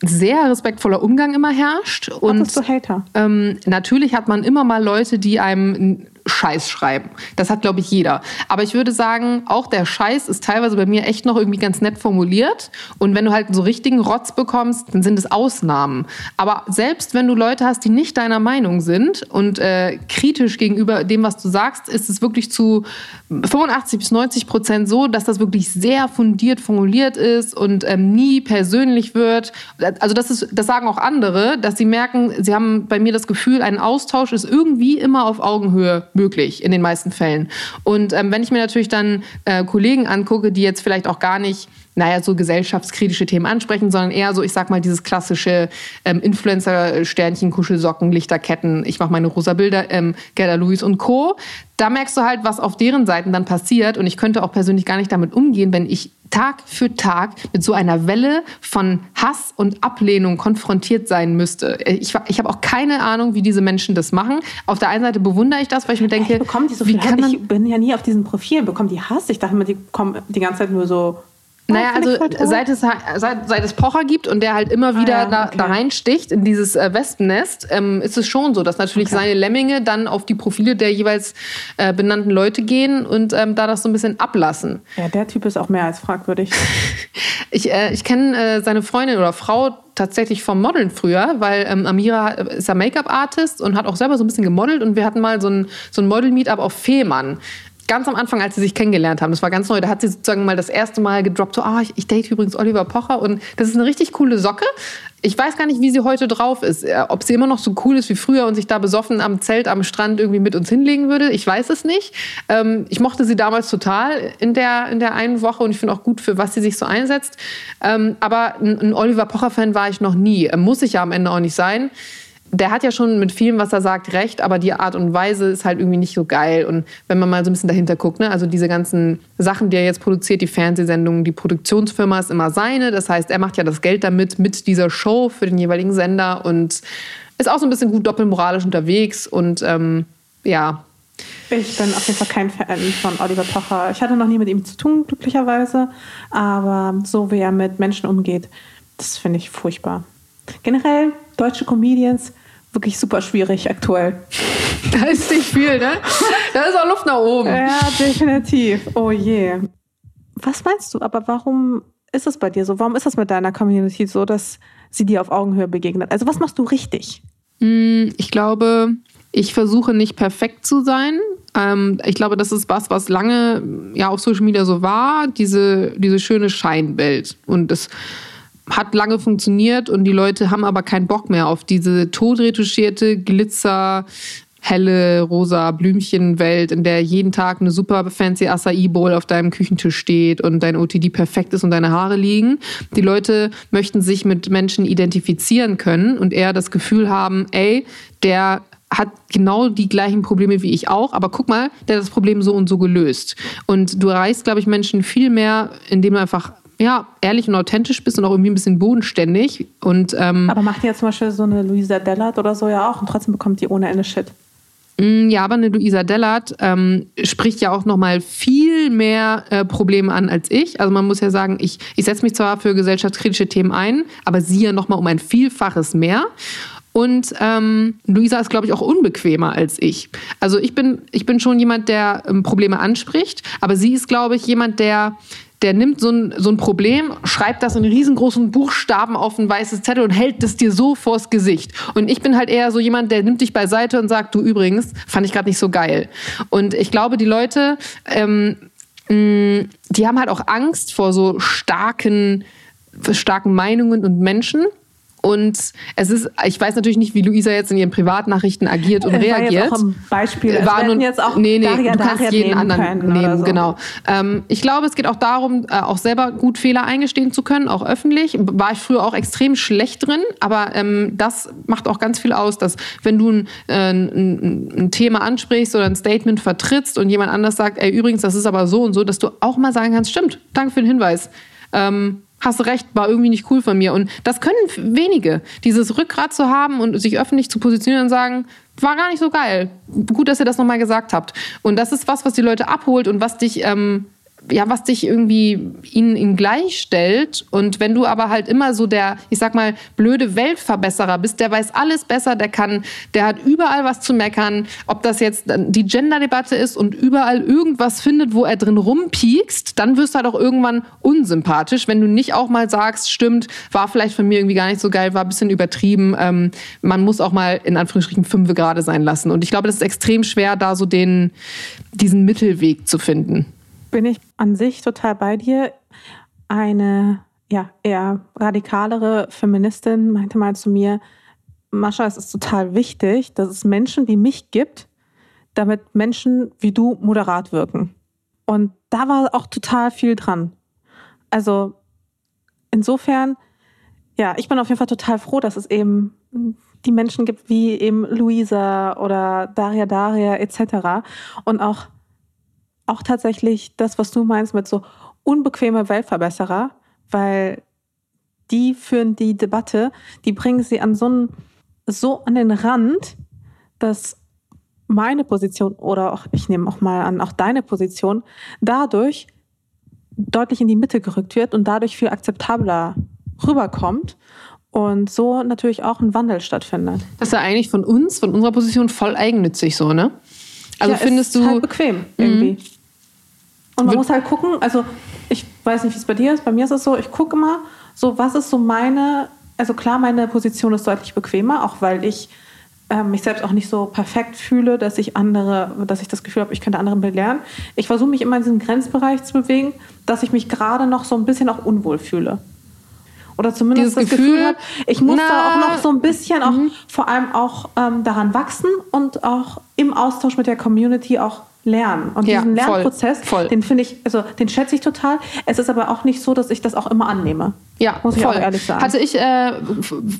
sehr respektvoller Umgang immer herrscht. Und du Hater? Ähm, natürlich hat man immer mal Leute, die einem Scheiß schreiben. Das hat, glaube ich, jeder. Aber ich würde sagen, auch der Scheiß ist teilweise bei mir echt noch irgendwie ganz nett formuliert. Und wenn du halt so richtigen Rotz bekommst, dann sind es Ausnahmen. Aber selbst wenn du Leute hast, die nicht deiner Meinung sind und äh, kritisch gegenüber dem, was du sagst, ist es wirklich zu 85 bis 90 Prozent so, dass das wirklich sehr fundiert formuliert ist und ähm, nie persönlich wird. Also das ist, das sagen auch andere, dass sie merken, sie haben bei mir das Gefühl, ein Austausch ist irgendwie immer auf Augenhöhe möglich in den meisten Fällen. Und ähm, wenn ich mir natürlich dann äh, Kollegen angucke, die jetzt vielleicht auch gar nicht naja, so gesellschaftskritische Themen ansprechen, sondern eher so, ich sag mal, dieses klassische ähm, Influencer-Sternchen, Kuschelsocken, Lichterketten, ich mache meine rosa Bilder, ähm, Gerda Lewis und Co. Da merkst du halt, was auf deren Seiten dann passiert. Und ich könnte auch persönlich gar nicht damit umgehen, wenn ich Tag für Tag mit so einer Welle von Hass und Ablehnung konfrontiert sein müsste. Ich, ich habe auch keine Ahnung, wie diese Menschen das machen. Auf der einen Seite bewundere ich das, weil ich mir denke, hey, die so wie kann man ich bin ja nie auf diesen Profilen, bekommen die Hass? Ich dachte immer, die kommen die ganze Zeit nur so naja, also seit es, seit, seit es Pocher gibt und der halt immer wieder ah, ja, da, okay. da reinsticht in dieses äh, Wespennest, ähm, ist es schon so, dass natürlich okay. seine Lemminge dann auf die Profile der jeweils äh, benannten Leute gehen und ähm, da das so ein bisschen ablassen. Ja, der Typ ist auch mehr als fragwürdig. ich äh, ich kenne äh, seine Freundin oder Frau tatsächlich vom Modeln früher, weil ähm, Amira ist ja Make-up-Artist und hat auch selber so ein bisschen gemodelt und wir hatten mal so ein, so ein Model-Meetup auf Fehmarn ganz am Anfang, als sie sich kennengelernt haben, das war ganz neu, da hat sie sozusagen mal das erste Mal gedroppt, so, ah, ich, ich date übrigens Oliver Pocher und das ist eine richtig coole Socke. Ich weiß gar nicht, wie sie heute drauf ist. Äh, ob sie immer noch so cool ist wie früher und sich da besoffen am Zelt am Strand irgendwie mit uns hinlegen würde, ich weiß es nicht. Ähm, ich mochte sie damals total in der, in der einen Woche und ich finde auch gut, für was sie sich so einsetzt. Ähm, aber ein, ein Oliver Pocher-Fan war ich noch nie. Muss ich ja am Ende auch nicht sein der hat ja schon mit vielem, was er sagt, recht, aber die Art und Weise ist halt irgendwie nicht so geil. Und wenn man mal so ein bisschen dahinter guckt, ne, also diese ganzen Sachen, die er jetzt produziert, die Fernsehsendungen, die Produktionsfirma ist immer seine. Das heißt, er macht ja das Geld damit mit dieser Show für den jeweiligen Sender und ist auch so ein bisschen gut doppelmoralisch unterwegs und ähm, ja. Ich bin auf jeden Fall kein Fan von Oliver Pocher. Ich hatte noch nie mit ihm zu tun, glücklicherweise. Aber so wie er mit Menschen umgeht, das finde ich furchtbar. Generell deutsche Comedians wirklich super schwierig aktuell. Da ist nicht viel, ne? Da ist auch Luft nach oben. Ja, definitiv. Oh je. Was meinst du? Aber warum ist es bei dir so? Warum ist das mit deiner Community so, dass sie dir auf Augenhöhe begegnet? Also was machst du richtig? Hm, ich glaube, ich versuche nicht perfekt zu sein. Ähm, ich glaube, das ist was, was lange ja auf Social Media so war, diese, diese schöne Scheinwelt. Und das hat lange funktioniert und die Leute haben aber keinen Bock mehr auf diese todretuschierte Glitzer, helle, rosa Blümchenwelt, in der jeden Tag eine super fancy Acai Bowl auf deinem Küchentisch steht und dein OTD perfekt ist und deine Haare liegen. Die Leute möchten sich mit Menschen identifizieren können und eher das Gefühl haben, ey, der hat genau die gleichen Probleme wie ich auch, aber guck mal, der hat das Problem so und so gelöst. Und du erreichst, glaube ich, Menschen viel mehr, indem du einfach ja, ehrlich und authentisch bist und auch irgendwie ein bisschen bodenständig. Und, ähm, Aber macht ja zum Beispiel so eine Luisa Dellert oder so ja auch und trotzdem bekommt die ohne Ende Shit. Mm, ja, aber eine Luisa Dellert ähm, spricht ja auch nochmal viel mehr äh, Probleme an als ich. Also man muss ja sagen, ich, ich setze mich zwar für gesellschaftskritische Themen ein, aber sie ja nochmal um ein Vielfaches mehr. Und ähm, Luisa ist, glaube ich, auch unbequemer als ich. Also ich bin, ich bin schon jemand, der ähm, Probleme anspricht, aber sie ist, glaube ich, jemand, der der nimmt so ein, so ein Problem, schreibt das in riesengroßen Buchstaben auf ein weißes Zettel und hält das dir so vors Gesicht. Und ich bin halt eher so jemand, der nimmt dich beiseite und sagt, du übrigens, fand ich gerade nicht so geil. Und ich glaube, die Leute, ähm, mh, die haben halt auch Angst vor so starken, starken Meinungen und Menschen. Und es ist, ich weiß natürlich nicht, wie Luisa jetzt in ihren Privatnachrichten agiert und war reagiert. Jetzt auch ein Beispiel. War nun- jetzt auch nee, nee, Daria du kannst jeden anderen nehmen, so. genau. Ähm, ich glaube, es geht auch darum, äh, auch selber gut Fehler eingestehen zu können, auch öffentlich. War ich früher auch extrem schlecht drin, aber ähm, das macht auch ganz viel aus, dass wenn du ein, äh, ein, ein Thema ansprichst oder ein Statement vertrittst und jemand anders sagt, ey, übrigens, das ist aber so und so, dass du auch mal sagen kannst, stimmt, danke für den Hinweis. Ähm, Hast recht, war irgendwie nicht cool von mir. Und das können wenige. Dieses Rückgrat zu haben und sich öffentlich zu positionieren und sagen, war gar nicht so geil. Gut, dass ihr das nochmal gesagt habt. Und das ist was, was die Leute abholt und was dich, ähm, ja, was dich irgendwie ihnen, ihnen gleichstellt. Und wenn du aber halt immer so der, ich sag mal, blöde Weltverbesserer bist, der weiß alles besser, der kann, der hat überall was zu meckern, ob das jetzt die Gender-Debatte ist und überall irgendwas findet, wo er drin rumpiekst, dann wirst du halt auch irgendwann unsympathisch, wenn du nicht auch mal sagst, stimmt, war vielleicht von mir irgendwie gar nicht so geil, war ein bisschen übertrieben. Ähm, man muss auch mal in Anführungsstrichen fünfe gerade sein lassen. Und ich glaube, das ist extrem schwer, da so den, diesen Mittelweg zu finden. Bin ich an sich total bei dir. Eine ja, eher radikalere Feministin meinte mal zu mir, Mascha, es ist total wichtig, dass es Menschen wie mich gibt, damit Menschen wie du moderat wirken. Und da war auch total viel dran. Also insofern, ja, ich bin auf jeden Fall total froh, dass es eben die Menschen gibt wie eben Luisa oder Daria Daria etc. Und auch auch tatsächlich das, was du meinst mit so unbequeme Weltverbesserer, weil die führen die Debatte, die bringen sie an so, einen, so an den Rand, dass meine Position oder auch, ich nehme auch mal an, auch deine Position dadurch deutlich in die Mitte gerückt wird und dadurch viel akzeptabler rüberkommt und so natürlich auch ein Wandel stattfindet. Das ist ja eigentlich von uns, von unserer Position voll eigennützig so, ne? Also ja, findest ist du. halt bequem irgendwie. Und man muss halt gucken, also ich weiß nicht, wie es bei dir ist, bei mir ist es so, ich gucke immer, so was ist so meine, also klar, meine Position ist deutlich bequemer, auch weil ich ähm, mich selbst auch nicht so perfekt fühle, dass ich andere, dass ich das Gefühl habe, ich könnte anderen belehren. Ich versuche mich immer in diesem Grenzbereich zu bewegen, dass ich mich gerade noch so ein bisschen auch unwohl fühle. Oder zumindest Dieses das Gefühl, Gefühl, habe, ich muss da na, auch noch so ein bisschen auch vor allem auch ähm, daran wachsen und auch im Austausch mit der Community auch lernen. Und Ja, diesen voll, Lernprozess, voll. den finde ich, also den schätze ich total. Es ist aber auch nicht so, dass ich das auch immer annehme. Ja, muss ich voll. auch ehrlich sagen. Hatte ich äh,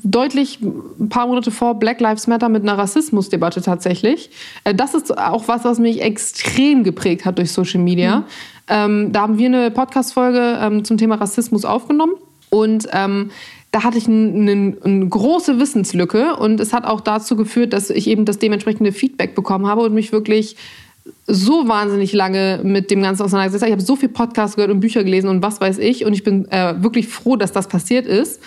deutlich ein paar Monate vor Black Lives Matter mit einer Rassismusdebatte tatsächlich. Äh, das ist auch was, was mich extrem geprägt hat durch Social Media. Mhm. Ähm, da haben wir eine Podcast-Folge ähm, zum Thema Rassismus aufgenommen und ähm, da hatte ich eine eine große Wissenslücke und es hat auch dazu geführt, dass ich eben das dementsprechende Feedback bekommen habe und mich wirklich so wahnsinnig lange mit dem Ganzen auseinandergesetzt. habe. Ich habe so viel Podcasts gehört und Bücher gelesen und was weiß ich. Und ich bin äh, wirklich froh, dass das passiert ist.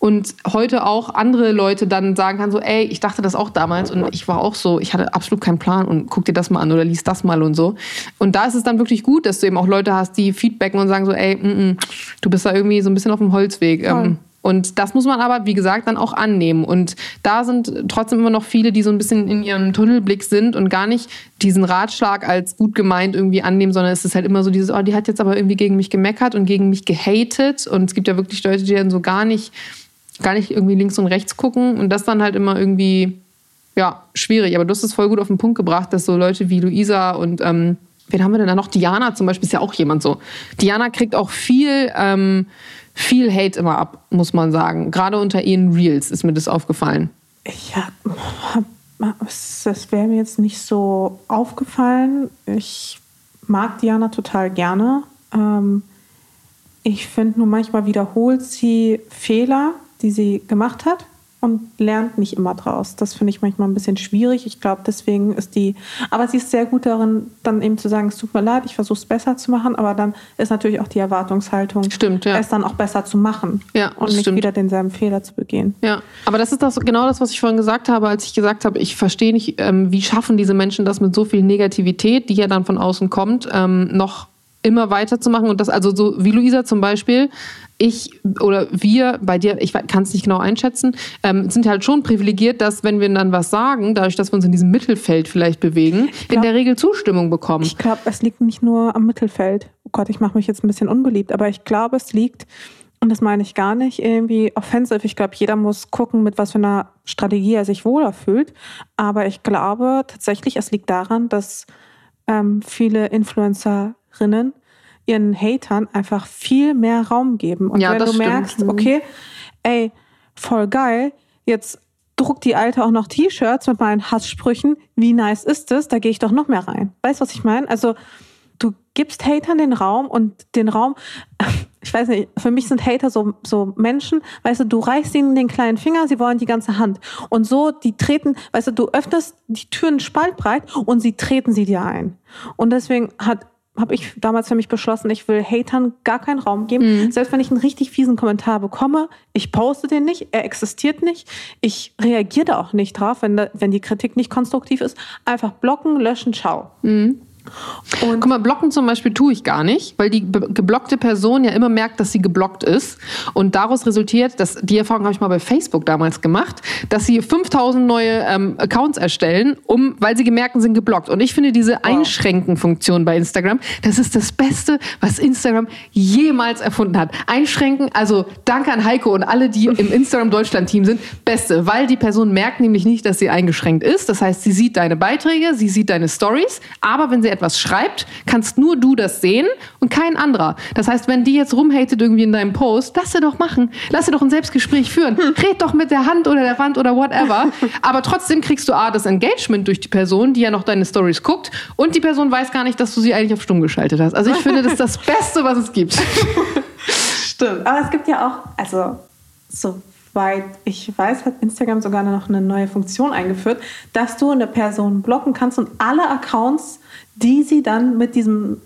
Und heute auch andere Leute dann sagen kann, so, ey, ich dachte das auch damals und ich war auch so, ich hatte absolut keinen Plan und guck dir das mal an oder lies das mal und so. Und da ist es dann wirklich gut, dass du eben auch Leute hast, die feedbacken und sagen so, ey, mm, mm, du bist da irgendwie so ein bisschen auf dem Holzweg. Ähm, und das muss man aber, wie gesagt, dann auch annehmen. Und da sind trotzdem immer noch viele, die so ein bisschen in ihrem Tunnelblick sind und gar nicht diesen Ratschlag als gut gemeint irgendwie annehmen, sondern es ist halt immer so dieses, oh, die hat jetzt aber irgendwie gegen mich gemeckert und gegen mich gehatet. Und es gibt ja wirklich Leute, die dann so gar nicht, gar nicht irgendwie links und rechts gucken. Und das dann halt immer irgendwie, ja, schwierig. Aber du hast es voll gut auf den Punkt gebracht, dass so Leute wie Luisa und ähm, wen haben wir denn da noch? Diana zum Beispiel ist ja auch jemand so. Diana kriegt auch viel, ähm, viel Hate immer ab, muss man sagen. Gerade unter ihren Reels ist mir das aufgefallen. Ja, das wäre mir jetzt nicht so aufgefallen. Ich mag Diana total gerne. Ähm, ich finde nur manchmal wiederholt sie Fehler, die sie gemacht hat. und lernt nicht immer draus. Das finde ich manchmal ein bisschen schwierig. Ich glaube, deswegen ist die, aber sie ist sehr gut darin, dann eben zu sagen, es tut mir leid, ich versuche es besser zu machen, aber dann ist natürlich auch die Erwartungshaltung, stimmt, ja. es dann auch besser zu machen ja, und nicht stimmt. wieder denselben Fehler zu begehen. Ja, aber das ist das, genau das, was ich vorhin gesagt habe, als ich gesagt habe, ich verstehe nicht, ähm, wie schaffen diese Menschen das mit so viel Negativität, die ja dann von außen kommt, ähm, noch immer weiterzumachen und das also so wie Luisa zum Beispiel ich oder wir bei dir, ich kann es nicht genau einschätzen, ähm, sind halt schon privilegiert, dass wenn wir dann was sagen, dadurch, dass wir uns in diesem Mittelfeld vielleicht bewegen, glaub, in der Regel Zustimmung bekommen. Ich glaube, es liegt nicht nur am Mittelfeld. Oh Gott, ich mache mich jetzt ein bisschen unbeliebt, aber ich glaube, es liegt, und das meine ich gar nicht irgendwie offensiv. Ich glaube, jeder muss gucken, mit was für einer Strategie er sich wohler fühlt. Aber ich glaube tatsächlich, es liegt daran, dass ähm, viele Influencerinnen ihren Hatern einfach viel mehr Raum geben. Und ja, wenn du stimmt. merkst, okay, ey, voll geil, jetzt druckt die Alte auch noch T-Shirts mit meinen Hasssprüchen, wie nice ist das? Da gehe ich doch noch mehr rein. Weißt du, was ich meine? Also du gibst Hatern den Raum und den Raum, ich weiß nicht, für mich sind Hater so, so Menschen, weißt du, du reichst ihnen den kleinen Finger, sie wollen die ganze Hand. Und so, die treten, weißt du, du öffnest die Türen spaltbreit und sie treten sie dir ein. Und deswegen hat habe ich damals für mich beschlossen, ich will Hatern gar keinen Raum geben. Mhm. Selbst wenn ich einen richtig fiesen Kommentar bekomme, ich poste den nicht, er existiert nicht. Ich reagiere da auch nicht drauf, wenn, da, wenn die Kritik nicht konstruktiv ist. Einfach blocken, löschen, ciao. Mhm. Und Guck mal, blocken zum Beispiel tue ich gar nicht, weil die geblockte Person ja immer merkt, dass sie geblockt ist. Und daraus resultiert, dass die Erfahrung habe ich mal bei Facebook damals gemacht, dass sie 5000 neue ähm, Accounts erstellen, um, weil sie gemerkt sind geblockt. Und ich finde diese wow. Einschränken-Funktion bei Instagram, das ist das Beste, was Instagram jemals erfunden hat. Einschränken, also danke an Heiko und alle, die im Instagram Deutschland-Team sind, Beste, weil die Person merkt nämlich nicht, dass sie eingeschränkt ist. Das heißt, sie sieht deine Beiträge, sie sieht deine Stories, aber wenn sie etwas schreibt, kannst nur du das sehen und kein anderer. Das heißt, wenn die jetzt rumhatet irgendwie in deinem Post, lass sie doch machen. Lass sie doch ein Selbstgespräch führen. Hm. Red doch mit der Hand oder der Wand oder whatever. Aber trotzdem kriegst du A, das Engagement durch die Person, die ja noch deine Stories guckt und die Person weiß gar nicht, dass du sie eigentlich auf stumm geschaltet hast. Also ich finde, das ist das Beste, was es gibt. Stimmt. Aber es gibt ja auch, also so soweit ich weiß, hat Instagram sogar noch eine neue Funktion eingeführt, dass du eine Person blocken kannst und alle Accounts, die sie dann mit diesem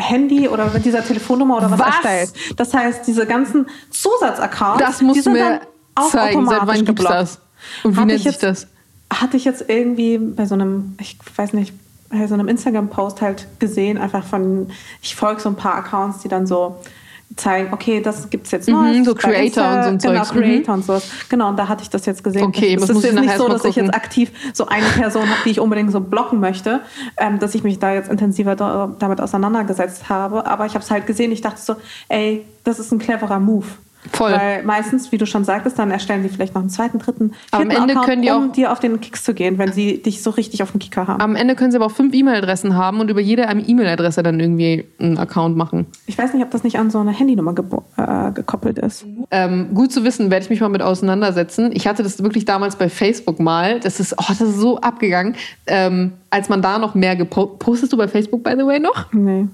Handy oder mit dieser Telefonnummer oder was, was? erstellt. Das heißt, diese ganzen Zusatzaccounts, das muss die mir auch zeigen. Seit wann gibt's das? Und wie nennt sich das? Hatte ich jetzt irgendwie bei so einem, ich weiß nicht, bei so einem Instagram-Post halt gesehen, einfach von, ich folge so ein paar Accounts, die dann so zeigen, okay, das gibt es jetzt noch. Mhm, so Creator und so Genau, Zeugs. Creator mhm. und sowas. Genau, und da hatte ich das jetzt gesehen. Okay, es ist jetzt nicht so, dass ich jetzt aktiv so eine Person habe, die ich unbedingt so blocken möchte, ähm, dass ich mich da jetzt intensiver damit auseinandergesetzt habe. Aber ich habe es halt gesehen, ich dachte so, ey, das ist ein cleverer Move. Voll. Weil meistens, wie du schon sagtest, dann erstellen sie vielleicht noch einen zweiten, dritten, aber am Ende Account, können die auch, um dir auf den Kicks zu gehen, wenn sie dich so richtig auf den Kicker haben. Am Ende können sie aber auch fünf E-Mail-Adressen haben und über jede E-Mail-Adresse dann irgendwie einen Account machen. Ich weiß nicht, ob das nicht an so eine Handynummer äh, gekoppelt ist. Ähm, gut zu wissen, werde ich mich mal mit auseinandersetzen. Ich hatte das wirklich damals bei Facebook mal. Das ist, oh, das ist so abgegangen. Ähm, als man da noch mehr gepostet. Postest du bei Facebook, by the way, noch? Nee.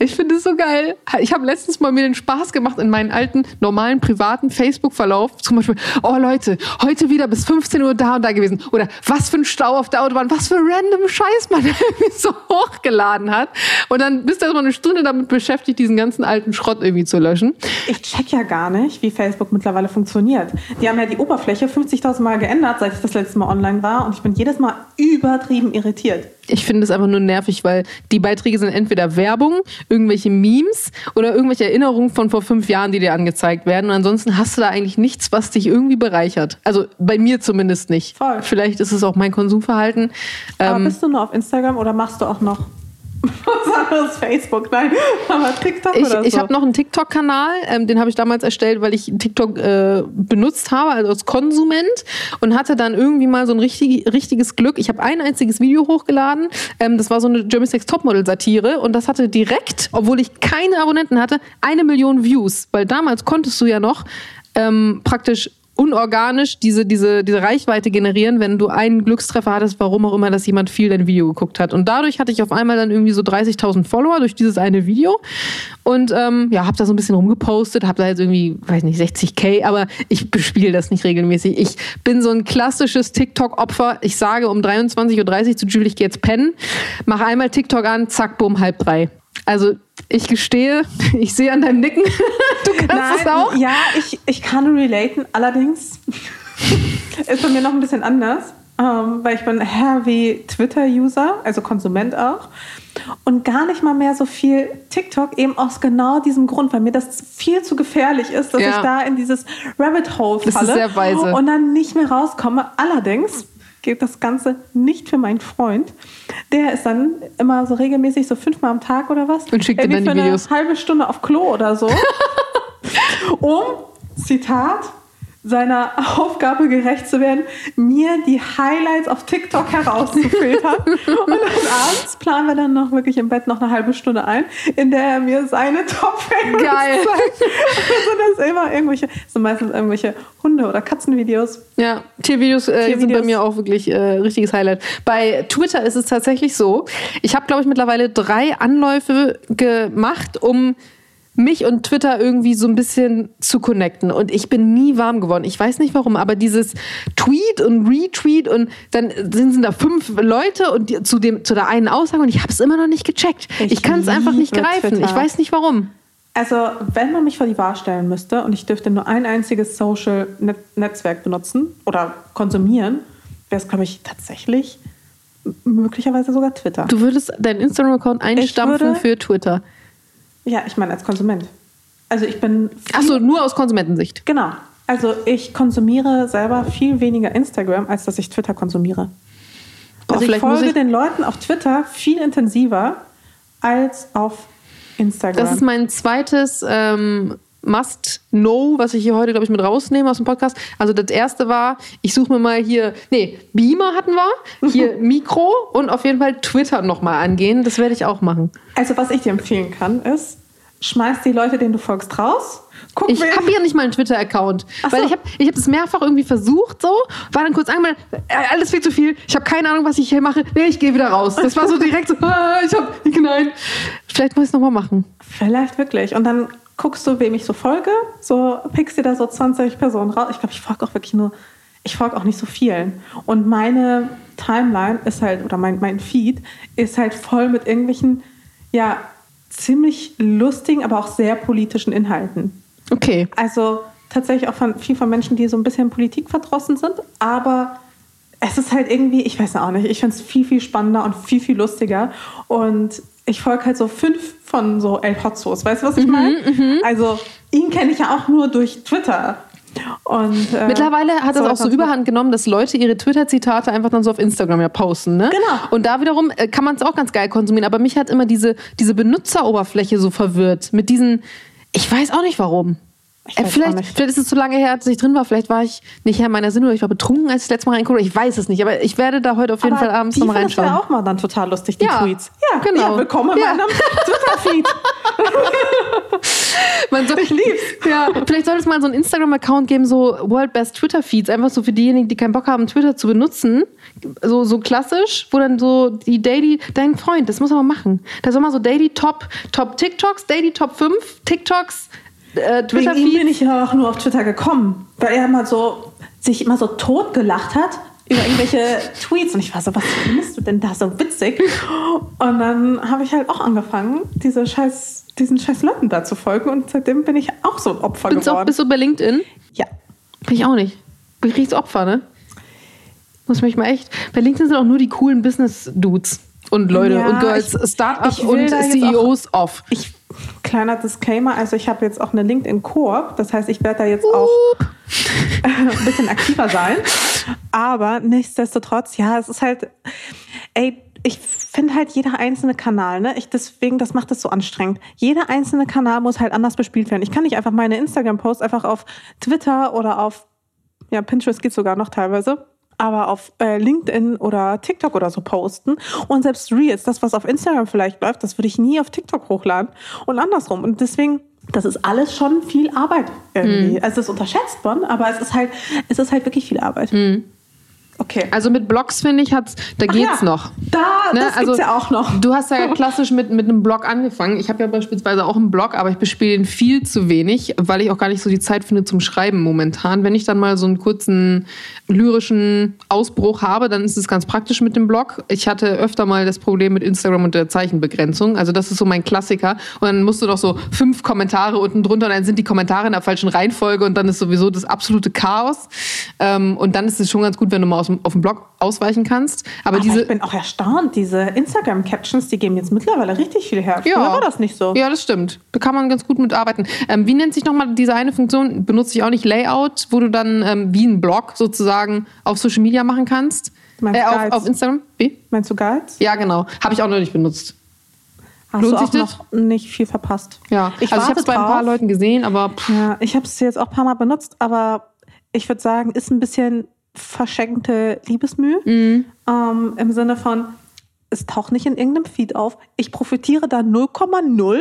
Ich finde es so geil. Ich habe letztens mal mir den Spaß gemacht in meinen alten, normalen, privaten Facebook-Verlauf. Zum Beispiel, oh Leute, heute wieder bis 15 Uhr da und da gewesen. Oder was für ein Stau auf der Autobahn, was für random Scheiß man irgendwie so hochgeladen hat. Und dann bist du erstmal eine Stunde damit beschäftigt, diesen ganzen alten Schrott irgendwie zu löschen. Ich check ja gar nicht, wie Facebook mittlerweile funktioniert. Die haben ja die Oberfläche 50.000 Mal geändert, seit ich das letzte Mal online war. Und ich bin jedes Mal übertrieben irritiert irritiert. Ich finde es einfach nur nervig, weil die Beiträge sind entweder Werbung, irgendwelche Memes oder irgendwelche Erinnerungen von vor fünf Jahren, die dir angezeigt werden. Und ansonsten hast du da eigentlich nichts, was dich irgendwie bereichert. Also bei mir zumindest nicht. Voll. Vielleicht ist es auch mein Konsumverhalten. Aber ähm, bist du nur auf Instagram oder machst du auch noch was anderes Facebook, nein, aber TikTok ich, oder so. Ich habe noch einen TikTok-Kanal, ähm, den habe ich damals erstellt, weil ich TikTok äh, benutzt habe, also als Konsument und hatte dann irgendwie mal so ein richtig, richtiges Glück. Ich habe ein einziges Video hochgeladen, ähm, das war so eine German Sex Topmodel-Satire und das hatte direkt, obwohl ich keine Abonnenten hatte, eine Million Views, weil damals konntest du ja noch ähm, praktisch unorganisch diese, diese, diese Reichweite generieren, wenn du einen Glückstreffer hattest, warum auch immer, dass jemand viel dein Video geguckt hat. Und dadurch hatte ich auf einmal dann irgendwie so 30.000 Follower durch dieses eine Video. Und ähm, ja, habe da so ein bisschen rumgepostet, habe da jetzt irgendwie, weiß nicht, 60k, aber ich bespiele das nicht regelmäßig. Ich bin so ein klassisches TikTok-Opfer. Ich sage um 23.30 Uhr zu Julie, ich gehe jetzt pennen, mache einmal TikTok an, zack, bumm, halb drei. Also ich gestehe, ich sehe an deinem Nicken, du kannst Nein, es auch. Ja, ich, ich kann relaten. Allerdings ist bei mir noch ein bisschen anders, ähm, weil ich bin heavy Twitter-User, also Konsument auch. Und gar nicht mal mehr so viel TikTok, eben aus genau diesem Grund, weil mir das viel zu gefährlich ist, dass Ja. ich da in dieses Rabbit Hole Das ist falle sehr weise. und dann nicht mehr rauskomme. Allerdings geht das Ganze nicht für meinen Freund. Der ist dann immer so regelmäßig so fünfmal am Tag oder was. Und schickt dann die für Videos. eine halbe Stunde auf Klo oder so. um, Zitat, seiner Aufgabe gerecht zu werden, mir die Highlights auf TikTok herauszufiltern. und abends planen wir dann noch wirklich im Bett noch eine halbe Stunde ein, in der er mir seine top favorites Geil. zeigt. Also das immer irgendwelche, sind meistens irgendwelche Hunde- oder Katzenvideos. Ja, Tiervideos, äh, sind bei Tiervideos. mir auch wirklich äh, richtiges Highlight. Bei Twitter ist es tatsächlich so, ich habe, glaube ich, mittlerweile drei Anläufe gemacht, um mich und Twitter irgendwie so ein bisschen zu connecten. Und ich bin nie warm geworden. Ich weiß nicht warum, aber dieses Tweet und Retweet und dann sind, da fünf Leute und die, zu, dem, zu der einen Aussage und ich habe es immer noch nicht gecheckt. Ich, Ich kann es einfach nicht greifen. Twitter. Ich weiß nicht warum. Also, wenn man mich vor die Wahl stellen müsste und ich dürfte nur ein einziges Social-Netzwerk benutzen oder konsumieren, wäre es, glaube ich, tatsächlich möglicherweise sogar Twitter. Du würdest deinen Instagram-Account einstampfen würde- für Twitter. Ja, ich meine als Konsument. Also ich bin Achso, nur aus Konsumentensicht. genau. Also ich konsumiere selber viel weniger Instagram, als dass ich Twitter konsumiere. Boah, Also ich folge ich- den Leuten auf Twitter viel intensiver als auf Instagram. Das ist mein zweites ähm, Must-Know, was ich hier heute, glaube ich, mit rausnehme aus dem Podcast. Also das erste war, ich suche mir mal hier, nee, Beamer hatten wir, hier Mikro und auf jeden Fall Twitter nochmal angehen. Das werde ich auch machen. also was ich dir empfehlen kann, ist, schmeiß die Leute, denen du folgst, raus. Guck, Ich habe ja nicht mal einen Twitter-Account, Ach weil so. ich habe ich hab das mehrfach irgendwie versucht, so, war dann kurz angemeldet, äh, alles viel zu viel, ich habe keine Ahnung, was ich hier mache, nee, ich gehe wieder raus. Das war so direkt so, ah, ich habe, nein. Vielleicht muss ich es nochmal machen. Vielleicht wirklich. Und dann guckst du, wem ich so folge, so pickst dir da so 20 Personen raus. Ich glaube, ich folge auch wirklich nur, ich folge auch nicht so vielen. Und meine Timeline ist halt, oder mein, mein Feed ist halt voll mit irgendwelchen, ja, ziemlich lustigen, aber auch sehr politischen Inhalten. Okay. Also tatsächlich auch von viel von Menschen, die so ein bisschen politikverdrossen sind, aber es ist halt irgendwie, ich weiß auch nicht, ich finde es viel, viel spannender und viel, viel lustiger. Und ich folge halt so fünf von so El Hotzos, weißt du, was ich meine? Also ihn kenne ich ja auch nur durch Twitter. Und, äh, Mittlerweile hat das auch so überhand genommen, dass Leute ihre Twitter-Zitate einfach dann so auf Instagram ja posten. Ne? Genau. Und da wiederum äh, kann man es auch ganz geil konsumieren. Aber mich hat immer diese, diese Benutzeroberfläche so verwirrt. Mit diesen, ich weiß auch nicht warum. Äh, vielleicht, vielleicht ist es zu lange her, als ich drin war. Vielleicht war ich nicht Herr meiner Sinne oder ich war betrunken, als ich das letzte Mal reingucke. Ich weiß es nicht. Aber ich werde da heute auf jeden Aber Fall abends nochmal reinschauen. ja auch mal dann total lustig, die Ja, Tweets. Ja, genau. Ja, willkommen in Ja. meinem Twitter-Feed. Man soll, Ich lieb's. Ja, vielleicht sollte es mal so einen Instagram-Account geben, so World Best Twitter Feeds, einfach so für diejenigen, die keinen Bock haben, Twitter zu benutzen. So, so klassisch, wo dann so die Daily, dein Freund, das muss man mal machen. Da soll mal so Daily Top, Top TikToks, Daily Top 5 TikToks, äh, Twitter Wegen ihm bin ich ja auch nur auf Twitter gekommen, weil er mal so sich immer so tot gelacht hat über irgendwelche Tweets und ich war so, was findest du denn da so witzig? Und dann habe ich halt auch angefangen, diese scheiß, diesen scheiß Leuten da zu folgen und seitdem bin ich auch so ein Opfer Bist du auch, geworden. bist du bei LinkedIn? ja. Bin ich auch nicht. Bin ich richtiges Opfer, ne? Muss mich mal echt. Bei LinkedIn sind auch nur die coolen Business-Dudes und Leute Ja, und Girls, ich- Startup ich will und CEOs off. Ich, kleiner Disclaimer, also ich habe jetzt auch eine LinkedIn-Koop, das heißt, ich werde da jetzt auch ein bisschen aktiver sein. Aber nichtsdestotrotz, ja, es ist halt, ey, ich finde halt jeder einzelne Kanal, ne? Ich deswegen, das macht es so anstrengend. Jeder einzelne Kanal muss halt anders bespielt werden. Ich kann nicht einfach meine Instagram-Posts einfach auf Twitter oder auf, ja, Pinterest geht sogar noch teilweise, aber auf äh, LinkedIn oder TikTok oder so posten. Und selbst Reels, das, was auf Instagram vielleicht läuft, das würde ich nie auf TikTok hochladen und andersrum. Und deswegen das ist alles schon viel Arbeit irgendwie. Also das unterschätzt man, aber es ist halt, es ist halt wirklich viel Arbeit. Okay. Also mit Blogs, finde ich, hat's, da Ach geht's ja, noch. Da, Ne, das gibt's ja auch noch. Du hast ja klassisch mit, mit einem Blog angefangen. Ich habe ja beispielsweise auch einen Blog, aber ich bespiele ihn viel zu wenig, weil ich auch gar nicht so die Zeit finde zum Schreiben momentan. Wenn ich dann mal so einen kurzen lyrischen Ausbruch habe, dann ist es ganz praktisch mit dem Blog. Ich hatte öfter mal das Problem mit Instagram und der Zeichenbegrenzung. Also das ist so mein Klassiker. Und dann musst du doch so fünf Kommentare unten drunter und dann sind die Kommentare in der falschen Reihenfolge und dann ist sowieso das absolute Chaos. Ähm, und dann ist es schon ganz gut, wenn du mal aus dem, auf dem Blog ausweichen kannst. Aber, Aber diese ich bin auch erstaunt, diese Instagram-Captions, die geben jetzt mittlerweile richtig viel her. Früher war das nicht so. Ja, das stimmt. Da kann man ganz gut mitarbeiten. Ähm, wie nennt sich nochmal diese eine Funktion? Benutze ich auch nicht Layout, wo du dann ähm, wie ein Blog sozusagen auf Social Media machen kannst? Meinst Äh, auf, Guides? auf Instagram? Wie? Meinst du Guides? Ja, genau. Habe ich auch noch nicht benutzt. Hast Lohnt du auch das? noch nicht viel verpasst. Ja, Ich also ich habe es bei ein paar. Leuten gesehen, aber pff, Ja, ich habe es jetzt auch ein paar Mal benutzt, aber ich würde sagen, ist ein bisschen verschenkte Liebesmühe. Mhm. Ähm, Im Sinne von, es taucht nicht in irgendeinem Feed auf. Ich profitiere da 0,0.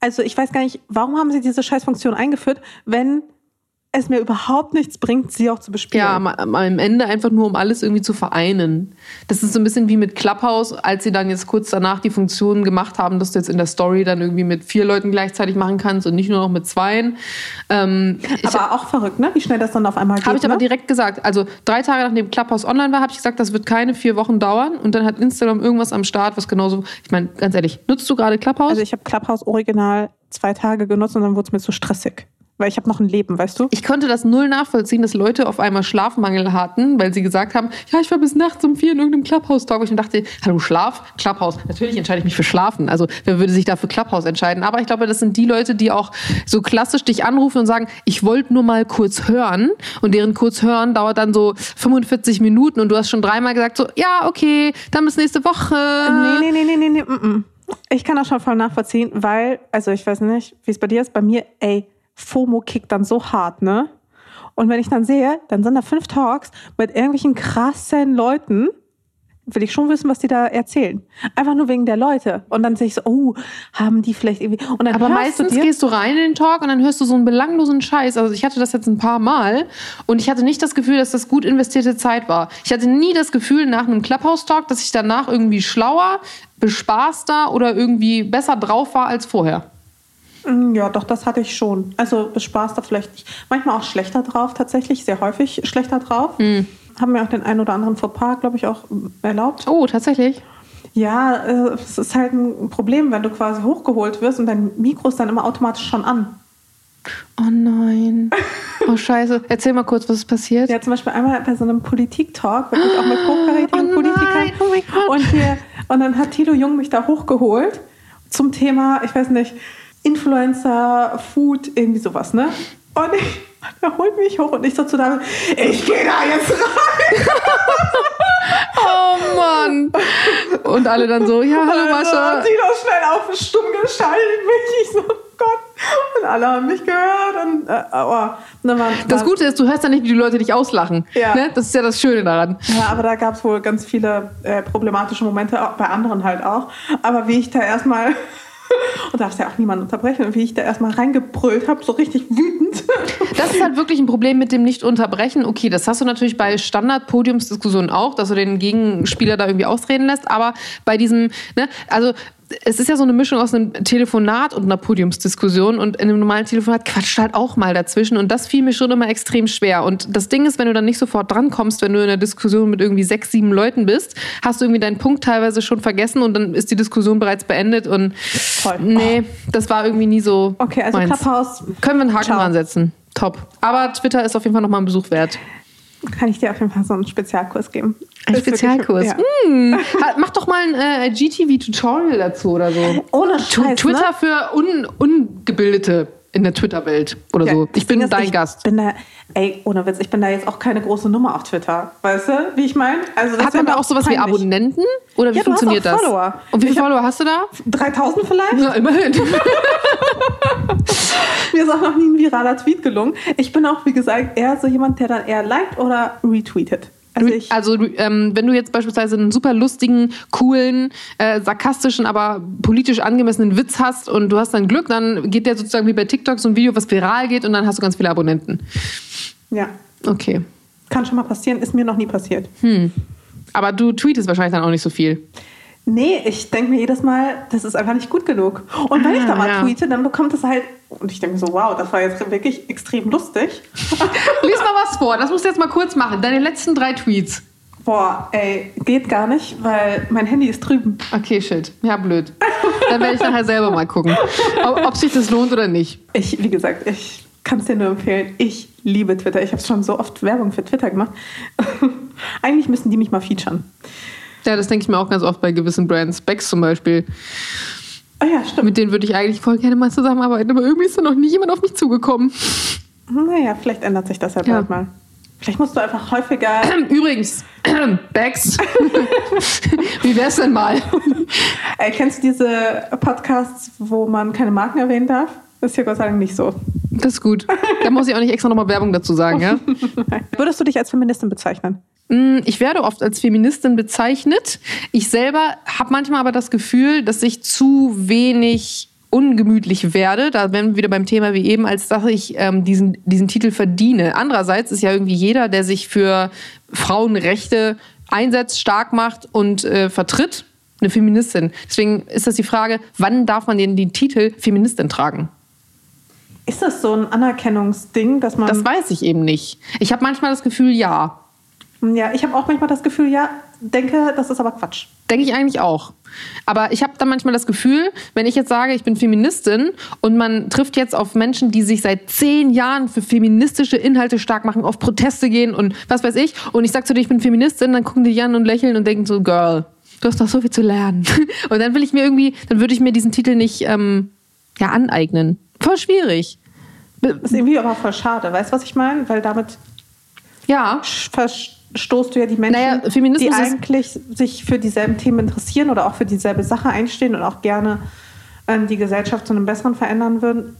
Also ich weiß gar nicht, warum haben sie diese Scheißfunktion eingeführt, wenn es mir überhaupt nichts bringt, sie auch zu bespielen. ja, am, am Ende einfach nur, um alles irgendwie zu vereinen. Das ist so ein bisschen wie mit Clubhouse, als sie dann jetzt kurz danach die Funktion gemacht haben, dass du jetzt in der Story dann irgendwie mit vier Leuten gleichzeitig machen kannst und nicht nur noch mit zweien. Ähm, ich, aber auch verrückt, ne? Wie schnell das dann auf einmal geht. Habe ich aber ne? direkt gesagt. Also drei Tage nachdem Clubhouse online war, habe ich gesagt, das wird keine vier Wochen dauern. Und dann hat Instagram irgendwas am Start, was genauso. Ich meine, ganz ehrlich, nutzt du gerade Clubhouse? Also ich habe Clubhouse original zwei Tage genutzt und dann wurde es mir zu stressig. Weil ich habe noch ein Leben, weißt du? ich konnte das null nachvollziehen, dass Leute auf einmal Schlafmangel hatten, weil sie gesagt haben, ja, ich war bis nachts um vier in irgendeinem Clubhouse-Talk. Und ich dachte, hallo, Schlaf? Clubhouse. Natürlich entscheide ich mich für Schlafen. Also wer würde sich da für Clubhouse entscheiden? Aber ich glaube, das sind die Leute, die auch so klassisch dich anrufen und sagen, ich wollte nur mal kurz hören. Und deren kurz hören dauert dann so 45 Minuten. Und du hast schon dreimal gesagt, so, ja, okay, dann bis nächste Woche. Nee, nee, nee, nee, nee, nee. Mm -mm. Ich kann das schon voll nachvollziehen, weil, also ich weiß nicht, wie es bei dir ist, bei mir, ey, FOMO kickt dann so hart, ne? Und wenn ich dann sehe, dann sind da fünf Talks mit irgendwelchen krassen Leuten, will ich schon wissen, was die da erzählen. Einfach nur wegen der Leute. Und dann sehe ich so, oh, haben die vielleicht irgendwie. Und dann Aber meistens du gehst du rein in den Talk und dann hörst du so einen belanglosen Scheiß. Also ich hatte das jetzt ein paar Mal und ich hatte nicht das Gefühl, dass das gut investierte Zeit war. Ich hatte nie das Gefühl nach einem Clubhouse-Talk, dass ich danach irgendwie schlauer, bespaßter oder irgendwie besser drauf war als vorher. Mm, Ja, doch, das hatte ich schon. Also Spaß da vielleicht nicht. Manchmal auch schlechter drauf, tatsächlich, sehr häufig schlechter drauf. Hm. Haben mir auch den einen oder anderen Fauxpas, glaube ich, auch erlaubt. Oh, tatsächlich? Ja, äh, es ist halt ein Problem, wenn du quasi hochgeholt wirst und dein Mikro ist dann immer automatisch schon an. Oh nein. Oh scheiße. Erzähl mal kurz, was ist passiert. Ja, zum Beispiel einmal bei so einem Politik-Talk, wirklich auch mit hochkarätigen Oh Politikern. oh mein Gott. Und, hier, und dann hat Tilo Jung mich da hochgeholt zum Thema, ich weiß nicht, Influencer, Food, irgendwie sowas, ne? Und ich, er holt mich hoch und ich so zu David, ich gehe da jetzt rein. Oh Mann. Und alle dann so, ja, hallo Und Mascha. hat Tilo schnell auf stumm geschaltet mich. Ich so, oh Gott. Und alle haben mich gehört. Und, äh, und dann waren, Das Gute ist, du hörst ja nicht, wie die Leute dich auslachen. Ja. Ne? Das ist ja das Schöne daran. Ja, aber da gab es wohl ganz viele äh, problematische Momente, auch bei anderen halt auch. Aber wie ich da erstmal, und darfst ja auch niemand unterbrechen, und wie ich da erstmal reingebrüllt habe, so richtig wütend. Das ist halt wirklich ein Problem mit dem Nicht-Unterbrechen. Okay, das hast du natürlich bei Standard-Podiumsdiskussionen auch, dass du den Gegenspieler da irgendwie ausreden lässt. Aber bei diesem, ne, also es ist ja so eine Mischung aus einem Telefonat und einer Podiumsdiskussion. Und in einem normalen Telefonat quatscht halt auch mal dazwischen. Und das fiel mir schon immer extrem schwer. Und das Ding ist, wenn du dann nicht sofort drankommst, wenn du in einer Diskussion mit irgendwie sechs, sieben Leuten bist, hast du irgendwie deinen Punkt teilweise schon vergessen und dann ist die Diskussion bereits beendet. Und Voll. nee, das war irgendwie nie so. Okay, also meins. Clubhouse Können wir einen Haken Ciao. dran setzen. Top. Aber Twitter ist auf jeden Fall nochmal ein Besuch wert. Kann ich dir auf jeden Fall so einen Spezialkurs geben. Ein Ist wirklich- Spezialkurs. Ja. Hm. Mach doch mal ein äh, GTV-Tutorial dazu oder so. Ohne Scheiß, Twitter ne? für Un Ungebildete in der Twitter-Welt oder Ja, so. Ich bin dein ich Gast. Bin da, ey, ohne Witz, ich bin da jetzt auch keine große Nummer auf Twitter. Weißt du, wie ich meine? Also, Hat man da auch sowas wie peinlich. Abonnenten? Oder wie Ja, funktioniert das? Follower. Und wie viele Follower hast du da? 3000 vielleicht? Na, immerhin. Mir ist auch noch nie ein viraler Tweet gelungen. Ich bin auch, wie gesagt, eher so jemand, der dann eher liked oder retweetet. Also, ich, Also ähm, wenn du jetzt beispielsweise einen super lustigen, coolen, äh, sarkastischen, aber politisch angemessenen Witz hast und du hast dann Glück, dann geht der sozusagen wie bei TikTok so ein Video, was viral geht und dann hast du ganz viele Abonnenten. ja, Okay. kann schon mal passieren, ist mir noch nie passiert. Aber du tweetest wahrscheinlich dann auch nicht so viel. Nee, ich denke mir jedes Mal, das ist einfach nicht gut genug. Und wenn Ah, ich da mal ja. tweete, dann bekommt es halt, und ich denke so, wow, das war jetzt wirklich extrem lustig. Lies mal was vor, das musst du jetzt mal kurz machen. Deine letzten drei Tweets. Boah, ey, geht gar nicht, weil mein Handy ist drüben. Okay, shit. Ja, blöd. Dann werde ich nachher selber mal gucken, ob, ob sich das lohnt oder nicht. Ich, wie gesagt, ich kann es dir nur empfehlen. Ich liebe Twitter. Ich habe schon so oft Werbung für Twitter gemacht. Eigentlich müssen die mich mal featuren. Ja, das denke ich mir auch ganz oft bei gewissen Brands. Becks zum Beispiel. Oh ja, stimmt. Mit denen würde ich eigentlich voll gerne mal zusammenarbeiten, aber irgendwie ist da noch nie jemand auf mich zugekommen. Naja, vielleicht ändert sich das ja Ja. bald mal. Vielleicht musst du einfach häufiger. Übrigens, Becks, wie wär's denn mal? Ey, kennst du diese Podcasts, wo man keine Marken erwähnen darf? Das ist hier Gott sei Dank nicht so. Das ist gut. Da muss ich auch nicht extra nochmal Werbung dazu sagen, ja? Würdest du dich als Feministin bezeichnen? Mm, Ich werde oft als Feministin bezeichnet. Ich selber habe manchmal aber das Gefühl, dass ich zu wenig ungemütlich werde, da wären wir wieder beim Thema wie eben, als dass ich ähm, diesen, diesen Titel verdiene. Andererseits ist ja irgendwie jeder, der sich für Frauenrechte einsetzt, stark macht und äh, vertritt, eine Feministin. Deswegen ist das die Frage, wann darf man denn den Titel Feministin tragen? Ist das so ein Anerkennungsding, dass man. Das weiß ich eben nicht. Ich habe manchmal das Gefühl, ja. ja, ich habe auch manchmal das Gefühl, ja, denke, das ist aber Quatsch. Denke ich eigentlich auch. Aber ich habe dann manchmal das Gefühl, wenn ich jetzt sage, ich bin Feministin und man trifft jetzt auf Menschen, die sich seit zehn Jahren für feministische Inhalte stark machen, auf Proteste gehen und was weiß ich, und ich sage zu dir, ich bin Feministin, dann gucken die an und lächeln und denken so, Girl, du hast doch so viel zu lernen. Und dann will ich mir irgendwie, dann würde ich mir diesen Titel nicht ähm, ja, aneignen. Voll schwierig. Das ist irgendwie aber voll schade. Weißt du, was ich meine? Weil damit Ja, verstoßt du ja die Menschen, Naja, die eigentlich sich für dieselben Themen interessieren oder auch für dieselbe Sache einstehen und auch gerne ähm, die Gesellschaft zu einem Besseren verändern würden,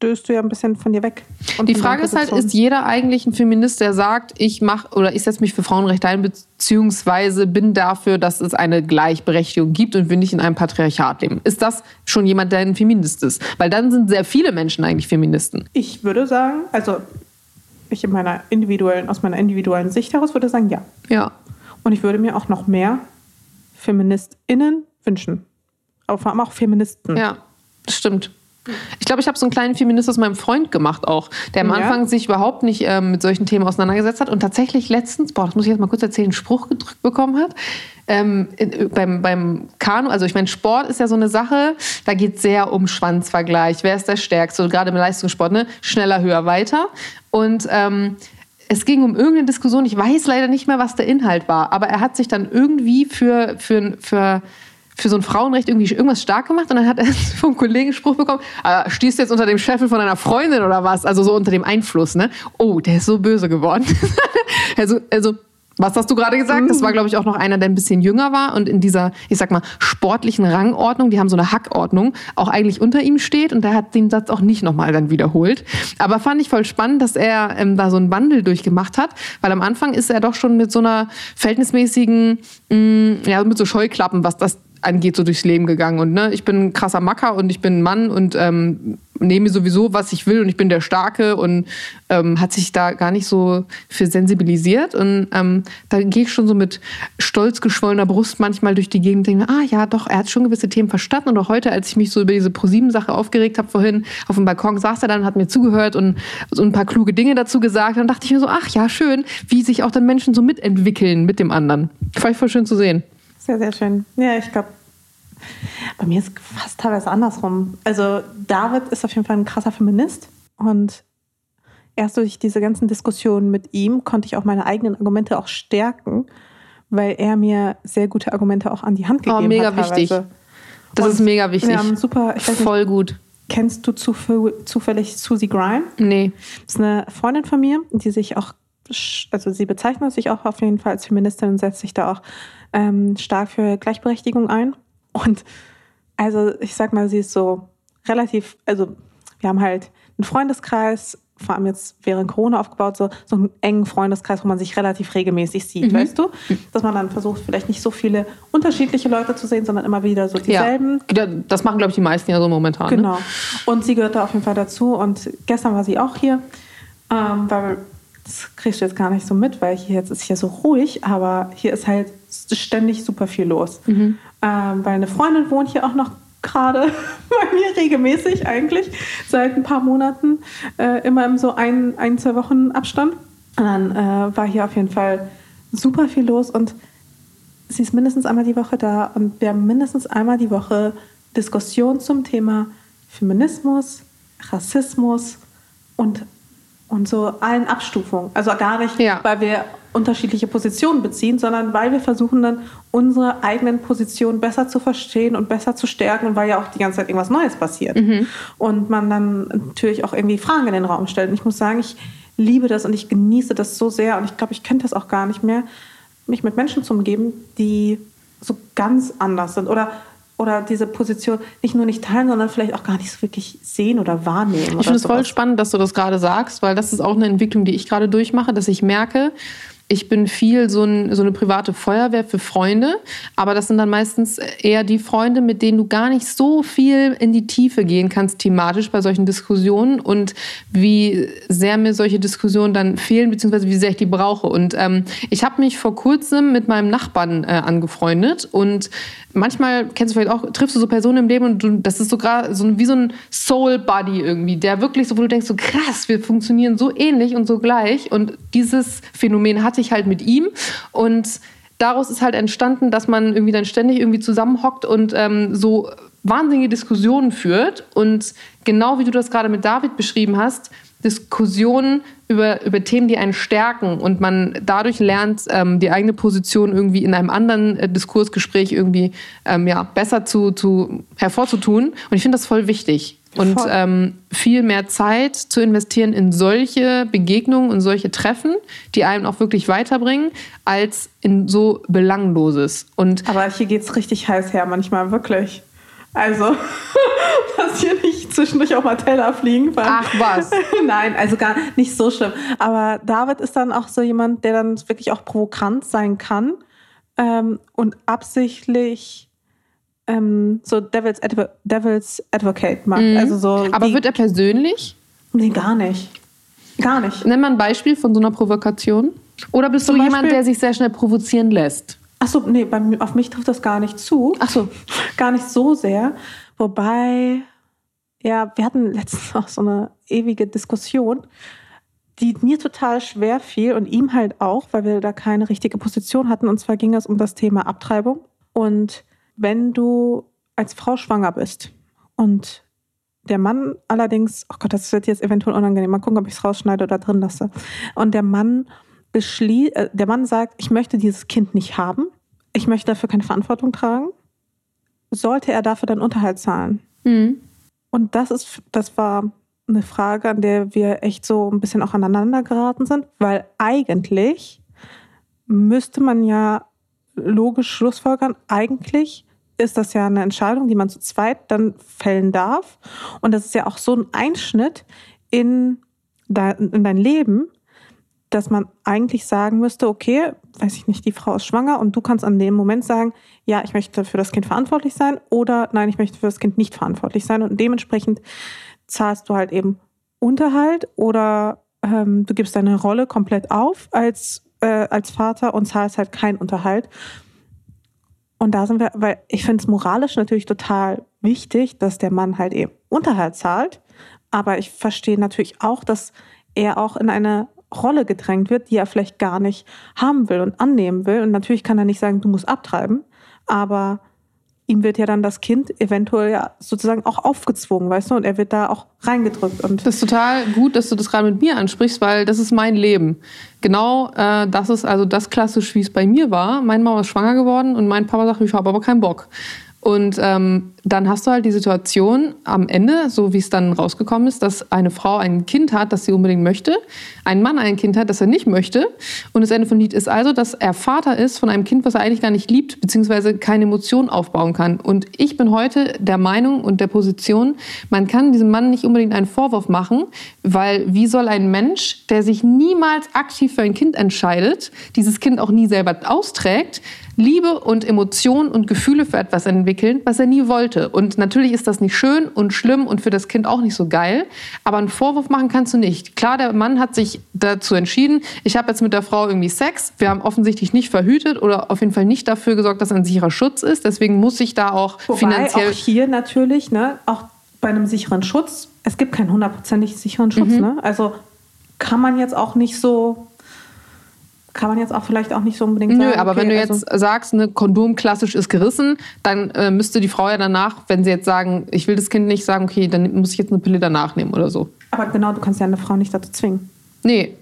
stößt du ja ein bisschen von dir weg. Und Die Frage ist halt, ist jeder eigentlich ein Feminist, der sagt, ich mache oder ich setze mich für Frauenrechte ein, beziehungsweise bin dafür, dass es eine Gleichberechtigung gibt und wir nicht in einem Patriarchat leben? Ist das schon jemand, der ein Feminist ist? Weil dann sind sehr viele Menschen eigentlich Feministen. Ich würde sagen, also ich in meiner individuellen, aus meiner individuellen Sicht heraus würde sagen, ja. Ja. Und ich würde mir auch noch mehr FeministInnen wünschen. Aber vor allem auch Feministen. Ja, das stimmt. Ich glaube, ich habe so einen kleinen Feminist aus meinem Freund gemacht auch, der am Ja? Anfang sich überhaupt nicht ähm, mit solchen Themen auseinandergesetzt hat und tatsächlich letztens, boah, das muss ich jetzt mal kurz erzählen, einen Spruch gedrückt bekommen hat. Ähm, in, beim, beim Kanu, also ich meine, Sport ist ja so eine Sache, da geht es sehr um Schwanzvergleich. Wer ist der Stärkste? Gerade im Leistungssport, ne? Schneller, höher, weiter. Und ähm, es ging um irgendeine Diskussion, ich weiß leider nicht mehr, was der Inhalt war, aber er hat sich dann irgendwie für, für, für, für so ein Frauenrecht irgendwie irgendwas stark gemacht und dann hat er vom Kollegen einen Spruch bekommen, ah, stehst du jetzt unter dem Scheffel von deiner Freundin oder was? Also so unter dem Einfluss, ne? Oh, der ist so böse geworden. also, also was hast du gerade gesagt? Das war, glaube ich, auch noch einer, der ein bisschen jünger war und in dieser, ich sag mal, sportlichen Rangordnung, die haben so eine Hackordnung, auch eigentlich unter ihm steht und der hat den Satz auch nicht nochmal dann wiederholt. Aber fand ich voll spannend, dass er ähm, da so einen Wandel durchgemacht hat, weil am Anfang ist er doch schon mit so einer verhältnismäßigen, mh, ja, mit so Scheuklappen, was das angeht, so durchs Leben gegangen. Und ne, ich bin ein krasser Macker und ich bin ein Mann und ähm, nehme sowieso, was ich will und ich bin der Starke und ähm, hat sich da gar nicht so für sensibilisiert. Und ähm, da gehe ich schon so mit stolz geschwollener Brust manchmal durch die Gegend und denke, ah ja, doch, er hat schon gewisse Themen verstanden. Und auch heute, als ich mich so über diese ProSieben-Sache aufgeregt habe vorhin, auf dem Balkon saß er dann, hat mir zugehört und so ein paar kluge Dinge dazu gesagt. Dann dachte ich mir so, ach ja, schön, wie sich auch dann Menschen so mitentwickeln mit dem anderen. Ich voll schön zu sehen. Sehr, sehr schön. Ja, ich glaube, bei mir ist fast teilweise andersrum. Also David ist auf jeden Fall ein krasser Feminist und erst durch diese ganzen Diskussionen mit ihm konnte ich auch meine eigenen Argumente auch stärken, weil er mir sehr gute Argumente auch an die Hand gegeben Oh, mega hat. wichtig. Das Und ist mega wichtig. Wir haben super, ich weiß nicht, Voll gut. kennst du zufällig Susie Grime? Nee. Das ist eine Freundin von mir, die sich auch, also sie bezeichnet sich auch auf jeden Fall als Feministin und setzt sich da auch ähm, stark für Gleichberechtigung ein. Und also ich sag mal, sie ist so relativ, also wir haben halt einen Freundeskreis vor allem jetzt während Corona aufgebaut, so, so einen engen Freundeskreis, wo man sich relativ regelmäßig sieht, mhm. weißt du? Dass man dann versucht, vielleicht nicht so viele unterschiedliche Leute zu sehen, sondern immer wieder so dieselben. Ja, das machen, glaube ich, die meisten ja so momentan. Ne? Genau. Ne? Und sie gehört da auf jeden Fall dazu. Und gestern war sie auch hier, ähm, weil das kriegst du jetzt gar nicht so mit, weil hier jetzt ist hier so ruhig, aber hier ist halt ständig super viel los. Mhm. Ähm, weil eine Freundin wohnt hier auch noch gerade bei mir regelmäßig eigentlich, seit ein paar Monaten, äh, immer im so ein, ein, zwei Wochen Abstand. Und dann äh, war hier auf jeden Fall super viel los und sie ist mindestens einmal die Woche da und wir haben mindestens einmal die Woche Diskussionen zum Thema Feminismus, Rassismus und, und so allen Abstufungen. Also gar nicht, ja. weil wir unterschiedliche Positionen beziehen, sondern weil wir versuchen dann unsere eigenen Positionen besser zu verstehen und besser zu stärken und weil ja auch die ganze Zeit irgendwas Neues passiert. Mhm. Und man dann natürlich auch irgendwie Fragen in den Raum stellt. Und ich muss sagen, ich liebe das und ich genieße das so sehr und ich glaube, ich könnte das auch gar nicht mehr, mich mit Menschen zu umgeben, die so ganz anders sind oder oder diese Position nicht nur nicht teilen, sondern vielleicht auch gar nicht so wirklich sehen oder wahrnehmen. Ich finde es voll spannend, dass du das gerade sagst, weil das ist auch eine Entwicklung, die ich gerade durchmache, dass ich merke, ich bin viel so, ein, so, eine private Feuerwehr für Freunde, aber das sind dann meistens eher die Freunde, mit denen du gar nicht so viel in die Tiefe gehen kannst thematisch bei solchen Diskussionen und wie sehr mir solche Diskussionen dann fehlen, beziehungsweise wie sehr ich die brauche. Und ähm, ich habe mich vor kurzem mit meinem Nachbarn äh, angefreundet und manchmal kennst du vielleicht auch, triffst du so Personen im Leben und du, das ist so, so wie so ein Soul Buddy irgendwie, der wirklich so, wo du denkst, so krass, wir funktionieren so ähnlich und so gleich. Und dieses Phänomen hatte ich halt mit ihm. Und daraus ist halt entstanden, dass man irgendwie dann ständig irgendwie zusammenhockt und ähm, so wahnsinnige Diskussionen führt. Und genau wie du das gerade mit David beschrieben hast, Diskussionen über, über Themen, die einen stärken und man dadurch lernt, ähm, die eigene Position irgendwie in einem anderen äh, Diskursgespräch irgendwie ähm, ja, besser zu, zu, hervorzutun. Und ich finde das voll wichtig. Und ähm, viel mehr Zeit zu investieren in solche Begegnungen und solche Treffen, die einem auch wirklich weiterbringen, als in so Belangloses. Und Aber hier geht es richtig heiß her, manchmal wirklich. Also, dass hier nicht zwischendurch auch mal Teller fliegen. Ach was. Nein, also gar nicht so schlimm. Aber David ist dann auch so jemand, der dann wirklich auch provokant sein kann ähm, und absichtlich ähm, so Devil's, Advo Devil's Advocate macht. Mhm. Also so Aber wird er persönlich? Nee, gar nicht. Gar nicht. Nenn mal ein Beispiel von so einer Provokation. Oder bist Zum du jemand, der sich sehr schnell provozieren lässt? Achso, nee, bei, auf mich trifft das gar nicht zu. Ach so. Gar nicht so sehr. Wobei, ja, wir hatten letztens auch so eine ewige Diskussion, die mir total schwer fiel und ihm halt auch, weil wir da keine richtige Position hatten. Und zwar ging es um das Thema Abtreibung. Und wenn du als Frau schwanger bist und der Mann allerdings, oh Gott, das wird jetzt eventuell unangenehm, mal gucken, ob ich es rausschneide oder drin lasse. Und der Mann beschließt, äh, der Mann sagt, ich möchte dieses Kind nicht haben, ich möchte dafür keine Verantwortung tragen, sollte er dafür dann Unterhalt zahlen? Mhm. Und das ist, das war eine Frage, an der wir echt so ein bisschen auch aneinander geraten sind, weil eigentlich müsste man ja logisch schlussfolgern, eigentlich ist das ja eine Entscheidung, die man zu zweit dann fällen darf. Und das ist ja auch so ein Einschnitt in dein, in dein Leben, dass man eigentlich sagen müsste, okay, weiß ich nicht, die Frau ist schwanger und du kannst an dem Moment sagen, ja, ich möchte für das Kind verantwortlich sein oder nein, ich möchte für das Kind nicht verantwortlich sein und dementsprechend zahlst du halt eben Unterhalt oder ähm, du gibst deine Rolle komplett auf als, äh, als Vater und zahlst halt keinen Unterhalt. Und da sind wir, weil ich finde es moralisch natürlich total wichtig, dass der Mann halt eben Unterhalt zahlt. Aber ich verstehe natürlich auch, dass er auch in eine Rolle gedrängt wird, die er vielleicht gar nicht haben will und annehmen will. Und natürlich kann er nicht sagen, du musst abtreiben, aber ihm wird ja dann das Kind eventuell ja sozusagen auch aufgezwungen, weißt du, und er wird da auch reingedrückt. Und das ist total gut, dass du das gerade mit mir ansprichst, weil das ist mein Leben. Genau, äh, das ist also das klassisch, wie es bei mir war. Meine Mama ist schwanger geworden und mein Papa sagt, ich habe aber keinen Bock. Und ähm, dann hast du halt die Situation am Ende, so wie es dann rausgekommen ist, dass eine Frau ein Kind hat, das sie unbedingt möchte, ein Mann ein Kind hat, das er nicht möchte. Und das Ende vom Lied ist also, dass er Vater ist von einem Kind, was er eigentlich gar nicht liebt, beziehungsweise keine Emotionen aufbauen kann. Und ich bin heute der Meinung und der Position, man kann diesem Mann nicht unbedingt einen Vorwurf machen, weil wie soll ein Mensch, der sich niemals aktiv für ein Kind entscheidet, dieses Kind auch nie selber austrägt, Liebe und Emotionen und Gefühle für etwas entwickeln, was er nie wollte. Und natürlich ist das nicht schön und schlimm und für das Kind auch nicht so geil, aber einen Vorwurf machen kannst du nicht. Klar, der Mann hat sich dazu entschieden, ich habe jetzt mit der Frau irgendwie Sex, wir haben offensichtlich nicht verhütet oder auf jeden Fall nicht dafür gesorgt, dass ein sicherer Schutz ist, deswegen muss ich da auch Wobei finanziell... auch hier natürlich, ne, auch bei einem sicheren Schutz, es gibt keinen hundertprozentig sicheren Schutz, mhm. ne? also kann man jetzt auch nicht so kann man jetzt auch vielleicht auch nicht so unbedingt sagen. Nö, aber okay, wenn du jetzt also sagst, eine Kondom klassisch ist gerissen, dann äh, müsste die Frau ja danach, wenn sie jetzt sagen, ich will das Kind nicht, sagen, okay, dann muss ich jetzt eine Pille danach nehmen oder so. Aber genau, du kannst ja eine Frau nicht dazu zwingen. Nee.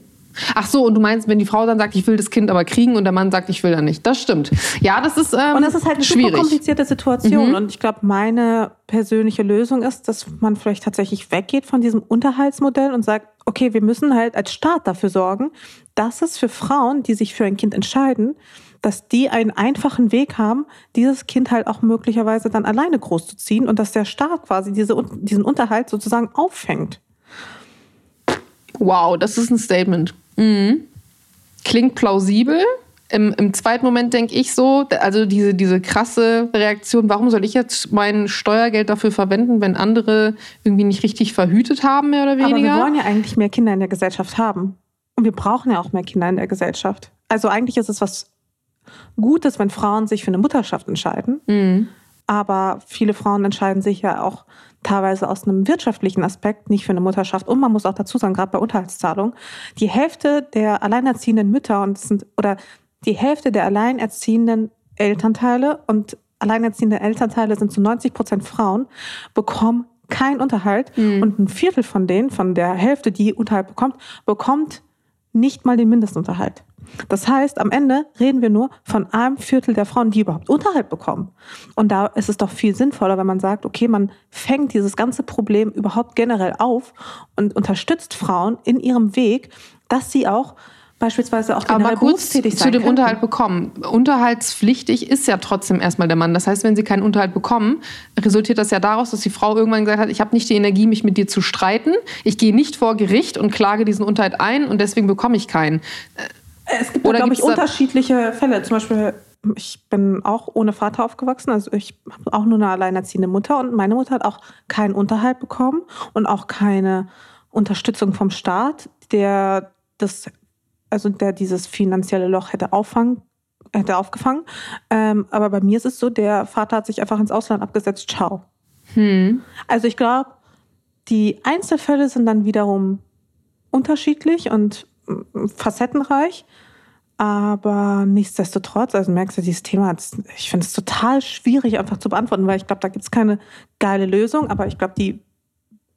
Ach so, und du meinst, wenn die Frau dann sagt, ich will das Kind aber kriegen und der Mann sagt, ich will dann nicht. Das stimmt. Ja, das ist ähm, Und das ist halt eine schwierig. super komplizierte Situation. Mhm. Und ich glaube, meine persönliche Lösung ist, dass man vielleicht tatsächlich weggeht von diesem Unterhaltsmodell und sagt, okay, wir müssen halt als Staat dafür sorgen, dass es für Frauen, die sich für ein Kind entscheiden, dass die einen einfachen Weg haben, dieses Kind halt auch möglicherweise dann alleine großzuziehen und dass der Staat quasi diese, diesen Unterhalt sozusagen auffängt. Wow, das ist ein Statement. Mhm. Klingt plausibel. Im, Im, zweiten Moment denke ich so, also diese, diese krasse Reaktion, warum soll ich jetzt mein Steuergeld dafür verwenden, wenn andere irgendwie nicht richtig verhütet haben, mehr oder weniger? Aber wir wollen ja eigentlich mehr Kinder in der Gesellschaft haben. Und wir brauchen ja auch mehr Kinder in der Gesellschaft. Also eigentlich ist es was Gutes, wenn Frauen sich für eine Mutterschaft entscheiden. Mhm. Aber viele Frauen entscheiden sich ja auch teilweise aus einem wirtschaftlichen Aspekt nicht für eine Mutterschaft. Und man muss auch dazu sagen, gerade bei Unterhaltszahlung, die Hälfte der alleinerziehenden Mütter und sind, oder die Hälfte der alleinerziehenden Elternteile und alleinerziehende Elternteile sind zu 90 Prozent Frauen, bekommen keinen Unterhalt. Mhm. Und ein Viertel von denen, von der Hälfte, die Unterhalt bekommt, bekommt nicht mal den Mindestunterhalt. Das heißt, am Ende reden wir nur von einem Viertel der Frauen, die überhaupt Unterhalt bekommen. Und da ist es doch viel sinnvoller, wenn man sagt, okay, man fängt dieses ganze Problem überhaupt generell auf und unterstützt Frauen in ihrem Weg, dass sie auch beispielsweise auch generell Aber kurz zu dem könnten. Unterhalt bekommen. Unterhaltspflichtig ist ja trotzdem erstmal der Mann. Das heißt, wenn sie keinen Unterhalt bekommen, resultiert das ja daraus, dass die Frau irgendwann gesagt hat, ich habe nicht die Energie, mich mit dir zu streiten. Ich gehe nicht vor Gericht und klage diesen Unterhalt ein und deswegen bekomme ich keinen. Es gibt, glaube ich, unterschiedliche Fälle. Zum Beispiel, ich bin auch ohne Vater aufgewachsen. Also ich habe auch nur eine alleinerziehende Mutter und meine Mutter hat auch keinen Unterhalt bekommen und auch keine Unterstützung vom Staat, der das also der dieses finanzielle Loch hätte auffangen, hätte aufgefangen. Ähm, aber bei mir ist es so, der Vater hat sich einfach ins Ausland abgesetzt. Ciao. Hm. Also ich glaube, die Einzelfälle sind dann wiederum unterschiedlich und mm, facettenreich. Aber nichtsdestotrotz, also merkst du, dieses Thema, ich finde es total schwierig einfach zu beantworten, weil ich glaube, da gibt es keine geile Lösung. Aber ich glaube, die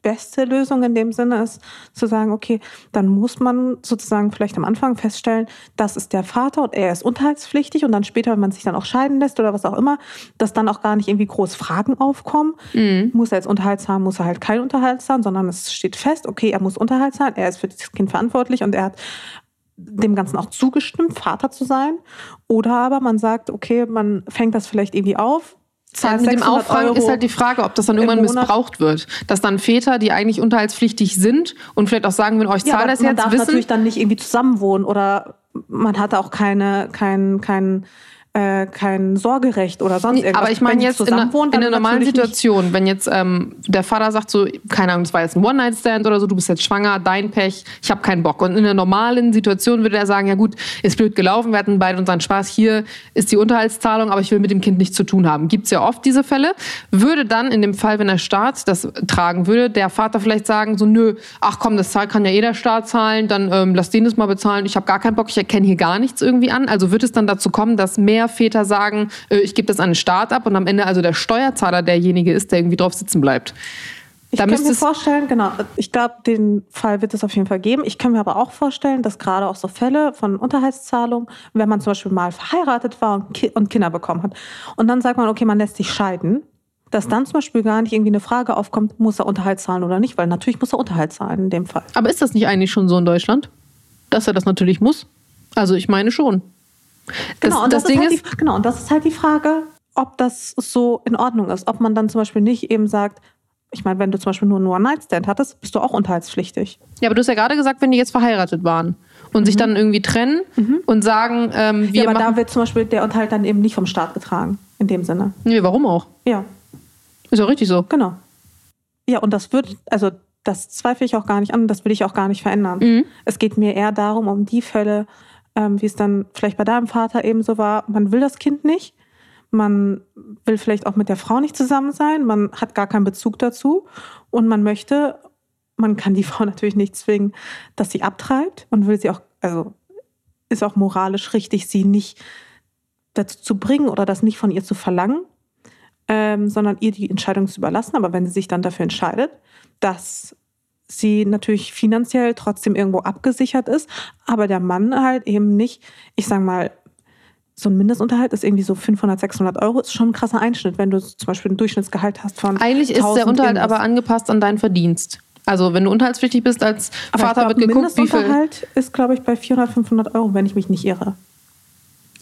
beste Lösung in dem Sinne ist, zu sagen, okay, dann muss man sozusagen vielleicht am Anfang feststellen, das ist der Vater und er ist unterhaltspflichtig und dann später, wenn man sich dann auch scheiden lässt oder was auch immer, dass dann auch gar nicht irgendwie groß Fragen aufkommen. Mhm. Muss er jetzt Unterhalt zahlen, muss er halt kein Unterhalt zahlen, sondern es steht fest, okay, er muss Unterhalt zahlen, er ist für das Kind verantwortlich und er hat dem Ganzen auch zugestimmt, Vater zu sein. Oder aber man sagt, okay, man fängt das vielleicht irgendwie auf, ja, mit dem Auffang Euro ist halt die Frage, ob das dann irgendwann missbraucht wird. Dass dann Väter, die eigentlich unterhaltspflichtig sind und vielleicht auch sagen, wenn euch zahle ja, das man jetzt, darf wissen, natürlich dann nicht irgendwie zusammenwohnen oder man hat auch keine, kein, kein äh, kein Sorgerecht oder sonst irgendwas. Aber ich meine jetzt in, einer, in einer normalen Situation, nicht. wenn jetzt ähm, der Vater sagt so, keine Ahnung, das war jetzt ein One-Night-Stand oder so, du bist jetzt schwanger, dein Pech, ich habe keinen Bock. Und in einer normalen Situation würde er sagen, ja gut, ist blöd gelaufen, wir hatten beide unseren Spaß, hier ist die Unterhaltszahlung, aber ich will mit dem Kind nichts zu tun haben. Gibt's ja oft diese Fälle. Würde dann in dem Fall, wenn der Staat das tragen würde, der Vater vielleicht sagen so, nö, ach komm, das kann ja eh der Staat zahlen, dann ähm, lass den das mal bezahlen, ich habe gar keinen Bock, ich erkenne hier gar nichts irgendwie an. Also wird es dann dazu kommen, dass mehr mehr Väter sagen, äh, ich gebe das an den Staat ab und am Ende also der Steuerzahler derjenige ist, der irgendwie drauf sitzen bleibt. Ich Da kann mir vorstellen, genau, ich glaube, den Fall wird es auf jeden Fall geben. Ich kann mir aber auch vorstellen, dass gerade auch so Fälle von Unterhaltszahlung, wenn man zum Beispiel mal verheiratet war und, Ki und Kinder bekommen hat und dann sagt man, okay, man lässt sich scheiden, dass dann zum Beispiel gar nicht irgendwie eine Frage aufkommt, muss er Unterhalt zahlen oder nicht, weil natürlich muss er Unterhalt zahlen in dem Fall. Aber ist das nicht eigentlich schon so in Deutschland? Dass er das natürlich muss? Also ich meine schon. Das, Genau, und das, das, Ding ist halt ist, die, genau, und das ist halt die Frage, ob das so in Ordnung ist. Ob man dann zum Beispiel nicht eben sagt, ich meine, wenn du zum Beispiel nur einen One-Night-Stand hattest, bist du auch unterhaltspflichtig. ja, aber du hast ja gerade gesagt, wenn die jetzt verheiratet waren und sich dann irgendwie trennen und sagen, ähm, wir Mhm. ja, aber da wird zum Beispiel der Unterhalt dann eben nicht vom Staat getragen, in dem Sinne. nee, warum auch? Ja, Ist ja richtig so. genau. Ja, und das wird, also das zweifle ich auch gar nicht an, das will ich auch gar nicht verändern. Mhm. Es geht mir eher darum, um die Fälle, ähm, wie es dann vielleicht bei deinem Vater eben so war, man will das Kind nicht, man will vielleicht auch mit der Frau nicht zusammen sein, man hat gar keinen Bezug dazu. Und man möchte, man kann die Frau natürlich nicht zwingen, dass sie abtreibt und will sie auch, also ist auch moralisch richtig, sie nicht dazu zu bringen oder das nicht von ihr zu verlangen, ähm, sondern ihr die Entscheidung zu überlassen. Aber wenn sie sich dann dafür entscheidet, dass sie natürlich finanziell trotzdem irgendwo abgesichert ist, aber der Mann halt eben nicht, ich sag mal, so ein Mindestunterhalt ist irgendwie so 500, 600 Euro, ist schon ein krasser Einschnitt, wenn du zum Beispiel ein Durchschnittsgehalt hast von Eigentlich ist der 1000 Unterhalt irgendwas. aber angepasst an deinen Verdienst. Also wenn du unterhaltspflichtig bist als Aber Vater, wird glaub, geguckt, wie viel. Mindestunterhalt ist, glaube ich, bei 400, 500 Euro, wenn ich mich nicht irre.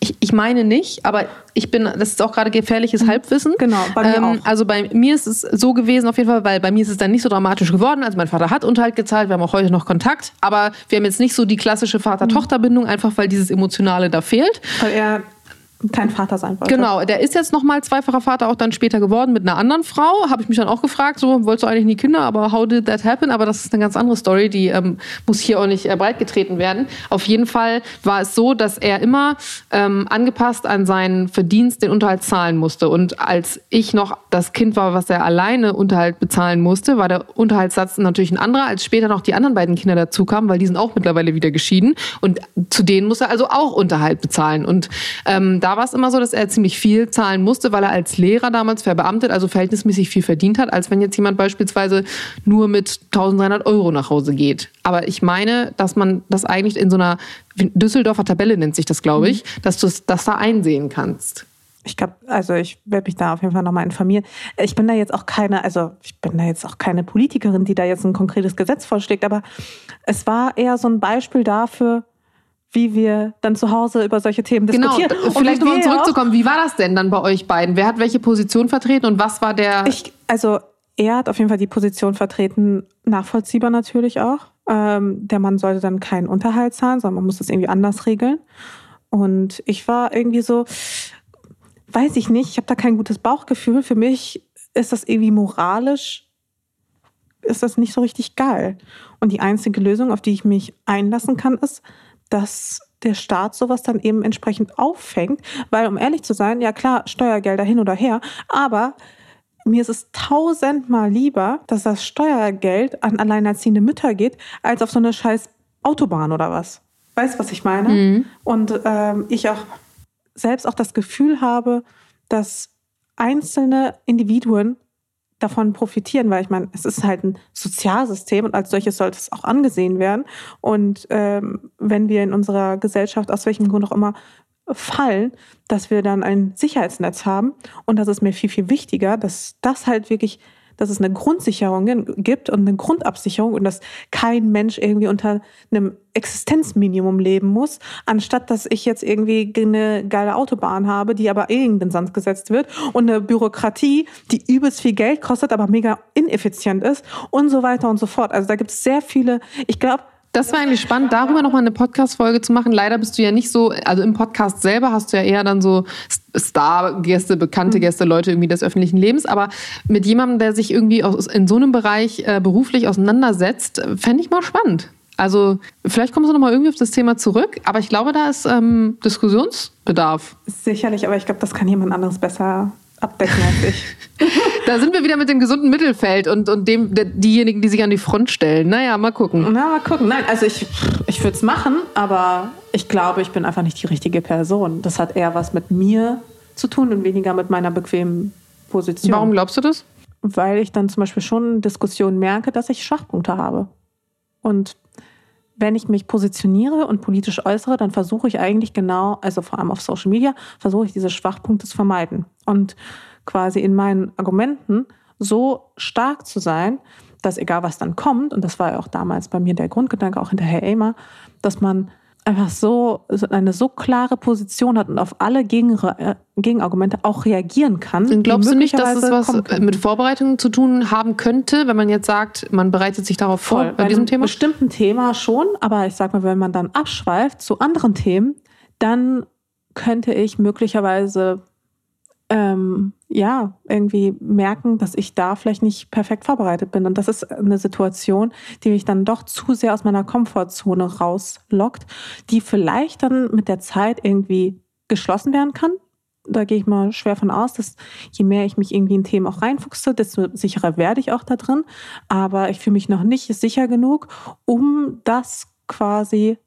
Ich, ich meine nicht, aber ich bin, das ist auch gerade gefährliches Halbwissen. Genau, bei mir ähm, auch. Also bei mir ist es so gewesen auf jeden Fall, weil bei mir ist es dann nicht so dramatisch geworden. Also mein Vater hat Unterhalt gezahlt, wir haben auch heute noch Kontakt, aber wir haben jetzt nicht so die klassische Vater-Tochter-Bindung, einfach weil dieses Emotionale da fehlt. Weil er kein Vater sein wollte. Genau, der ist jetzt nochmal zweifacher Vater auch dann später geworden mit einer anderen Frau. Habe ich mich dann auch gefragt, so wolltest du eigentlich nie Kinder, aber how did that happen? Aber das ist eine ganz andere Story, die ähm, muss hier auch nicht äh, breitgetreten werden. Auf jeden Fall war es so, dass er immer ähm, angepasst an seinen Verdienst den Unterhalt zahlen musste. Und als ich noch das Kind war, was er alleine Unterhalt bezahlen musste, war der Unterhaltssatz natürlich ein anderer, als später noch die anderen beiden Kinder dazu kamen, weil die sind auch mittlerweile wieder geschieden. Und zu denen muss er also auch Unterhalt bezahlen. Und ähm, da war es immer so, dass er ziemlich viel zahlen musste, weil er als Lehrer damals verbeamtet, also verhältnismäßig viel verdient hat, als wenn jetzt jemand beispielsweise nur mit 1300 Euro nach Hause geht. Aber ich meine, dass man das eigentlich in so einer Düsseldorfer Tabelle nennt sich das, glaube ich, dass du das da einsehen kannst. Ich glaube, also ich werde mich da auf jeden Fall nochmal informieren. Ich bin da jetzt auch keine, also ich bin da jetzt auch keine Politikerin, die da jetzt ein konkretes Gesetz vorschlägt, aber es war eher so ein Beispiel dafür, wie wir dann zu Hause über solche Themen Genau, diskutieren. Und vielleicht nochmal zurückzukommen. Wie war das denn dann bei euch beiden? Wer hat welche Position vertreten und was war der. Ich, also er hat auf jeden Fall die Position vertreten, nachvollziehbar natürlich auch. Ähm, der Mann sollte dann keinen Unterhalt zahlen, sondern man muss das irgendwie anders regeln. Und ich war irgendwie so, weiß ich nicht, ich habe da kein gutes Bauchgefühl. Für mich ist das irgendwie moralisch, ist das nicht so richtig geil. Und die einzige Lösung, auf die ich mich einlassen kann, ist, dass der Staat sowas dann eben entsprechend auffängt. Weil, um ehrlich zu sein, ja klar, Steuergelder hin oder her, aber mir ist es tausendmal lieber, dass das Steuergeld an alleinerziehende Mütter geht, als auf so eine scheiß Autobahn oder was. Weißt du, was ich meine? Und ähm, ich auch selbst auch das Gefühl habe, dass einzelne Individuen davon profitieren, weil ich meine, es ist halt ein Sozialsystem und als solches sollte es auch angesehen werden. Und ähm, wenn wir in unserer Gesellschaft aus welchem Grund auch immer fallen, dass wir dann ein Sicherheitsnetz haben. Und das ist mir viel, viel wichtiger, dass das halt wirklich, dass es eine Grundsicherung gibt und eine Grundabsicherung und dass kein Mensch irgendwie unter einem Existenzminimum leben muss, anstatt dass ich jetzt irgendwie eine geile Autobahn habe, die aber eh in den Sand gesetzt wird und eine Bürokratie, die übelst viel Geld kostet, aber mega ineffizient ist und so weiter und so fort. Also da gibt es sehr viele, ich glaube, Das war eigentlich spannend, darüber nochmal eine Podcast-Folge zu machen. Leider bist du ja nicht so, also im Podcast selber hast du ja eher dann so Star-Gäste, bekannte Gäste, Leute irgendwie des öffentlichen Lebens. Aber mit jemandem, der sich irgendwie aus, in so einem Bereich äh, beruflich auseinandersetzt, fände ich mal spannend. Also vielleicht kommst du nochmal irgendwie auf das Thema zurück, aber ich glaube, da ist ähm, Diskussionsbedarf. sicherlich, aber ich glaube, das kann jemand anderes besser abdecken als ich. Da sind wir wieder mit dem gesunden Mittelfeld und, und dem, der, diejenigen, die sich an die Front stellen. Naja, mal gucken. Na, mal gucken. Nein, also ich, ich würde es machen, aber ich glaube, ich bin einfach nicht die richtige Person. Das hat eher was mit mir zu tun und weniger mit meiner bequemen Position. Warum glaubst du das? weil ich dann zum Beispiel schon in Diskussionen merke, dass ich Schwachpunkte habe. Und wenn ich mich positioniere und politisch äußere, dann versuche ich eigentlich genau, also vor allem auf Social Media, versuche ich diese Schwachpunkte zu vermeiden und quasi in meinen Argumenten so stark zu sein, dass egal was dann kommt, und das war ja auch damals bei mir der Grundgedanke, auch hinter Herr Eimer, dass man einfach so eine so klare Position hat und auf alle äh, Gegenargumente auch reagieren kann. Und glaubst du nicht, dass es was mit Vorbereitungen zu tun haben könnte, wenn man jetzt sagt, man bereitet sich darauf vor Voll, bei, bei diesem Thema? Bestimmten Thema schon, aber ich sag mal, wenn man dann abschweift zu anderen Themen, dann könnte ich möglicherweise ähm, ja, irgendwie merken, dass ich da vielleicht nicht perfekt vorbereitet bin. Und das ist eine Situation, die mich dann doch zu sehr aus meiner Komfortzone rauslockt, die vielleicht dann mit der Zeit irgendwie geschlossen werden kann. Da gehe ich mal schwer von aus, dass je mehr ich mich irgendwie in Themen auch reinfuchse, desto sicherer werde ich auch da drin. Aber ich fühle mich noch nicht sicher genug, um das quasi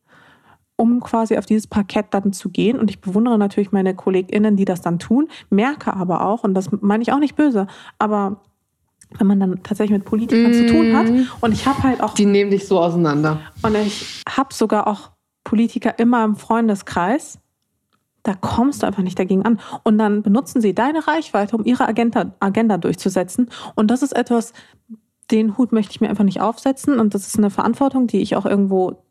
um quasi auf dieses Parkett dann zu gehen. Und ich bewundere natürlich meine KollegInnen, die das dann tun, merke aber auch, und das meine ich auch nicht böse, aber wenn man dann tatsächlich mit Politikern mmh. zu tun hat mhm. und ich habe halt auch... Die nehmen dich so auseinander. Und ich habe sogar auch Politiker immer im Freundeskreis, da kommst du einfach nicht dagegen an. Und dann benutzen sie deine Reichweite, um ihre Agenda, Agenda durchzusetzen. Und das ist etwas, den Hut möchte ich mir einfach nicht aufsetzen. Und das ist eine Verantwortung, die ich auch irgendwo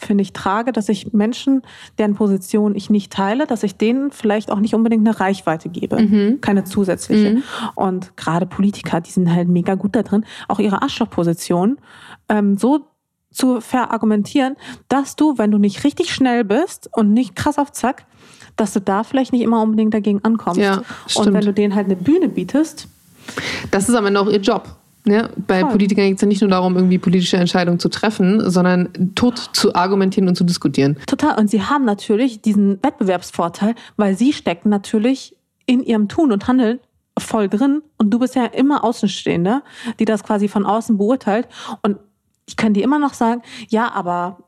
finde ich, trage, dass ich Menschen, deren Position ich nicht teile, dass ich denen vielleicht auch nicht unbedingt eine Reichweite gebe, mhm. keine zusätzliche. Mhm. Und gerade Politiker, die sind halt mega gut da drin, auch ihre Arschlochposition ähm, so zu verargumentieren, dass du, wenn du nicht richtig schnell bist und nicht krass auf Zack, dass du da vielleicht nicht immer unbedingt dagegen ankommst. Ja, und wenn du denen halt eine Bühne bietest. Das ist aber noch ihr Job. Ja, bei Voll. Politikern geht es ja nicht nur darum, irgendwie politische Entscheidungen zu treffen, sondern tot zu argumentieren und zu diskutieren. Total. Und sie haben natürlich diesen Wettbewerbsvorteil, weil sie stecken natürlich in ihrem Tun und Handeln voll drin und du bist ja immer Außenstehende, die das quasi von außen beurteilt. Und ich kann dir immer noch sagen, ja, aber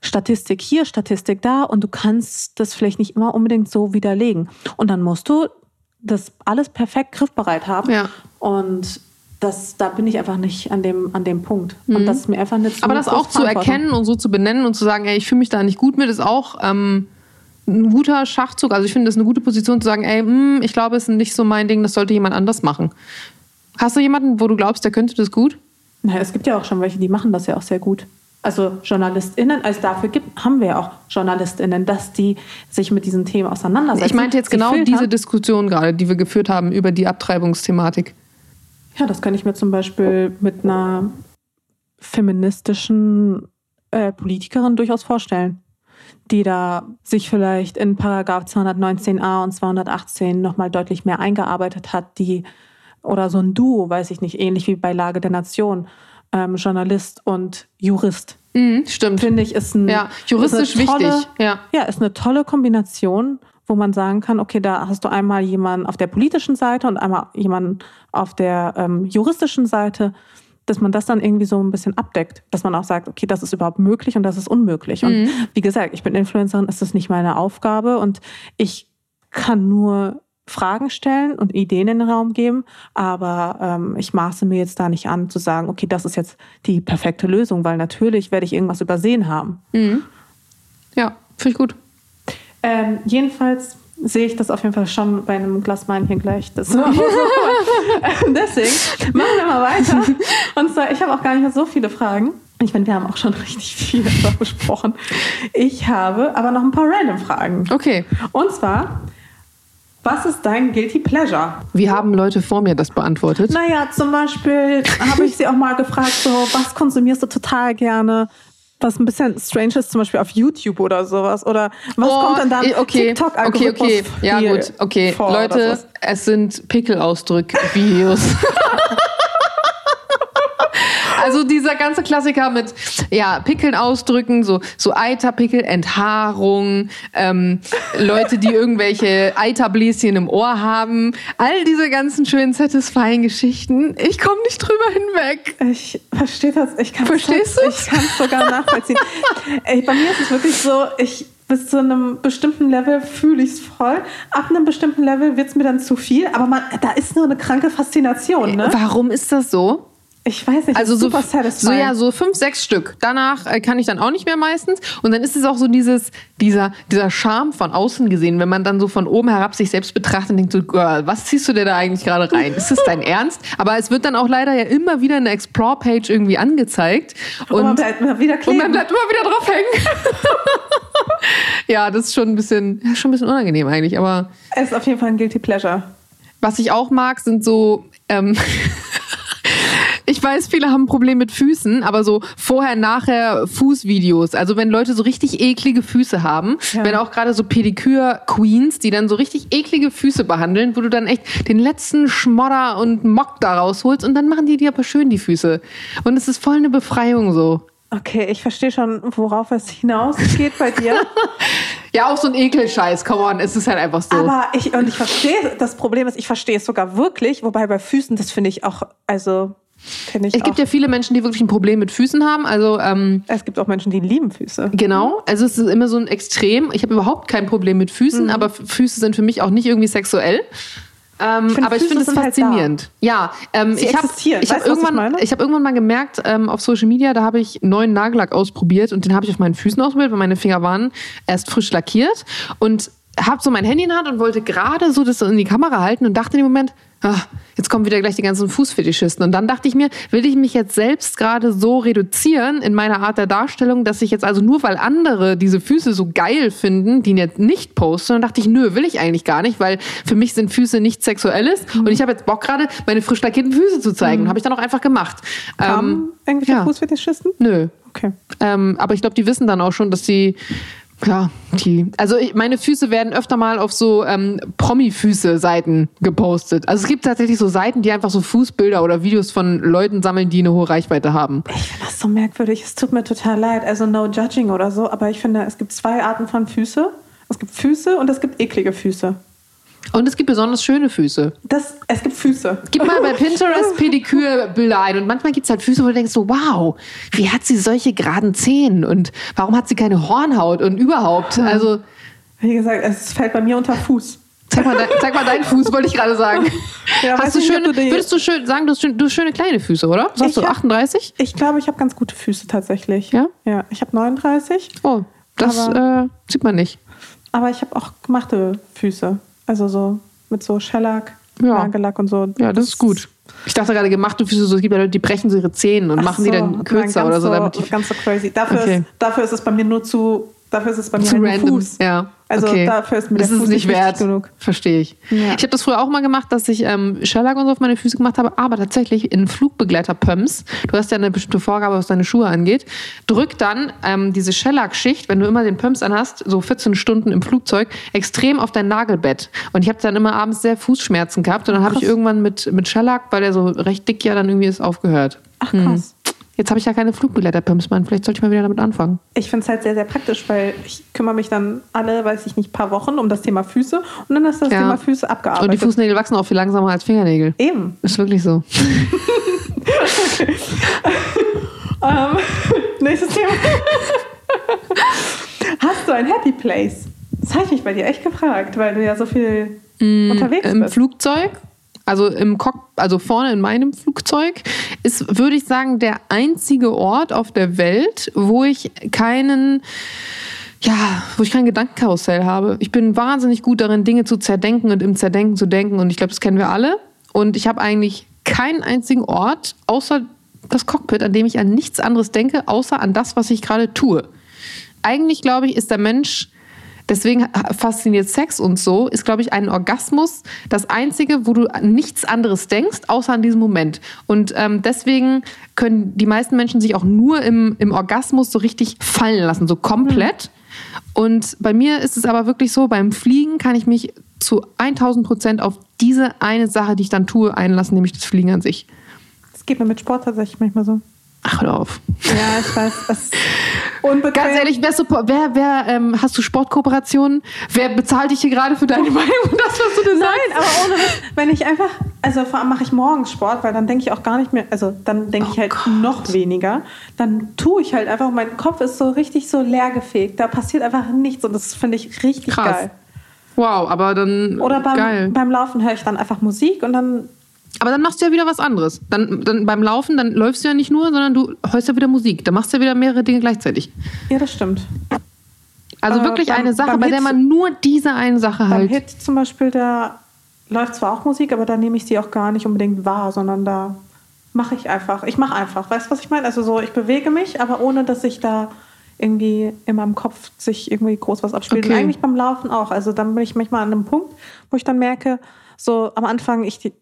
Statistik hier, Statistik da und du kannst das vielleicht nicht immer unbedingt so widerlegen. Und dann musst du das alles perfekt griffbereit haben. Ja. Und das, da bin ich einfach nicht an dem, an dem Punkt. Und mhm. das ist mir einfach nicht so Aber das auch zu erkennen und so zu benennen und zu sagen, ey, ich fühle mich da nicht gut mit, ist auch ähm, ein guter Schachzug. Also ich finde, das ist eine gute Position zu sagen, ey, mh, hm, ich glaube, es ist nicht so mein Ding, das sollte jemand anders machen. Hast du jemanden, wo du glaubst, der könnte das gut? Naja, es gibt ja auch schon welche, die machen das ja auch sehr gut. Also JournalistInnen, also dafür gibt, haben wir ja auch JournalistInnen, dass die sich mit diesen Themen auseinandersetzen. Ich meinte jetzt genau diese Diskussion gerade, die wir geführt haben über die Abtreibungsthematik. Ja, das kann ich mir zum Beispiel mit einer feministischen äh, Politikerin durchaus vorstellen, die da sich vielleicht in Paragraph 219a und 218 nochmal deutlich mehr eingearbeitet hat, die oder so ein Duo, weiß ich nicht, ähnlich wie bei Lage der Nation, ähm, Journalist und Jurist. Mhm, stimmt. Finde ich, ist ein ja, juristisch ist tolle, wichtig. Ja. ja, ist eine tolle Kombination wo man sagen kann, okay, da hast du einmal jemanden auf der politischen Seite und einmal jemanden auf der ähm, juristischen Seite, dass man das dann irgendwie so ein bisschen abdeckt, dass man auch sagt, okay, das ist überhaupt möglich und das ist unmöglich. Und mhm. wie gesagt, ich bin Influencerin, ist das nicht meine Aufgabe und ich kann nur Fragen stellen und Ideen in den Raum geben, aber ähm, ich maße mir jetzt da nicht an zu sagen, okay, das ist jetzt die perfekte Lösung, weil natürlich werde ich irgendwas übersehen haben. Mhm. Ja, finde ich gut. Ähm, jedenfalls sehe ich das auf jeden Fall schon bei einem Glas Weinchen gleich. Das Deswegen machen wir mal weiter. Und zwar, ich habe auch gar nicht mehr so viele Fragen. Ich meine, wir haben auch schon richtig viel besprochen. Ich habe aber noch ein paar random Fragen. Okay. Und zwar, was ist dein Guilty Pleasure? Wie haben Leute vor mir das beantwortet? Naja, zum Beispiel habe ich sie auch mal gefragt, so, was konsumierst du total gerne? Was ein bisschen strange ist, zum Beispiel auf YouTube oder sowas. Oder was oh, kommt dann da? Okay, TikTok okay, okay, ja gut, okay. Leute, es sind Pickelausdrück-Videos. Also dieser ganze Klassiker mit ja, Pickeln ausdrücken, so, so Eiterpickel, Enthaarung, ähm, Leute, die irgendwelche Eiterbläschen im Ohr haben. All diese ganzen schönen satisfying Geschichten. Ich komme nicht drüber hinweg. Ich verstehe das. Ich Verstehst du? Ich kann es sogar nachvollziehen. Ey, bei mir ist es wirklich so, ich bis zu einem bestimmten Level fühle ich es voll. Ab einem bestimmten Level wird es mir dann zu viel. Aber man, da ist nur eine kranke Faszination. Ne? Warum ist das so? Ich weiß nicht, Also so, super so ja, so fünf, sechs Stück. Danach äh, kann ich dann auch nicht mehr meistens. Und dann ist es auch so dieses, dieser, dieser Charme von außen gesehen, wenn man dann so von oben herab sich selbst betrachtet und denkt so, Girl, was ziehst du dir da eigentlich gerade rein? Ist das dein Ernst? Aber es wird dann auch leider ja immer wieder eine Explore-Page irgendwie angezeigt. Und man Und, bleibt immer wieder und man bleibt immer wieder drauf hängen. ja, das ist schon ein bisschen, ja, schon ein bisschen unangenehm eigentlich. Aber es ist auf jeden Fall ein Guilty Pleasure. was ich auch mag, sind so. Ähm, ich weiß, viele haben ein Problem mit Füßen, aber so vorher, nachher Fußvideos. Also wenn Leute so richtig eklige Füße haben, Ja. wenn auch gerade so Pedikür-Queens, die dann so richtig eklige Füße behandeln, wo du dann echt den letzten Schmodder und Mock da rausholst und dann machen die dir aber schön die Füße. Und es ist voll eine Befreiung so. Okay, ich verstehe schon, worauf es hinausgeht bei dir. Ja, auch so ein Ekelscheiß, come on, es ist halt einfach so. Aber ich, und ich verstehe, das Problem ist, ich verstehe es sogar wirklich, wobei bei Füßen, das finde ich auch, also, finde ich es gibt auch, ja viele Menschen, die wirklich ein Problem mit Füßen haben. Also ähm, es gibt auch Menschen, die lieben Füße. Genau, also es ist immer so ein Extrem. Ich habe überhaupt kein Problem mit Füßen, Mhm. aber Füße sind für mich auch nicht irgendwie sexuell. Ähm, finde, aber ich Füße finde es halt faszinierend. ja, ähm, Sie ich habe ich hab ich irgendwann, ich habe irgendwann mal gemerkt ähm, auf Social Media, da habe ich neuen Nagellack ausprobiert und den habe ich auf meinen Füßen ausprobiert, weil meine Finger waren erst frisch lackiert und habe so mein Handy in der Hand und wollte gerade so das in die Kamera halten und dachte in dem Moment, ah, jetzt kommen wieder gleich die ganzen Fußfetischisten. Und dann dachte ich mir, will ich mich jetzt selbst gerade so reduzieren in meiner Art der Darstellung, dass ich jetzt also nur, weil andere diese Füße so geil finden, die jetzt nicht posten, dann dachte ich, nö, will ich eigentlich gar nicht, weil für mich sind Füße nichts Sexuelles und ich habe jetzt Bock gerade, meine frisch lackierten Füße zu zeigen. Habe ich dann auch einfach gemacht. Ähm, Haben irgendwelche ja. Fußfetischisten? nö. Okay. Ähm, aber ich glaube, die wissen dann auch schon, dass sie ja, die. Also ich, meine Füße werden öfter mal auf so ähm, Promi-Füße-Seiten gepostet. Also es gibt tatsächlich so Seiten, die einfach so Fußbilder oder Videos von Leuten sammeln, die eine hohe Reichweite haben. Ich finde das so merkwürdig. Es tut mir total leid. Also no judging oder so, aber ich finde, es gibt zwei Arten von Füße. Es gibt Füße und es gibt eklige Füße. Und es gibt besonders schöne Füße. Das, es gibt Füße. Gib mal bei Pinterest Pedikürbilder ein und manchmal gibt es halt Füße, wo du denkst so, wow, wie hat sie solche geraden Zehen und warum hat sie keine Hornhaut und überhaupt? Also Wie gesagt, es fällt bei mir unter Fuß. zeig mal, dein, zeig mal deinen Fuß, wollte ich gerade sagen. Ja, hast du schöne, du würdest du schön sagen, du hast, schön, du hast schöne kleine Füße, oder? Was hast Ich du, hab- 38? Ich glaube, ich habe ganz gute Füße tatsächlich. Ja? Ja, ich habe 39, Oh, das Aber- äh, sieht man nicht. aber ich habe auch gemachte Füße. Also so mit so Shellac, Ja. Nagellack und so. Ja, das ist gut. Ich dachte gerade, gemachte Füße, so, es gibt ja Leute, die brechen so ihre Zähne und Ach machen die so, dann nein, kürzer oder so, damit die ganz so crazy. Dafür, Okay. ist, dafür ist es bei mir nur zu, dafür ist es bei mir zu halt random. Fuß. Ja. Also okay. dafür ist mir das der ist Fuß nicht nicht wert. genug. Verstehe ich. Ja. Ich habe das früher auch mal gemacht, dass ich ähm, Shellac und so auf meine Füße gemacht habe, aber tatsächlich in Flugbegleiter-Pumps, du hast ja eine bestimmte Vorgabe, was deine Schuhe angeht, drück dann ähm, diese Shellac-Schicht, wenn du immer den Pumps anhast, so 14 Stunden im Flugzeug, extrem auf dein Nagelbett. Und ich habe dann immer abends sehr Fußschmerzen gehabt und dann habe ich irgendwann mit, mit Shellac, weil der so recht dick ja dann irgendwie ist, aufgehört. Ach krass. Jetzt habe ich ja keine Flugbegleiter-Pumps mehr. Vielleicht sollte ich mal wieder damit anfangen. Ich finde es halt sehr, sehr praktisch, weil ich kümmere mich dann alle, weiß ich nicht, paar Wochen um das Thema Füße und dann ist das Ja. Thema Füße Und die abgearbeitet. Fußnägel wachsen auch viel langsamer als Fingernägel. Eben. Ist wirklich so. Ähm, nächstes Thema. Hast du ein Happy Place? Das habe ich mich bei dir echt gefragt, weil du ja so viel unterwegs Im bist. Flugzeug, also im Cock, also vorne in meinem Flugzeug, ist, würde ich sagen, der einzige Ort auf der Welt, wo ich keinen ja, wo ich kein Gedankenkarussell habe. Ich bin wahnsinnig gut darin, Dinge zu zerdenken und im Zerdenken zu denken. Und ich glaube, das kennen wir alle. Und ich habe eigentlich keinen einzigen Ort, außer das Cockpit, an dem ich an nichts anderes denke, außer an das, was ich gerade tue. Eigentlich, glaube ich, ist der Mensch, deswegen fasziniert Sex uns so, ist, glaube ich, ein Orgasmus das Einzige, wo du nichts anderes denkst, außer an diesem Moment. Und ähm, deswegen können die meisten Menschen sich auch nur im, im Orgasmus so richtig fallen lassen, so komplett. Und bei mir ist es aber wirklich so, beim Fliegen kann ich mich zu 1000 Prozent auf diese eine Sache, die ich dann tue, einlassen, nämlich das Fliegen an sich. Das geht mir mit Sport tatsächlich manchmal so. Ach, hör auf. Ja, ich weiß. Unbequem. Ganz ehrlich, wer, wer, wer ähm, hast du Sportkooperationen? Wer bezahlt dich hier gerade für deine Meinung und das, was du sagst? Nein, aber ohne Witz, wenn ich einfach, also vor allem mache ich morgens Sport, weil dann denke ich auch gar nicht mehr, also dann denke Oh ich halt Gott. noch weniger. Dann tue ich halt einfach, mein Kopf ist so richtig so leergefegt. Da passiert einfach nichts und das finde ich richtig Krass. geil. Wow, aber dann Oder beim, geil. beim Laufen höre ich dann einfach Musik und dann, Aber dann machst du ja wieder was anderes. Dann, dann beim Laufen, dann läufst du ja nicht nur, sondern du hörst ja wieder Musik. Dann machst du ja wieder mehrere Dinge gleichzeitig. ja, das stimmt. Also Äh, wirklich beim- eine Sache, beim bei der Hit- man nur diese eine Sache Beim halt. Hit zum Beispiel, da läuft zwar auch Musik, aber da nehme ich sie auch gar nicht unbedingt wahr, sondern da mache ich einfach. Ich mache einfach. Weißt du, was ich meine? Also so, ich bewege mich, aber ohne, dass ich da irgendwie in meinem Kopf sich irgendwie groß was abspielt. Okay. Und eigentlich beim Laufen auch. Also dann bin ich manchmal an einem Punkt, wo ich dann merke, so am Anfang, ich die,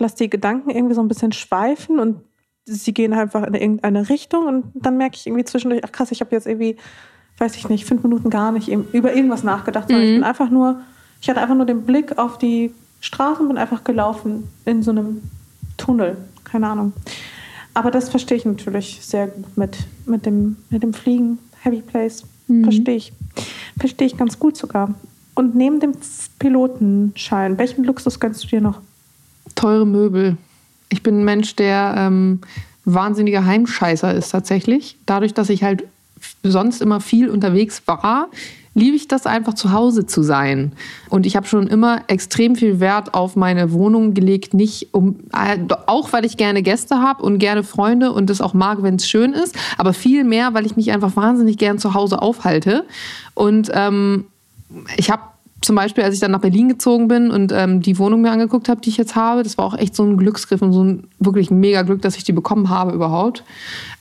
lasse die Gedanken irgendwie so ein bisschen schweifen und sie gehen halt einfach in irgendeine Richtung und dann merke ich irgendwie zwischendurch, ach krass, ich habe jetzt irgendwie, weiß ich nicht, fünf Minuten gar nicht über irgendwas nachgedacht, sondern ich bin einfach nur, ich hatte einfach nur den Blick auf die Straße und bin einfach gelaufen in so einem Tunnel, keine Ahnung. Aber das verstehe ich natürlich sehr gut mit, mit, dem, mit dem Fliegen, Heavy Place, verstehe ich. Verstehe ich ganz gut sogar. Und neben dem Pilotenschein, welchen Luxus gönnst du dir noch? Teure Möbel. Ich bin ein Mensch, der ähm, wahnsinniger Heimscheißer ist tatsächlich. Dadurch, dass ich halt sonst immer viel unterwegs war, liebe ich das einfach zu Hause zu sein. Und ich habe schon immer extrem viel Wert auf meine Wohnung gelegt, nicht um äh, auch weil ich gerne Gäste habe und gerne Freunde und das auch mag, wenn es schön ist, aber viel mehr, weil ich mich einfach wahnsinnig gern zu Hause aufhalte. Und ähm, ich habe zum Beispiel, als ich dann nach Berlin gezogen bin und ähm, die Wohnung mir angeguckt habe, die ich jetzt habe, das war auch echt so ein Glücksgriff und so ein wirklich mega Glück, dass ich die bekommen habe überhaupt.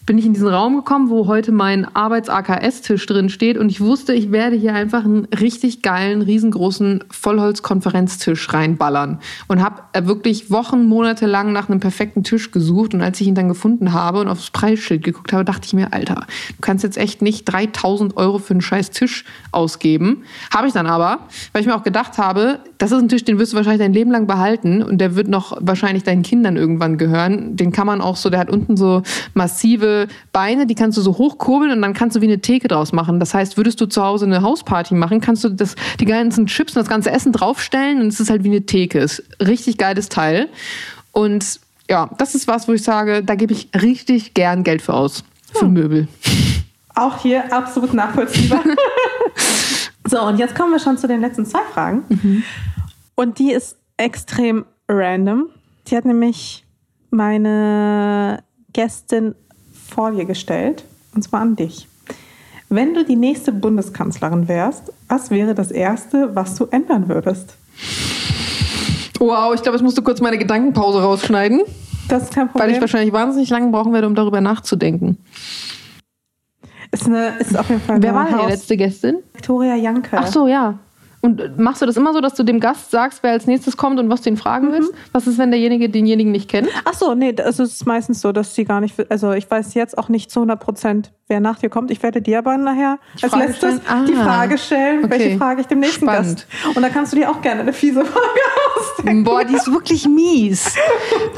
Bin ich in diesen Raum gekommen, wo heute mein Arbeits-AKS-Tisch drin steht und ich wusste, ich werde hier einfach einen richtig geilen, riesengroßen Vollholz-Konferenztisch reinballern und habe äh, wirklich Wochen, Monate lang nach einem perfekten Tisch gesucht und als ich ihn dann gefunden habe und aufs Preisschild geguckt habe, dachte ich mir, Alter, du kannst jetzt echt nicht 3000 Euro für einen scheiß Tisch ausgeben. Habe ich dann aber, weil ich mir auch gedacht habe, das ist ein Tisch, den wirst du wahrscheinlich dein Leben lang behalten und der wird noch wahrscheinlich deinen Kindern irgendwann gehören. Den kann man auch so, der hat unten so massive Beine, die kannst du so hochkurbeln und dann kannst du wie eine Theke draus machen. Das heißt, würdest du zu Hause eine Hausparty machen, kannst du das, die ganzen Chips und das ganze Essen draufstellen und es ist halt wie eine Theke. Ist richtig geiles Teil. Und ja, das ist was, wo ich sage, da gebe ich richtig gern Geld für aus. Für Möbel. Auch hier absolut nachvollziehbar. so, und jetzt kommen wir schon zu den letzten zwei Fragen. Und die ist extrem random. Die hat nämlich meine Gästin vor dir gestellt, und zwar an dich. Wenn du die nächste Bundeskanzlerin wärst, was wäre das Erste, was du ändern würdest? Wow, ich glaube, jetzt musst du kurz meine Gedankenpause rausschneiden, Das ist kein weil Problem. ich wahrscheinlich wahnsinnig lange brauchen werde, um darüber nachzudenken. Ist, eine, ist auf jeden Fall Wer eine war denn die letzte Gästin? Victoria Janke. Ach so, ja. Und machst du das immer so, dass du dem Gast sagst, wer als nächstes kommt und was du ihn fragen willst? Was ist, wenn derjenige denjenigen nicht kennt? Ach so, nee, es ist meistens so, dass sie gar nicht, also ich weiß jetzt auch nicht zu 100 Prozent, wer nach dir kommt. Ich werde dir aber nachher Die als Frage letztes? Ah, die Frage stellen, okay. welche Frage ich dem nächsten Spannend. Gast. Und da kannst du dir auch gerne eine fiese Frage ausdenken. Boah, die ist wirklich mies.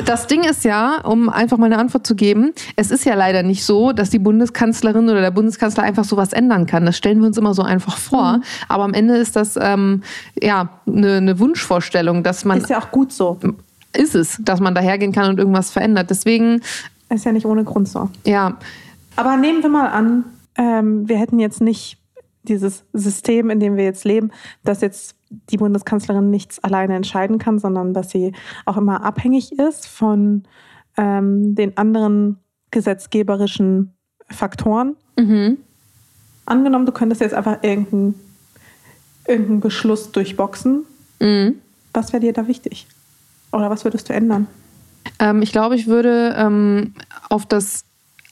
Das Ding ist ja, um einfach mal eine Antwort zu geben, es ist ja leider nicht so, dass die Bundeskanzlerin oder der Bundeskanzler einfach sowas ändern kann. Das stellen wir uns immer so einfach vor. Mhm. Aber am Ende ist das ähm, ja eine, eine Wunschvorstellung, dass man Ist ja auch gut so. ist es, dass man dahergehen kann und irgendwas verändert. Deswegen, Ist ja nicht ohne Grund so. ja, Aber nehmen wir mal an, ähm, wir hätten jetzt nicht dieses System, in dem wir jetzt leben, dass jetzt die Bundeskanzlerin nichts alleine entscheiden kann, sondern dass sie auch immer abhängig ist von ähm, den anderen gesetzgeberischen Faktoren. mhm. Angenommen, du könntest jetzt einfach irgendeinen irgendeinen Beschluss durchboxen. Mhm. Was wäre dir da wichtig? Oder was würdest du ändern? Ähm, ich glaube, ich würde ähm, auf das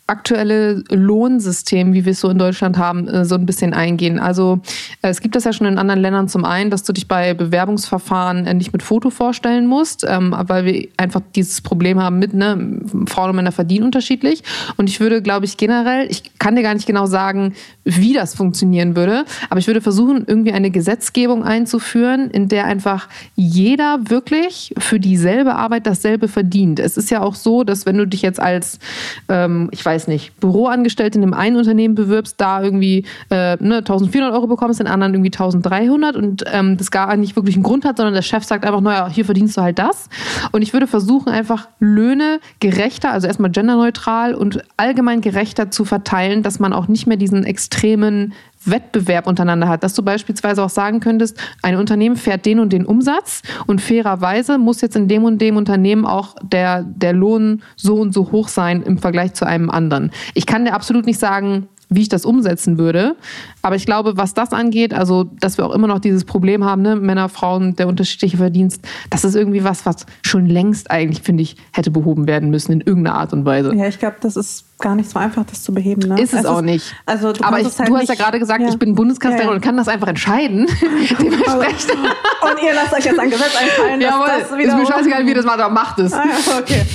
aktuelle Lohnsystem, wie wir es so in Deutschland haben, äh, so ein bisschen eingehen. Also äh, es gibt das ja schon in anderen Ländern zum einen, dass du dich bei Bewerbungsverfahren äh, nicht mit Foto vorstellen musst, ähm, weil wir einfach dieses Problem haben mit, ne, Frauen und Männer verdienen unterschiedlich. Und ich würde, glaube ich, generell, ich kann dir gar nicht genau sagen, wie das funktionieren würde, aber ich würde versuchen, irgendwie eine Gesetzgebung einzuführen, in der einfach jeder wirklich für dieselbe Arbeit dasselbe verdient. Es ist ja auch so, dass wenn du dich jetzt als, ähm, ich weiß weiß nicht, Büroangestellte in dem einen Unternehmen bewirbst, da irgendwie äh, ne, 1400 Euro bekommst, in anderen irgendwie 1300 und ähm, das gar nicht wirklich einen Grund hat, sondern der Chef sagt einfach, naja, hier verdienst du halt das. Und ich würde versuchen, einfach Löhne gerechter, also erstmal genderneutral und allgemein gerechter zu verteilen, dass man auch nicht mehr diesen extremen Wettbewerb untereinander hat, dass du beispielsweise auch sagen könntest, ein Unternehmen fährt den und den Umsatz und fairerweise muss jetzt in dem und dem Unternehmen auch der, der Lohn so und so hoch sein im Vergleich zu einem anderen. Ich kann dir absolut nicht sagen, wie ich das umsetzen würde. Aber ich glaube, was das angeht, also dass wir auch immer noch dieses Problem haben, ne? Männer, Frauen, der unterschiedliche Verdienst, das ist irgendwie was, was schon längst eigentlich, finde ich, hätte behoben werden müssen in irgendeiner Art und Weise. Ja, ich glaube, das ist gar nicht so einfach, das zu beheben. Ne? Ist es, es auch ist, nicht. Also du Aber ich, halt du hast ja gerade gesagt, ja. ich bin Bundeskanzlerin ja, ja. und kann das einfach entscheiden. Dementsprechend. und ihr lasst euch jetzt ein Gesetz einfallen, dass Jawohl, das wieder... Ist mir scheißegal, wie das macht, aber macht es. Ah, okay.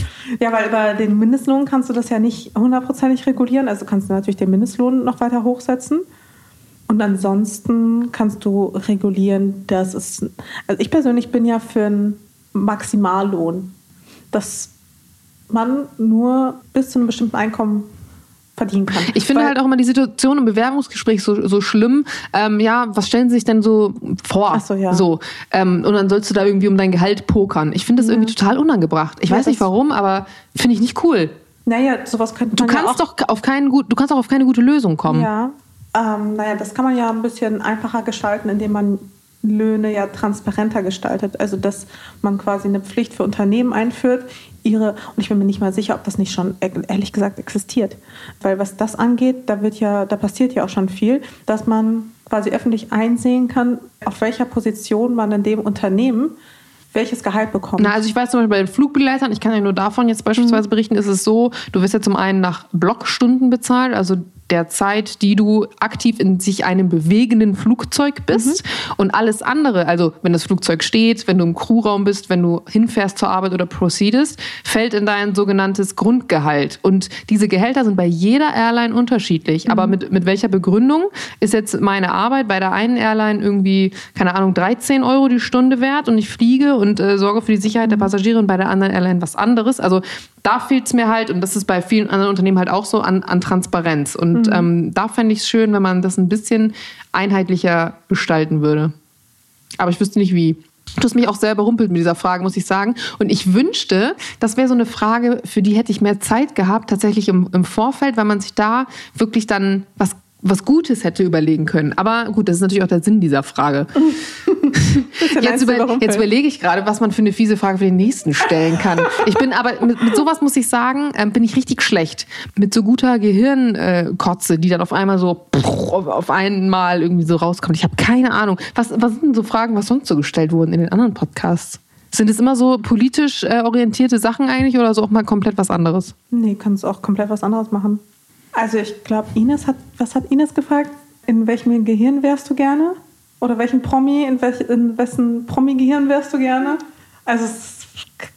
Ja, weil über den Mindestlohn kannst du das ja nicht hundertprozentig regulieren. Also kannst du natürlich den Mindestlohn noch weiter hochsetzen. Und ansonsten kannst du regulieren, dass es... Also ich persönlich bin ja für einen Maximallohn. Das man nur bis zu einem bestimmten Einkommen verdienen kann. Ich finde Weil, halt auch immer die Situation im Bewerbungsgespräch so, so schlimm. Ähm, ja, was stellen Sie sich denn so vor? Ach so, ja. So, ähm, und dann sollst du da irgendwie um dein Gehalt pokern. Ich finde das ja. irgendwie total unangebracht. Ich ja, weiß nicht warum, aber finde ich nicht cool. Naja, sowas könnte man Du kannst ja doch auf keinen gut, du kannst auch auf keine gute Lösung kommen. Ja. Ähm, naja, das kann man ja ein bisschen einfacher gestalten, indem man Löhne ja transparenter gestaltet. Also dass man quasi eine Pflicht für Unternehmen einführt, ihre, und ich bin mir nicht mal sicher, ob das nicht schon ehrlich gesagt existiert. Weil was das angeht, da wird ja, da passiert ja auch schon viel, dass man quasi öffentlich einsehen kann, auf welcher Position man in dem Unternehmen welches Gehalt bekommt. Na, also ich weiß zum Beispiel bei den Flugbegleitern, ich kann ja nur davon jetzt beispielsweise mhm. berichten, ist es so, du wirst ja zum einen nach Blockstunden bezahlt, also der Zeit, die du aktiv in sich einem bewegenden Flugzeug bist. Mhm. Und alles andere, also wenn das Flugzeug steht, wenn du im Crewraum bist, wenn du hinfährst zur Arbeit oder proceedest, fällt in dein sogenanntes Grundgehalt. Und diese Gehälter sind bei jeder Airline unterschiedlich. Mhm. Aber mit, mit welcher Begründung ist jetzt meine Arbeit bei der einen Airline irgendwie, keine Ahnung, 13 Euro die Stunde wert und ich fliege und äh, sorge für die Sicherheit der mhm. Passagiere und bei der anderen Airline was anderes. Also da fehlt es mir halt, und das ist bei vielen anderen Unternehmen halt auch so, an, an Transparenz. Und mhm. ähm, da fände ich es schön, wenn man das ein bisschen einheitlicher gestalten würde. Aber ich wüsste nicht wie. Du hast mich auch sehr berumpelt mit dieser Frage, muss ich sagen. Und ich wünschte, das wäre so eine Frage, für die hätte ich mehr Zeit gehabt, tatsächlich im, im Vorfeld, weil man sich da wirklich dann was was Gutes hätte überlegen können. Aber gut, das ist natürlich auch der Sinn dieser Frage. jetzt, über, jetzt, überlege ich gerade, was man für eine fiese Frage für den nächsten stellen kann. Ich bin aber mit, mit sowas muss ich sagen, äh, bin ich richtig schlecht. Mit so guter Gehirnkotze, die dann auf einmal so auf einmal irgendwie so rauskommt. Ich habe keine Ahnung. Was, was sind denn so Fragen, was sonst so gestellt wurden in den anderen Podcasts? Sind es immer so politisch äh, orientierte Sachen eigentlich oder so auch mal komplett was anderes? Nee, kannst auch komplett was anderes machen. Also ich glaube, Ines hat, was hat Ines gefragt? In welchem Gehirn wärst du gerne? Oder welchen Promi, in, welch, in wessen Promi-Gehirn wärst du gerne? Also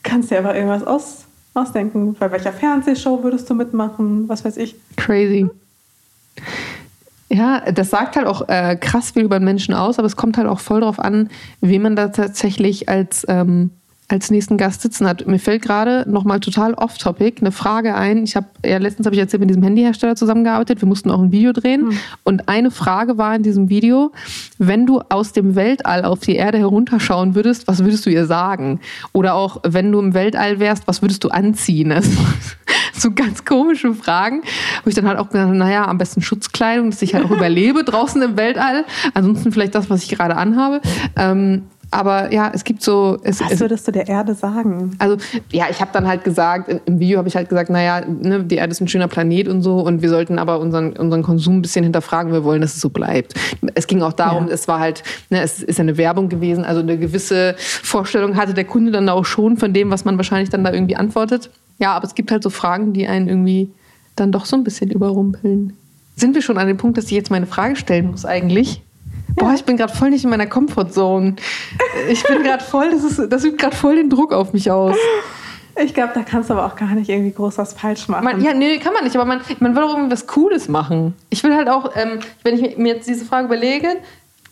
kannst dir aber irgendwas aus, ausdenken. Bei welcher Fernsehshow würdest du mitmachen? Was weiß ich. Crazy. Ja, das sagt halt auch äh, krass viel über Menschen aus, aber es kommt halt auch voll drauf an, wen man da tatsächlich als ähm, als nächsten Gast sitzen hat. Mir fällt gerade nochmal total off-topic eine Frage ein. Ich habe ja letztens habe ich erzählt mit diesem Handyhersteller zusammengearbeitet. Wir mussten auch ein Video drehen mhm. und eine Frage war in diesem Video: Wenn du aus dem Weltall auf die Erde herunterschauen würdest, was würdest du ihr sagen? Oder auch wenn du im Weltall wärst, was würdest du anziehen? Also, so ganz komische Fragen, wo ich dann halt auch habe, naja, am besten Schutzkleidung, dass ich halt auch überlebe draußen im Weltall. Ansonsten vielleicht das, was ich gerade anhabe. Ähm, aber ja, es gibt so. Es, Was würdest du der Erde sagen? Also, ja, ich habe dann halt gesagt, im Video habe ich halt gesagt, naja, ne, die Erde ist ein schöner Planet und so und wir sollten aber unseren, unseren Konsum ein bisschen hinterfragen. Wir wollen, dass es so bleibt. Es ging auch darum, ja. es war halt, ne, es ist eine Werbung gewesen, also eine gewisse Vorstellung hatte der Kunde dann auch schon von dem, was man wahrscheinlich dann da irgendwie antwortet. Ja, aber es gibt halt so Fragen, die einen irgendwie dann doch so ein bisschen überrumpeln. Sind wir schon an dem Punkt, dass ich jetzt meine Frage stellen muss eigentlich? Boah, ich bin gerade voll nicht in meiner Comfortzone. Ich bin gerade voll, das, ist, das übt gerade voll den Druck auf mich aus. Ich glaube, da kannst du aber auch gar nicht irgendwie groß was falsch machen. Man, ja, nee, kann man nicht, aber man, man will auch irgendwie was Cooles machen. Ich will halt auch, ähm, wenn ich mir jetzt diese Frage überlege,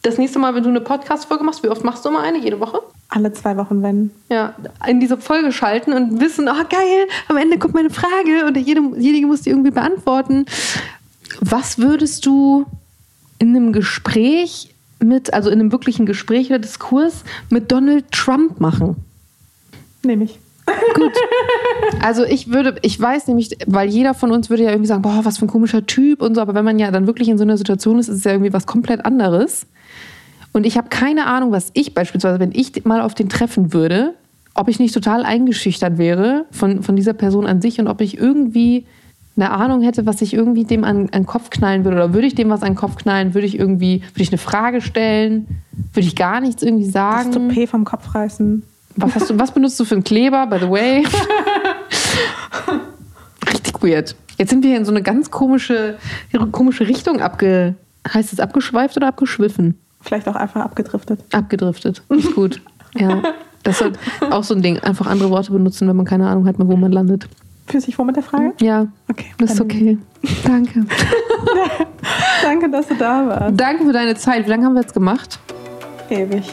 das nächste Mal, wenn du eine Podcast-Folge machst, wie oft machst du immer eine? Jede Woche? Alle zwei Wochen, wenn. Ja, in diese Folge schalten und wissen, oh geil, am Ende kommt meine Frage und derjenige muss die irgendwie beantworten. Was würdest du in einem Gespräch mit, also in einem wirklichen Gespräch oder Diskurs mit Donald Trump machen? Nehme ich. Gut. Also ich würde, ich weiß nämlich, weil jeder von uns würde ja irgendwie sagen, boah, was für ein komischer Typ und so, aber wenn man ja dann wirklich in so einer Situation ist, ist es ja irgendwie was komplett anderes. Und ich habe keine Ahnung, was ich beispielsweise, wenn ich mal auf den treffen würde, ob ich nicht total eingeschüchtert wäre von, von dieser Person an sich und ob ich irgendwie eine Ahnung hätte, was ich irgendwie dem an, an den Kopf knallen würde. Oder würde ich dem was an den Kopf knallen? Würde ich irgendwie, würde ich eine Frage stellen? Würde ich gar nichts irgendwie sagen? Das P vom Kopf reißen. Was, hast du, was benutzt du für einen Kleber, by the way? Richtig weird. Jetzt sind wir hier in so eine ganz komische, komische Richtung abge. Heißt es abgeschweift oder abgeschwiffen? Vielleicht auch einfach abgedriftet. Abgedriftet. Ist gut. Ja. Das ist auch so ein Ding. Einfach andere Worte benutzen, wenn man keine Ahnung hat, wo man landet. Fühlst du dich wohl mit der Frage? Ja. Okay. Das ist okay. Danke. Danke, dass du da warst. Danke für deine Zeit. Wie lange haben wir jetzt gemacht? Ewig.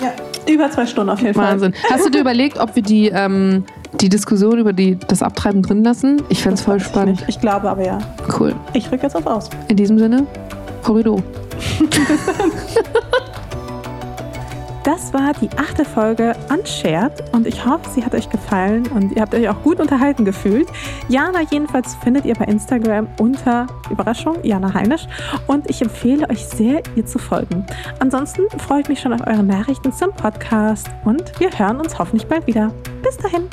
Ja, über zwei Stunden auf jeden Wahnsinn. Fall. Hast du dir überlegt, ob wir die, ähm, die Diskussion über die, das Abtreiben drin lassen? Ich fände es voll ich spannend. nicht. Ich glaube aber ja. Cool. Ich drücke jetzt auf Aus. In diesem Sinne, Korridor. Das war die achte Folge Unshared und ich hoffe, sie hat euch gefallen und ihr habt euch auch gut unterhalten gefühlt. Jana jedenfalls findet ihr bei Instagram unter Überraschung, Jana Heinisch und ich empfehle euch sehr, ihr zu folgen. Ansonsten freue ich mich schon auf eure Nachrichten zum Podcast und wir hören uns hoffentlich bald wieder. Bis dahin.